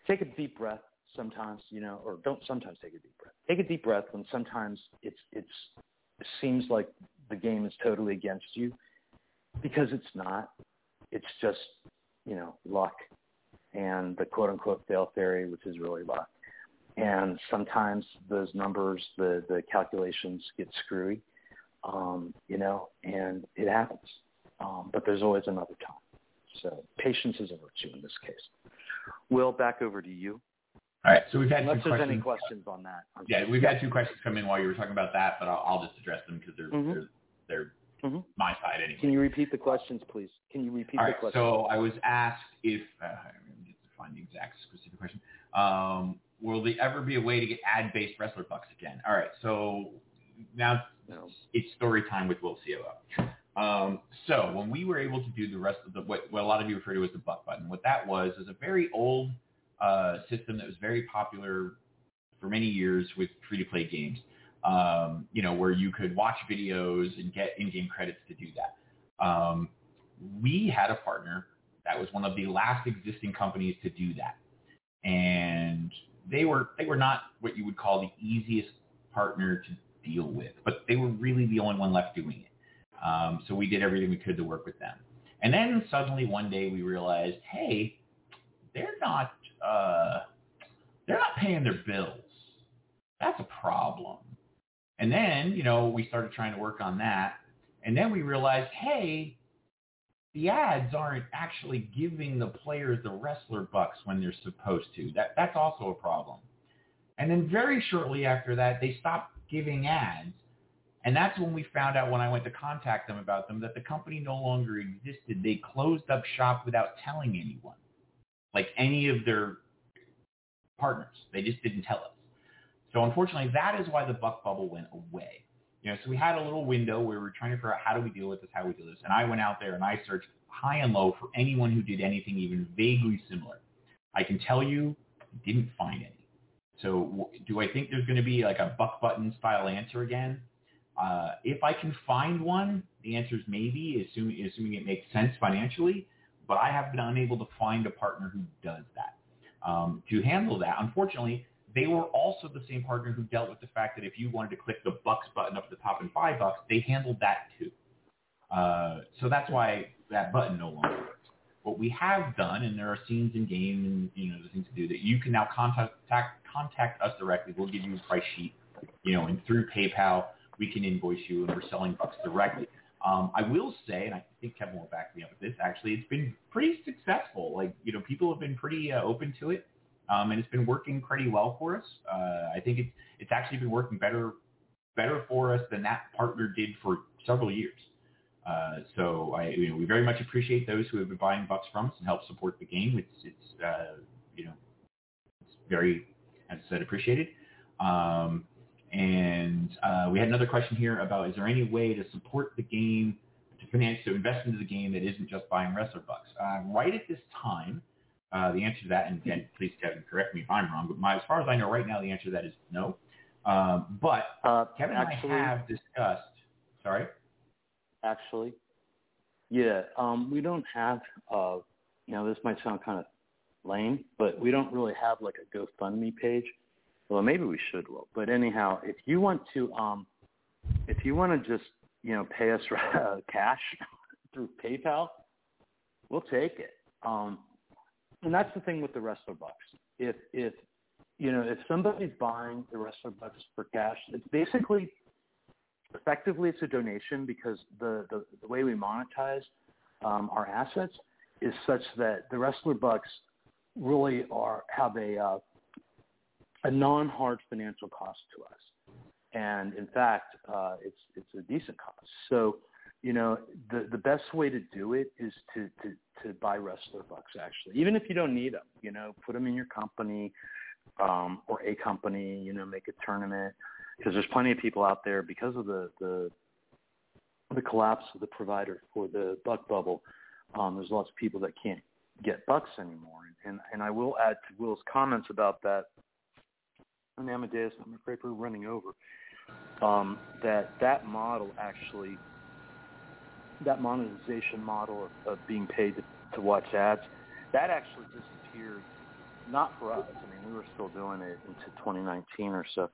take a deep breath sometimes, you know, or don't sometimes take a deep breath. Take a deep breath when sometimes it's it's it seems like the game is totally against you because it's not. It's just, you know, luck and the quote unquote fail theory, which is really luck. And sometimes those numbers, the, the calculations get screwy, um, you know, and it happens. Um, but there's always another time. So patience is a virtue in this case. Will, back over to you. All right, so we've had Unless two there's questions. any questions on that. Yeah, we've had two questions come in while you were talking about that, but I'll, I'll just address them because they're, Mhm. they're they're Mhm. my side anyway. Can you repeat the questions, please? Can you repeat All the right, questions? so I was asked if uh, me get to find the exact specific question. Um, will there ever be a way to get ad-based wrestler bucks again? All right, so now it's story time with Will COO. Um, so when we were able to do the rest of the what, what a lot of you refer to as the buck button, what that was is a very old uh, system that was very popular for many years with free-to-play games. Um, you know, where you could watch videos and get in-game credits to do that. Um, we had a partner that was one of the last existing companies to do that, and they were they were not what you would call the easiest partner to deal with, but they were really the only one left doing it. Um, so we did everything we could to work with them. And then suddenly one day we realized, hey, they're not uh, they're not paying their bills. That's a problem. And then, you know, we started trying to work on that. And then we realized, hey, the ads aren't actually giving the players the wrestler bucks when they're supposed to. That that's also a problem. And then very shortly after that, they stopped giving ads. And that's when we found out when I went to contact them about them that the company no longer existed. They closed up shop without telling anyone, like any of their partners. They just didn't tell us. So unfortunately, that is why the buck bubble went away. You know, so we had a little window where we were trying to figure out how do we deal with this, how we do this. And I went out there and I searched high and low for anyone who did anything even vaguely similar. I can tell you, didn't find any. So do I think there's going to be like a buck button style answer again? Uh, if I can find one, the answer is maybe, assuming, assuming it makes sense financially. But I have been unable to find a partner who does that. Um, to handle that, unfortunately, they were also the same partner who dealt with the fact that if you wanted to click the bucks button up at the top and five bucks, they handled that too. Uh, so that's why that button no longer works. What we have done, and there are scenes in game and you know the things to do that you can now contact contact us directly. We'll give you a price sheet, you know, and through PayPal we can invoice you, and we're selling bucks directly. Um, I will say, and I think Kevin will back me up with this. Actually, it's been pretty successful. Like you know, people have been pretty uh, open to it, um, and it's been working pretty well for us. Uh, I think it's it's actually been working better better for us than that partner did for several years. Uh, so I, you know, we very much appreciate those who have been buying bucks from us and help support the game. It's, it's, uh, you know, it's very, as I said, appreciated. Um, and uh, we had another question here about: Is there any way to support the game, to finance, to invest into the game that isn't just buying wrestler bucks? Uh, right at this time, uh, the answer to that, and again, please Kevin, correct me if I'm wrong, but my, as far as I know, right now the answer to that is no. Um, but Kevin actually- and I have discussed. Sorry. actually. Yeah, um, we don't have, uh, you know, this might sound kind of lame, but we don't really have like a GoFundMe page. Well, maybe we should, Will. But anyhow, if you want to, um, if you want to just, you know, pay us uh, cash through PayPal, we'll take it. Um, and that's the thing with the wrestler bucks. If if you know if somebody's buying the wrestler bucks for cash, it's basically effectively it's a donation because the, the, the way we monetize um, our assets is such that the wrestler bucks really are have a uh, a non-hard financial cost to us, and in fact, uh, it's it's a decent cost. So, you know, the the best way to do it is to to to buy wrestler bucks. Actually, even if you don't need them, you know, put them in your company um, or a company. You know, make a tournament because there's plenty of people out there because of the the the collapse of the provider for the buck bubble. Um, there's lots of people that can't get bucks anymore, and and I will add to Will's comments about that. And Amadeus, I'm afraid we're running over. Um, that that model actually, that monetization model of, of being paid to, to watch ads, that actually disappeared. Not for us. I mean, we were still doing it into 2019 or so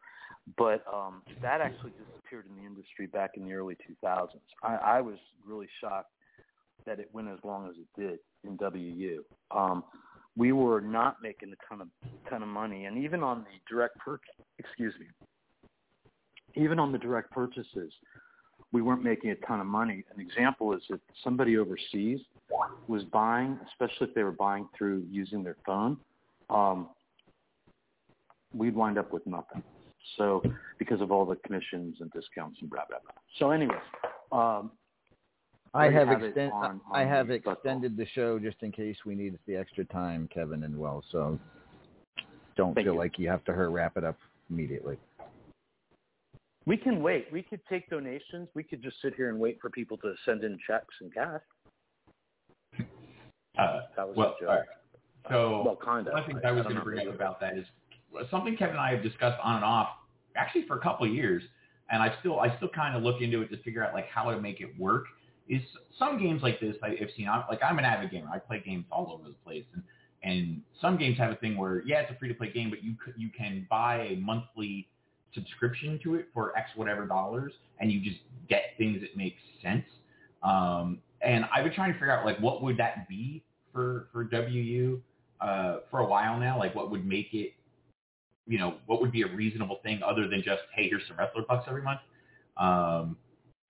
but um, that actually disappeared in the industry back in the early 2000s. I, I was really shocked that it went as long as it did in WU. Um, we were not making a ton of ton of money, and even on the direct purchase, excuse me, even on the direct purchases, we weren't making a ton of money. An example is if somebody overseas was buying, especially if they were buying through using their phone, um, we'd wind up with nothing. So because of all the commissions and discounts and blah blah blah. So anyways, um, I there you have it extend on- I have the buck extended the show just in case we need the extra time, Kevin and Will. So don't feel like you have to hurry wrap it up immediately. We can wait. We could take donations. We could just sit here and wait for people to send in checks and cash. Uh, That was well, a joke. all right. So Well, kinda. one thing I- I was going to bring know. up about that is something Kevin and I have discussed on and off, actually for a couple of years, and I still I still kind of look into it to figure out like how to make it work. Is some games like this I've seen. I'm, like I'm an avid gamer. I play games all over the place, and and some games have a thing where yeah, it's a free to play game, but you you can buy a monthly subscription to it for X whatever dollars, and you just get things that make sense. Um, and I've been trying to figure out like what would that be for for WU uh, for a while now. Like what would make it, you know, what would be a reasonable thing other than just hey, here's some wrestler bucks every month. Um,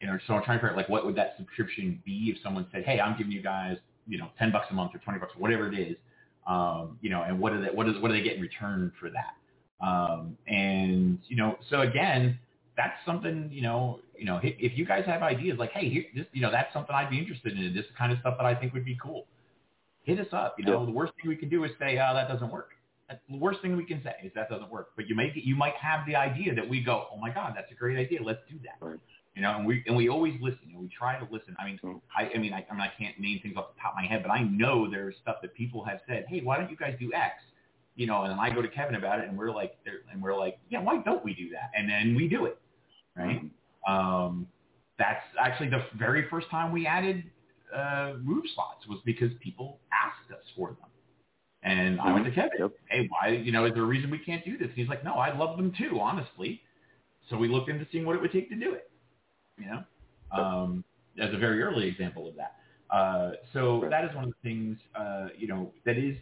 you know, so I'm trying to figure out like what would that subscription be if someone said, hey, I'm giving you guys, you know, ten bucks a month or twenty bucks, or whatever it is, um, you know, and what do they what is what do they get in return for that? Um, and you know, so again, that's something you know, you know, if, if you guys have ideas like, hey, here, this, you know, that's something I'd be interested in. This kind of stuff that I think would be cool. Hit us up. You know, the worst thing we can do is say, oh, that doesn't work. That's the worst thing we can say is that doesn't work. But you may get you might have the idea that we go, oh my God, that's a great idea. Let's do that. You know, and we and we always listen. And we try to listen. I mean, I, I mean, I, I mean, I can't name things off the top of my head, but I know there's stuff that people have said. Hey, why don't you guys do X? You know, and then I go to Kevin about it, and we're like, and we're like, yeah, why don't we do that? And then we do it, right? Um, that's actually the very first time we added uh, move slots was because people asked us for them. And I went to Kevin, hey, why, you know, is there a reason we can't do this? And he's like, no, I'd love them too, honestly. So we looked into seeing what it would take to do it, you know, um, as a very early example of that. Uh, so that is one of the things, uh, you know, that is,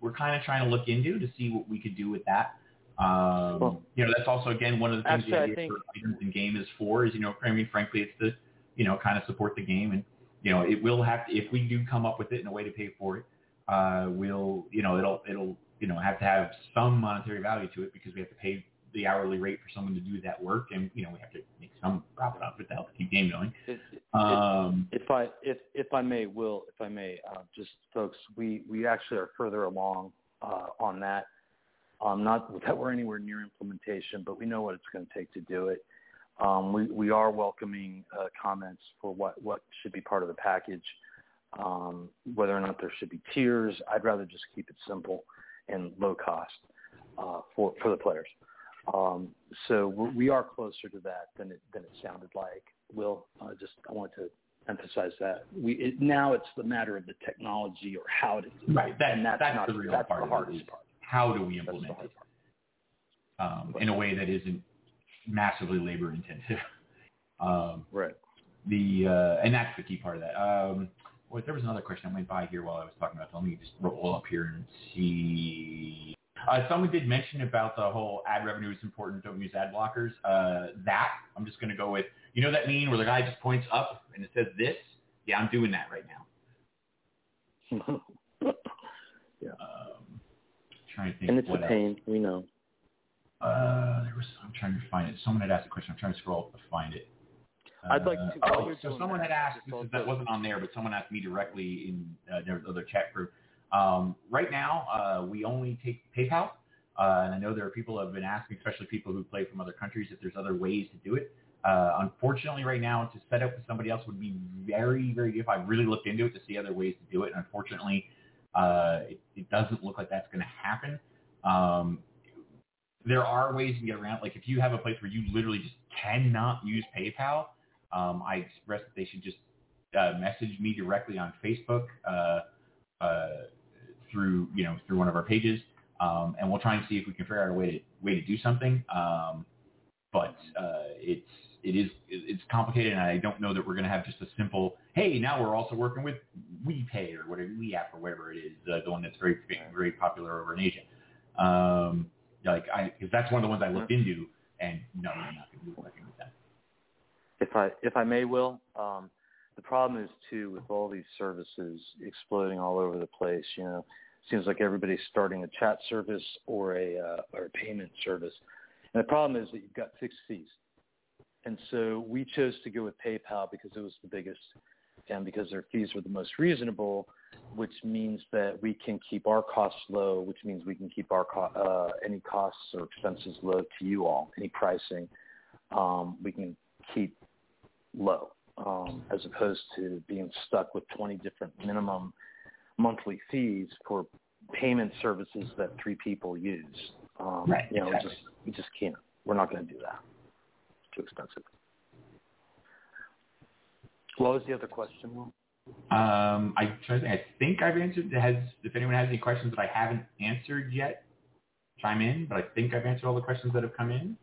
we're kind of trying to look into to see what we could do with that. Um, you know, that's also, again, one of the things Actually, the idea think- for items in game is for is, you know, I mean, frankly, it's to, you know, kind of support the game. And, you know, it will have to, if we do come up with it in a way to pay for it, uh, we'll, you know, it'll, it'll, you know, have to have some monetary value to it because we have to pay the hourly rate for someone to do that work. And, you know, we have to make some profit off it to help keep the game going. It- Um, if I if if I may, Will, if I may, uh, just folks, we we actually are further along uh, on that. Um, not that we're anywhere near implementation, but we know what it's going to take to do it. Um, we we are welcoming uh, comments for what what should be part of the package, um, whether or not there should be tiers. I'd rather just keep it simple and low cost uh, for for the players. Um, so we we are closer to that than it than it sounded like. Will uh, just I want to emphasize that we it, now it's the matter of the technology or how to do Right. That, and that's, that's not the real that's part. the hardest part. How do we implement it um, in a way that isn't massively labor intensive? Um, right. The uh, and that's the key part of that. Um, well, there was another question that went by here while I was talking about. So let me just roll up here and see. Uh, someone did mention about the whole ad revenue is important. Don't use ad blockers. Uh, that I'm just going to go with. You know that meme where the guy just points up and it says this? Yeah, I'm doing that right now. yeah. Um, trying to think. And it's a else. pain, we know. Uh, there was. I'm trying to find it. Someone had asked a question. I'm trying to scroll up to find it. I'd like Uh, to- Oh, so someone that, had asked. This is, that wasn't on there, but someone asked me directly in uh, their other chat group. Um, right now, uh, we only take PayPal, uh, and I know there are people who have been asking, especially people who play from other countries, if there's other ways to do it. Uh, unfortunately, right now, to set up with somebody else would be very, very difficult. I've really looked into it to see other ways to do it, and unfortunately, uh, it, it doesn't look like that's going to happen. Um, there are ways you can get around. Like if you have a place where you literally just cannot use PayPal, um, I express that they should just uh, message me directly on Facebook uh, uh, through you know through one of our pages, um, and we'll try and see if we can figure out a way to way to do something. Um, but uh, it's it is it's complicated, and I don't know that we're going to have just a simple hey now we're also working with WePay or whatever WeApp or whatever it is uh, the one that's very very popular over in Asia. Um, like I because that's one of the ones I looked into, and no, I'm not going to be working with that. If I if I may, Will, um, the problem is too with all these services exploding all over the place. You know, seems like everybody's starting a chat service or a uh, or a payment service, and the problem is that you've got fixed fees. And so we chose to go with PayPal because it was the biggest, and because their fees were the most reasonable, which means that we can keep our costs low, which means we can keep our co- uh, any costs or expenses low to you all, any pricing um, we can keep low, um, as opposed to being stuck with 20 different minimum monthly fees for payment services that three people use. Um, Right, You know, exactly. we just we just can't. We're not going to do that. It's too expensive. What was the other question? Will? Um, I try to think. I think I've answered. Has if anyone has any questions that I haven't answered yet, chime in. But I think I've answered all the questions that have come in.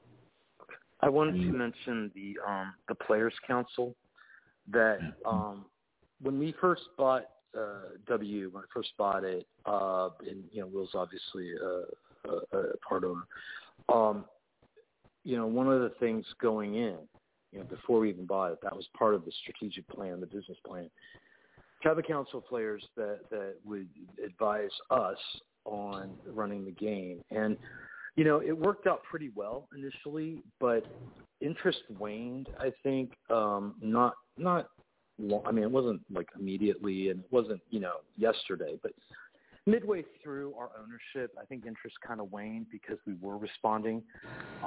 I wanted to mention the um, the Players Council that um, when we first bought uh, W, when I first bought it, uh, and you know Will's obviously a, a, a part owner. Um, you know, one of the things going in, you know, before we even bought it, that was part of the strategic plan, the business plan. To have a council of players that that would advise us on running the game, and you know, it worked out pretty well initially, but interest waned. I think um, not not. Long, I mean, it wasn't like immediately, and it wasn't you know yesterday, but midway through our ownership, I think interest kind of waned because we were responding.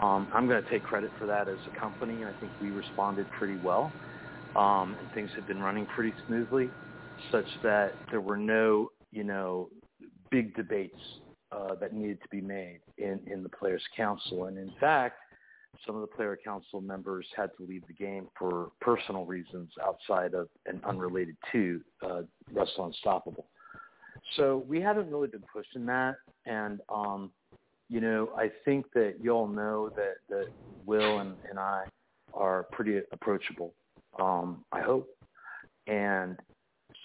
Um, I'm going to take credit for that as a company, and I think we responded pretty well, um, and things have been running pretty smoothly, such that there were no you know big debates uh, that needed to be made in, in the Players Council. And in fact, some of the Player Council members had to leave the game for personal reasons outside of and unrelated to uh, Wrestle Unstoppable. So we haven't really been pushing that. And, um, you know, I think that you all know that, that Will and, and I are pretty approachable, um, I hope. And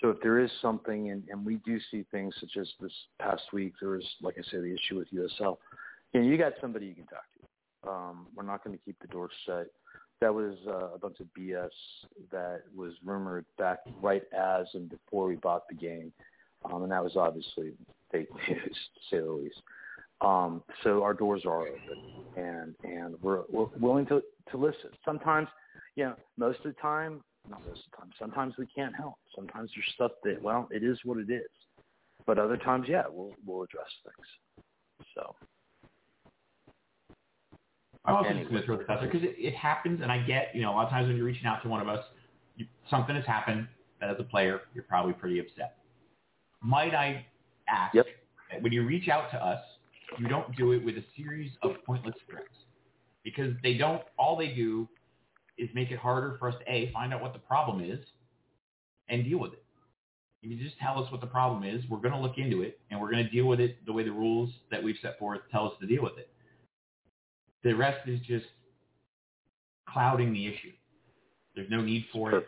so if there is something, and, and we do see things such as this past week, there was, like I said, the issue with USL. And you got somebody you can talk to. Um, we're not going to keep the door shut. That was uh, a bunch of BS that was rumored back right as and before we bought the game, um, and that was obviously fake news, to say the least. Um, so our doors are open, and and we're, we're willing to to listen. Sometimes, you know, most of the time, not most of the time. Sometimes we can't help. Sometimes there's stuff that, well, it is what it is. But other times, yeah, we'll we'll address things. So. I'm also just going to throw this out there because it, it happens, and I get, you know, a lot of times when you're reaching out to one of us, you, something has happened that as a player, you're probably pretty upset. Might I ask, that when you reach out to us, you don't do it with a series of pointless threats because they don't, all they do is make it harder for us to, A, find out what the problem is and deal with it. If you just tell us what the problem is, we're going to look into it, and we're going to deal with it the way the rules that we've set forth tell us to deal with it. The rest is just clouding the issue. There's no need for it.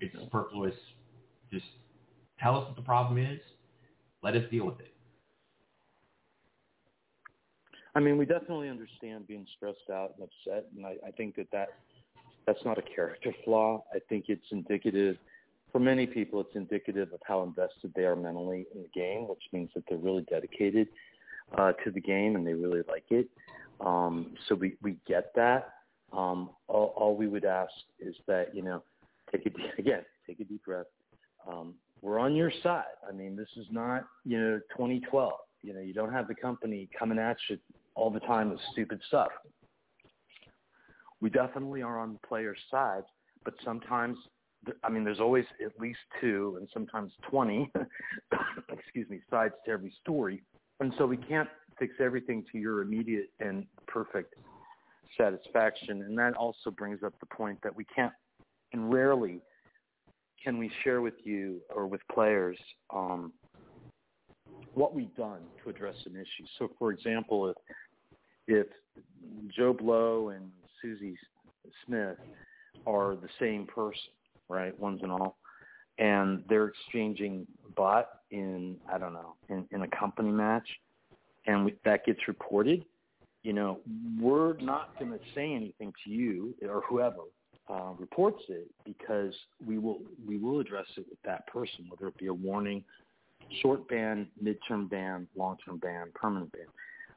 It's superfluous. Just tell us what the problem is. Let us deal with it. I mean, we definitely understand being stressed out and upset, and I, I think that, that that's not a character flaw. I think it's indicative, for many people, it's indicative of how invested they are mentally in the game, which means that they're really dedicated uh, to the game and they really like it. Um, so we, we get that. Um, all, all we would ask is that, you know, take a, deep- again, take a deep breath. Um, we're on your side. I mean, this is not, you know, 2012. You know, you don't have the company coming at you all the time with stupid stuff. We definitely are on the player's side, but sometimes, I mean, there's always at least two and sometimes 20, excuse me, sides to every story. And so we can't fix everything to your immediate and perfect satisfaction. And that also brings up the point that we can't, and rarely can we share with you or with players um, what we've done to address an issue. So, for example, if if Joe Blow and Susie Smith are the same person, right, ones and all, and they're exchanging bot in I don't know in, in a company match, and we, that gets reported, you know, we're not going to say anything to you or whoever uh, reports it because we will we will address it with that person, whether it be a warning, short ban, midterm ban, long term ban, permanent ban.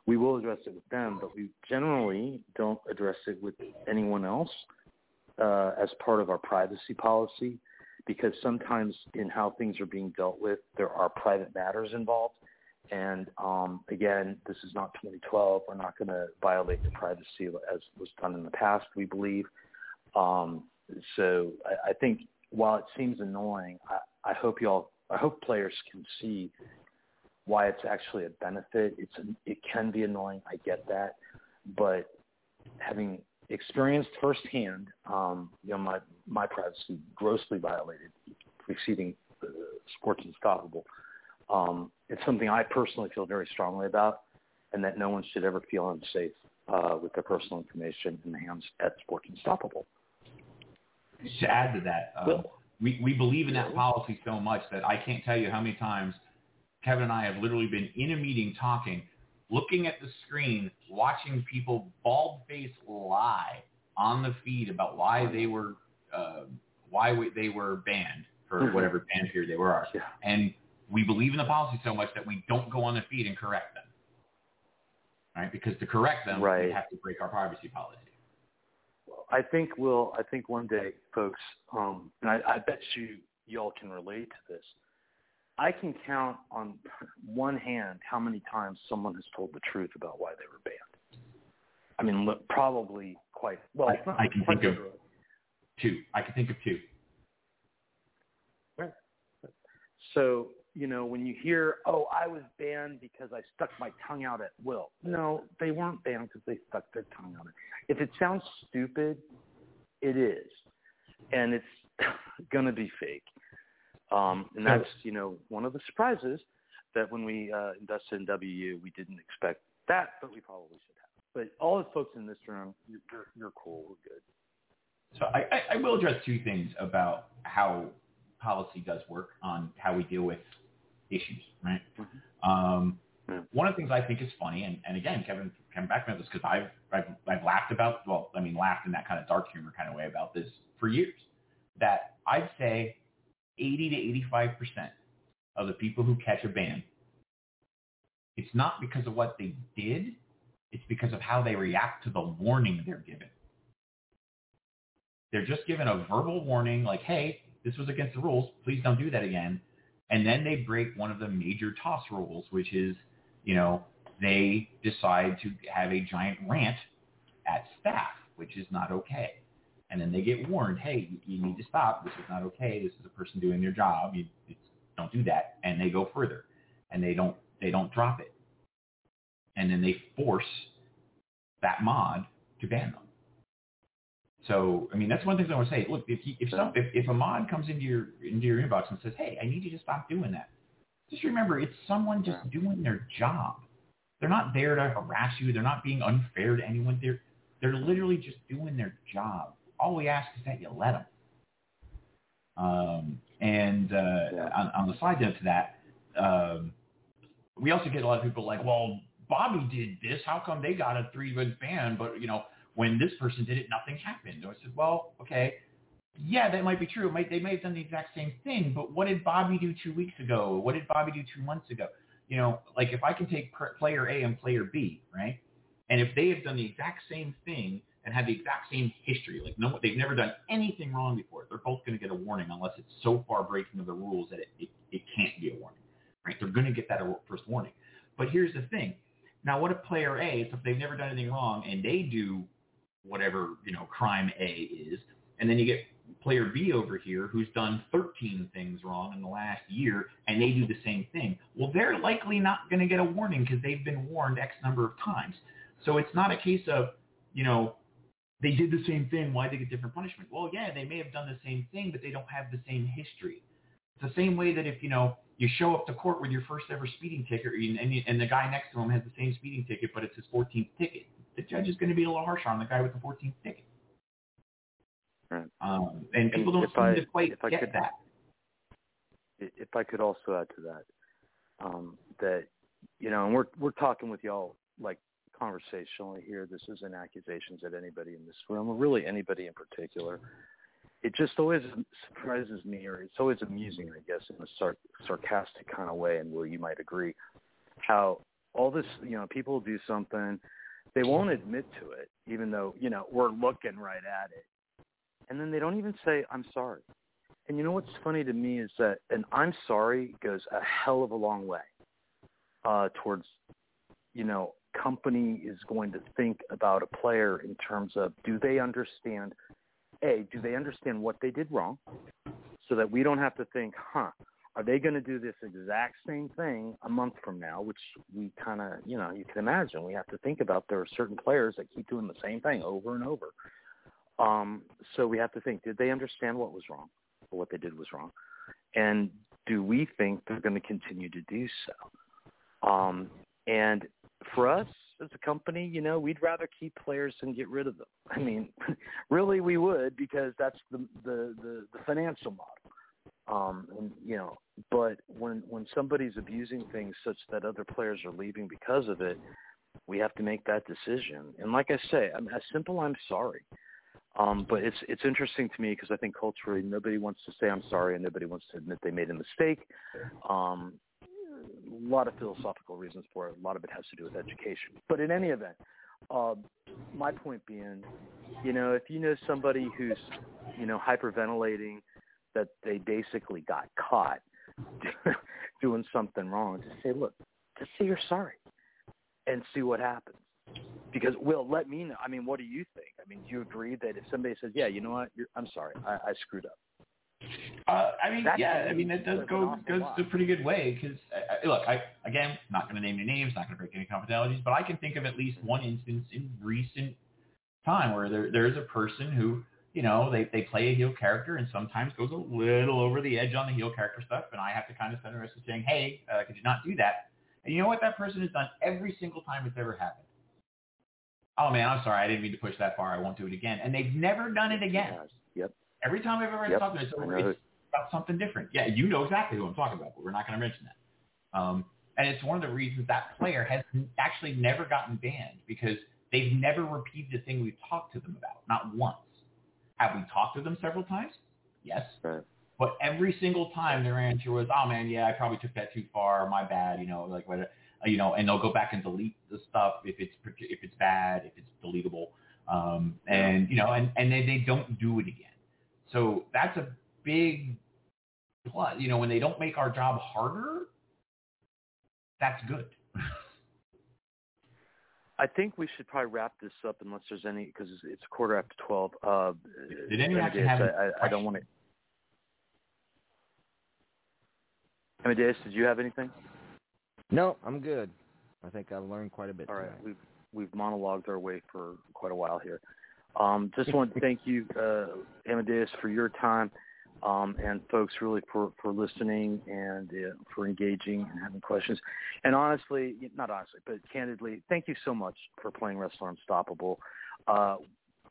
We will address it with them, but we generally don't address it with anyone else uh, as part of our privacy policy because sometimes in how things are being dealt with, there are private matters involved. And um, again, this is not 2012. We're not going to violate the privacy as was done in the past, we believe. Um, so I, I think while it seems annoying, I, I hope y'all, I hope players can see why it's actually a benefit. It's it can be annoying. I get that, but having experienced firsthand, um, you know, my my privacy grossly violated, preceding uh, Sports Unstoppable. Um, it's something I personally feel very strongly about, and that no one should ever feel unsafe uh, with their personal information in the hands at Sports Unstoppable. Just to add to that, um, we, we believe in that policy so much that I can't tell you how many times Kevin and I have literally been in a meeting talking, looking at the screen, watching people bald-faced lie on the feed about why they were uh, why they were banned for Mhm. whatever ban period they were. And we believe in the policy so much that we don't go on the feed and correct them. Right? Because to correct them, we have to break our privacy policy. I think we'll. I think one day, folks, um, and I, I bet you y'all can relate to this. I can count on one hand how many times someone has told the truth about why they were banned. I mean, look, probably quite well. it's not I can think of two. I can think of two. So, you know, when you hear, oh, I was banned because I stuck my tongue out at will. No, they weren't banned because they stuck their tongue out. If it sounds stupid, it is. And it's going to be fake. Um, and that's, you know, one of the surprises that when we uh, invested in WU, we didn't expect that, but we probably should have. But all the folks in this room, you're, you're, you're cool. We're good. So I, I, I will address two things about how policy does work on how we deal with issues, right? Um, one of the things I think is funny, and, and again, Kevin, Kevin Backman this because I've, I've I've laughed about, well, I mean, laughed in that kind of dark humor kind of way about this for years. That I'd say 80 to 85 percent of the people who catch a ban, it's not because of what they did, it's because of how they react to the warning they're given. They're just given a verbal warning like, hey, this was against the rules. Please don't do that again. And then they break one of the major TOS rules, which is, you know, they decide to have a giant rant at staff, which is not okay. And then they get warned, hey, you, need to stop. This is not okay. This is a person doing their job. You don't do that. And they go further, and they don't they don't drop it. And then they force that mod to ban them. So, I mean, that's one thing I want to say. Look, if you, if some if, if a mod comes into your into your inbox and says, "Hey, I need you to stop doing that," just remember it's someone just doing their job. They're not there to harass you. They're not being unfair to anyone. They're they're literally just doing their job. All we ask is that you let them. Um, and uh, on, on the side note to that, um, we also get a lot of people like, well, Bobby did this. How come they got a three-month ban, but you know, when this person did it, nothing happened? So I said, well, okay, yeah, that might be true. Might, they may have done the exact same thing, but what did Bobby do two weeks ago? What did Bobby do two months ago? You know, like if I can take player A and player B, right? And if they have done the exact same thing and have the exact same history, like no, they've never done anything wrong before, they're both going to get a warning unless it's so far breaking of the rules that it, it, it can't be a warning, right? They're going to get that first warning. But here's the thing. Now, what if player A, if they've never done anything wrong and they do whatever, you know, crime A is, and then you get player B over here who's done 13 things wrong in the last year and they do the same thing. Well, they're likely not going to get a warning because they've been warned X number of times. So it's not a case of, you know, they did the same thing. Why they get different punishment? Well, yeah, they may have done the same thing, but they don't have the same history. It's the same way that if, you know, you show up to court with your first ever speeding ticket and, and, the guy next to him has the same speeding ticket, but it's his 14th ticket, the judge is going to be a little harsher on the guy with the 14th ticket. Right. Um, and people don't if seem I- to quite if I get could- that. if I could also add to that, um, that you know, and we're we're talking with y'all like conversationally here. This isn't accusations at anybody in this room, or really anybody in particular. It just always surprises me, or it's always amusing, I guess, in a sar- sarcastic kind of way. And Will, you might agree, how all this, you know, people do something, they won't admit to it, even though you know we're looking right at it, and then they don't even say, "I'm sorry." And you know what's funny to me is that an I'm sorry goes a hell of a long way uh, towards, you know, company is going to think about a player in terms of do they understand, A, do they understand what they did wrong so that we don't have to think, huh, are they going to do this exact same thing a month from now, which we kind of, you know, you can imagine. We have to think about there are certain players that keep doing the same thing over and over. Um, so we have to think, did they understand what was wrong or what they did was wrong? And do we think they're going to continue to do so? Um, and for us as a company, you know, we'd rather keep players than get rid of them. I mean, really, we would because that's the the the, the financial model. Um, and you know, but when when somebody's abusing things such that other players are leaving because of it, we have to make that decision. And like I say, I'm as simple. I'm sorry. Um, but it's it's interesting to me because I think culturally nobody wants to say I'm sorry and nobody wants to admit they made a mistake. Um, a lot of philosophical reasons for it. A lot of it has to do with education. But in any event, uh, my point being, you know, if you know somebody who's, you know, hyperventilating that they basically got caught doing something wrong, just say, look, just say you're sorry and see what happens. Because Will, let me know. I mean, what do you think? I mean, do you agree that if somebody says, "Yeah, you know what, You're, I'm sorry, I, I screwed up," Uh, I mean, That yeah, I mean, me it does go goes lot. a pretty good way because uh, look, I again not going to name any names, not going to break any confidentialities, but I can think of at least one instance in recent time where there there is a person who you know they they play a heel character and sometimes goes a little over the edge on the heel character stuff, and I have to kind of send a message saying, hey, uh, could you not do that? And you know what that person has done every single time it's ever happened. Oh man, I'm sorry, I didn't mean to push that far. I won't do it again. And they've never done it again. Yep. Every time I've ever Yep, talked to them, it's, it's about something different. Yeah, you know exactly who I'm talking about, but we're not going to mention that. Um, and it's one of the reasons that player has actually never gotten banned because they've never repeated the thing we've talked to them about, not once. Have we talked to them several times? Yes. But every single time their answer was, "Oh man, yeah, I probably took that too far. My bad." You know, like what, you know, and they'll go back and delete the stuff if it's if it's bad, if it's deletable, um, and you know, and and they they don't do it again. So that's a big plus. You know, when they don't make our job harder, that's good. I think we should probably wrap this up unless there's any because it's, a quarter after twelve. Uh, Did anyone actually Amadeus, have I, I, I don't want to. Amadeus, did you have anything? No, I'm good. I think I've learned quite a bit. All right, tonight. we've we've monologued our way for quite a while here. Um, just want to thank you, uh, Amadeus, for your time, um, and folks really for for listening and uh, for engaging and having questions. And honestly, not honestly, but candidly, thank you so much for playing Wrestler Unstoppable. Uh,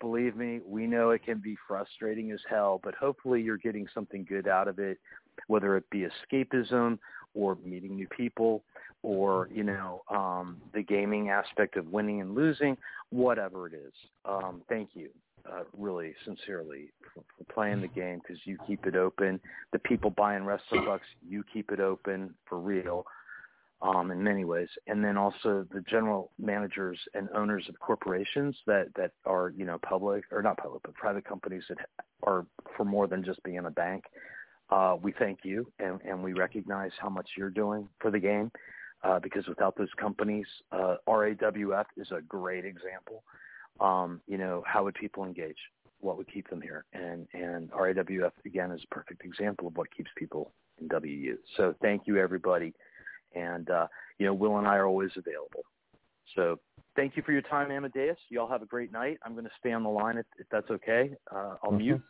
believe me, we know it can be frustrating as hell, but hopefully you're getting something good out of it, whether it be escapism or meeting new people or, you know, um, the gaming aspect of winning and losing, whatever it is. Um, thank you, uh, really, sincerely, for, for playing the game because you keep it open. The people buying Bucks, you keep it open for real um, in many ways, and then also the general managers and owners of corporations that that are you know public or not public but private companies that are for more than just being a bank. Uh, we thank you and, and we recognize how much you're doing for the game uh, because without those companies, uh, RAWF is a great example. Um, you know, how would people engage? What would keep them here? And and RAWF again is a perfect example of what keeps people in WU. So thank you everybody and uh, you know Will and I are always available. So thank you for your time, Amadeus. You all have a great night. I'm going to stay on the line if, if that's okay. Uh, I'll mute.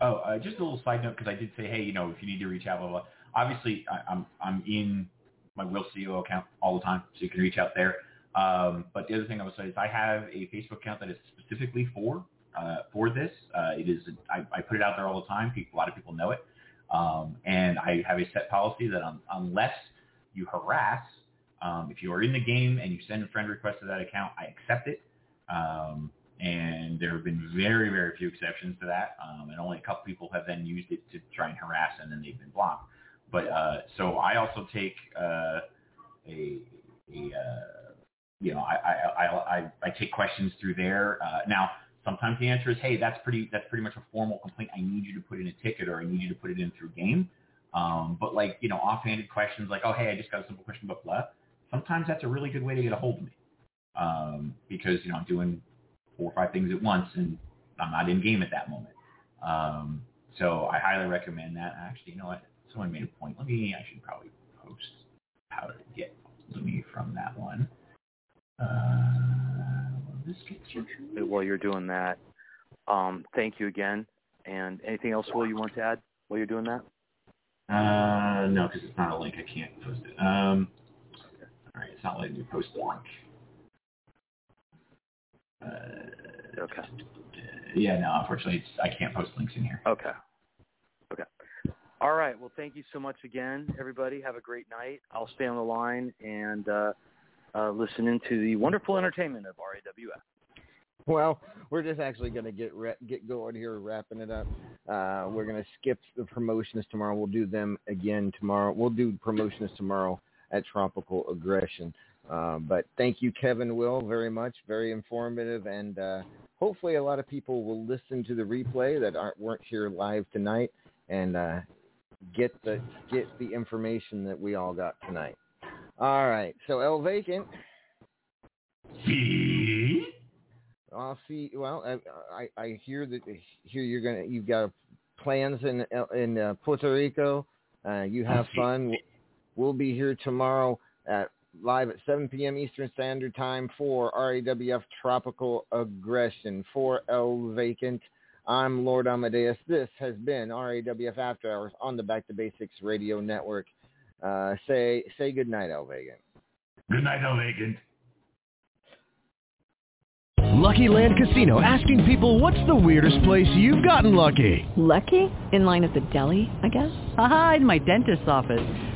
Oh, uh, just a little side note because I did say, hey, you know, if you need to reach out, blah blah. blah. Obviously, I, I'm I'm in my Will CEO account all the time, so you can reach out there. Um, but the other thing I would say is I have a Facebook account that is specifically for uh, for this. Uh, it is I, I put it out there all the time. People, a lot of people know it, um, and I have a set policy that un unless you harass, um, if you are in the game and you send a friend request to that account, I accept it. Um, and there have been very, very few exceptions to that, um, and only a couple people have then used it to try and harass, and then they've been blocked. But uh, so I also take uh, a, a uh, you know I, I, I, I, take questions through there. Uh, now sometimes the answer is, hey, that's pretty that's pretty much a formal complaint. I need you to put in a ticket, or I need you to put it in through game. Um, but like you know offhanded questions like, oh hey, I just got a simple question about blah. Sometimes that's a really good way to get a hold of me um, because you know I'm doing four or five things at once, and I'm not in game at that moment. Um, so I highly recommend that. Actually, you know what? Someone made a point. Let me. I should probably post how to get Lumi from that one. Uh, will this get you? While you're doing that, um, thank you again. And anything else, Will, you want to add while you're doing that? Uh, no, because it's not a link. I can't post it. Um, all right, it's not letting me post the link. Uh, Okay. yeah, no, unfortunately, it's, I can't post links in here. Okay. Okay. All right. Well, thank you so much again, everybody. Have a great night. I'll stay on the line and uh, uh, listen into the wonderful entertainment of RAWF. Well, we're just actually going to get ra- get going here, wrapping it up. Uh, we're going to skip the promotions tomorrow. We'll do them again tomorrow. We'll do promotions tomorrow at Tropical Aggression. Uh, but thank you, Kevin Will, very much. Very informative, and uh, hopefully a lot of people will listen to the replay that aren't weren't here live tonight and uh, get the get the information that we all got tonight. All right, so El Vacant. I'll see. Well, I, I I hear that here you're gonna you've got plans in in uh, Puerto Rico. Uh, you have fun. We'll be here tomorrow at live at 7 p.m. Eastern Standard Time for RAWF Tropical Aggression for El Vacant. I'm Lord Amadeus. This has been RAWF After Hours on the Back to Basics Radio Network. Uh, say say good night, El Vacant. Good night, El Vacant. Lucky Land Casino asking people what's the weirdest place you've gotten lucky? Lucky? In line at the deli, I guess? Aha, in my dentist's office.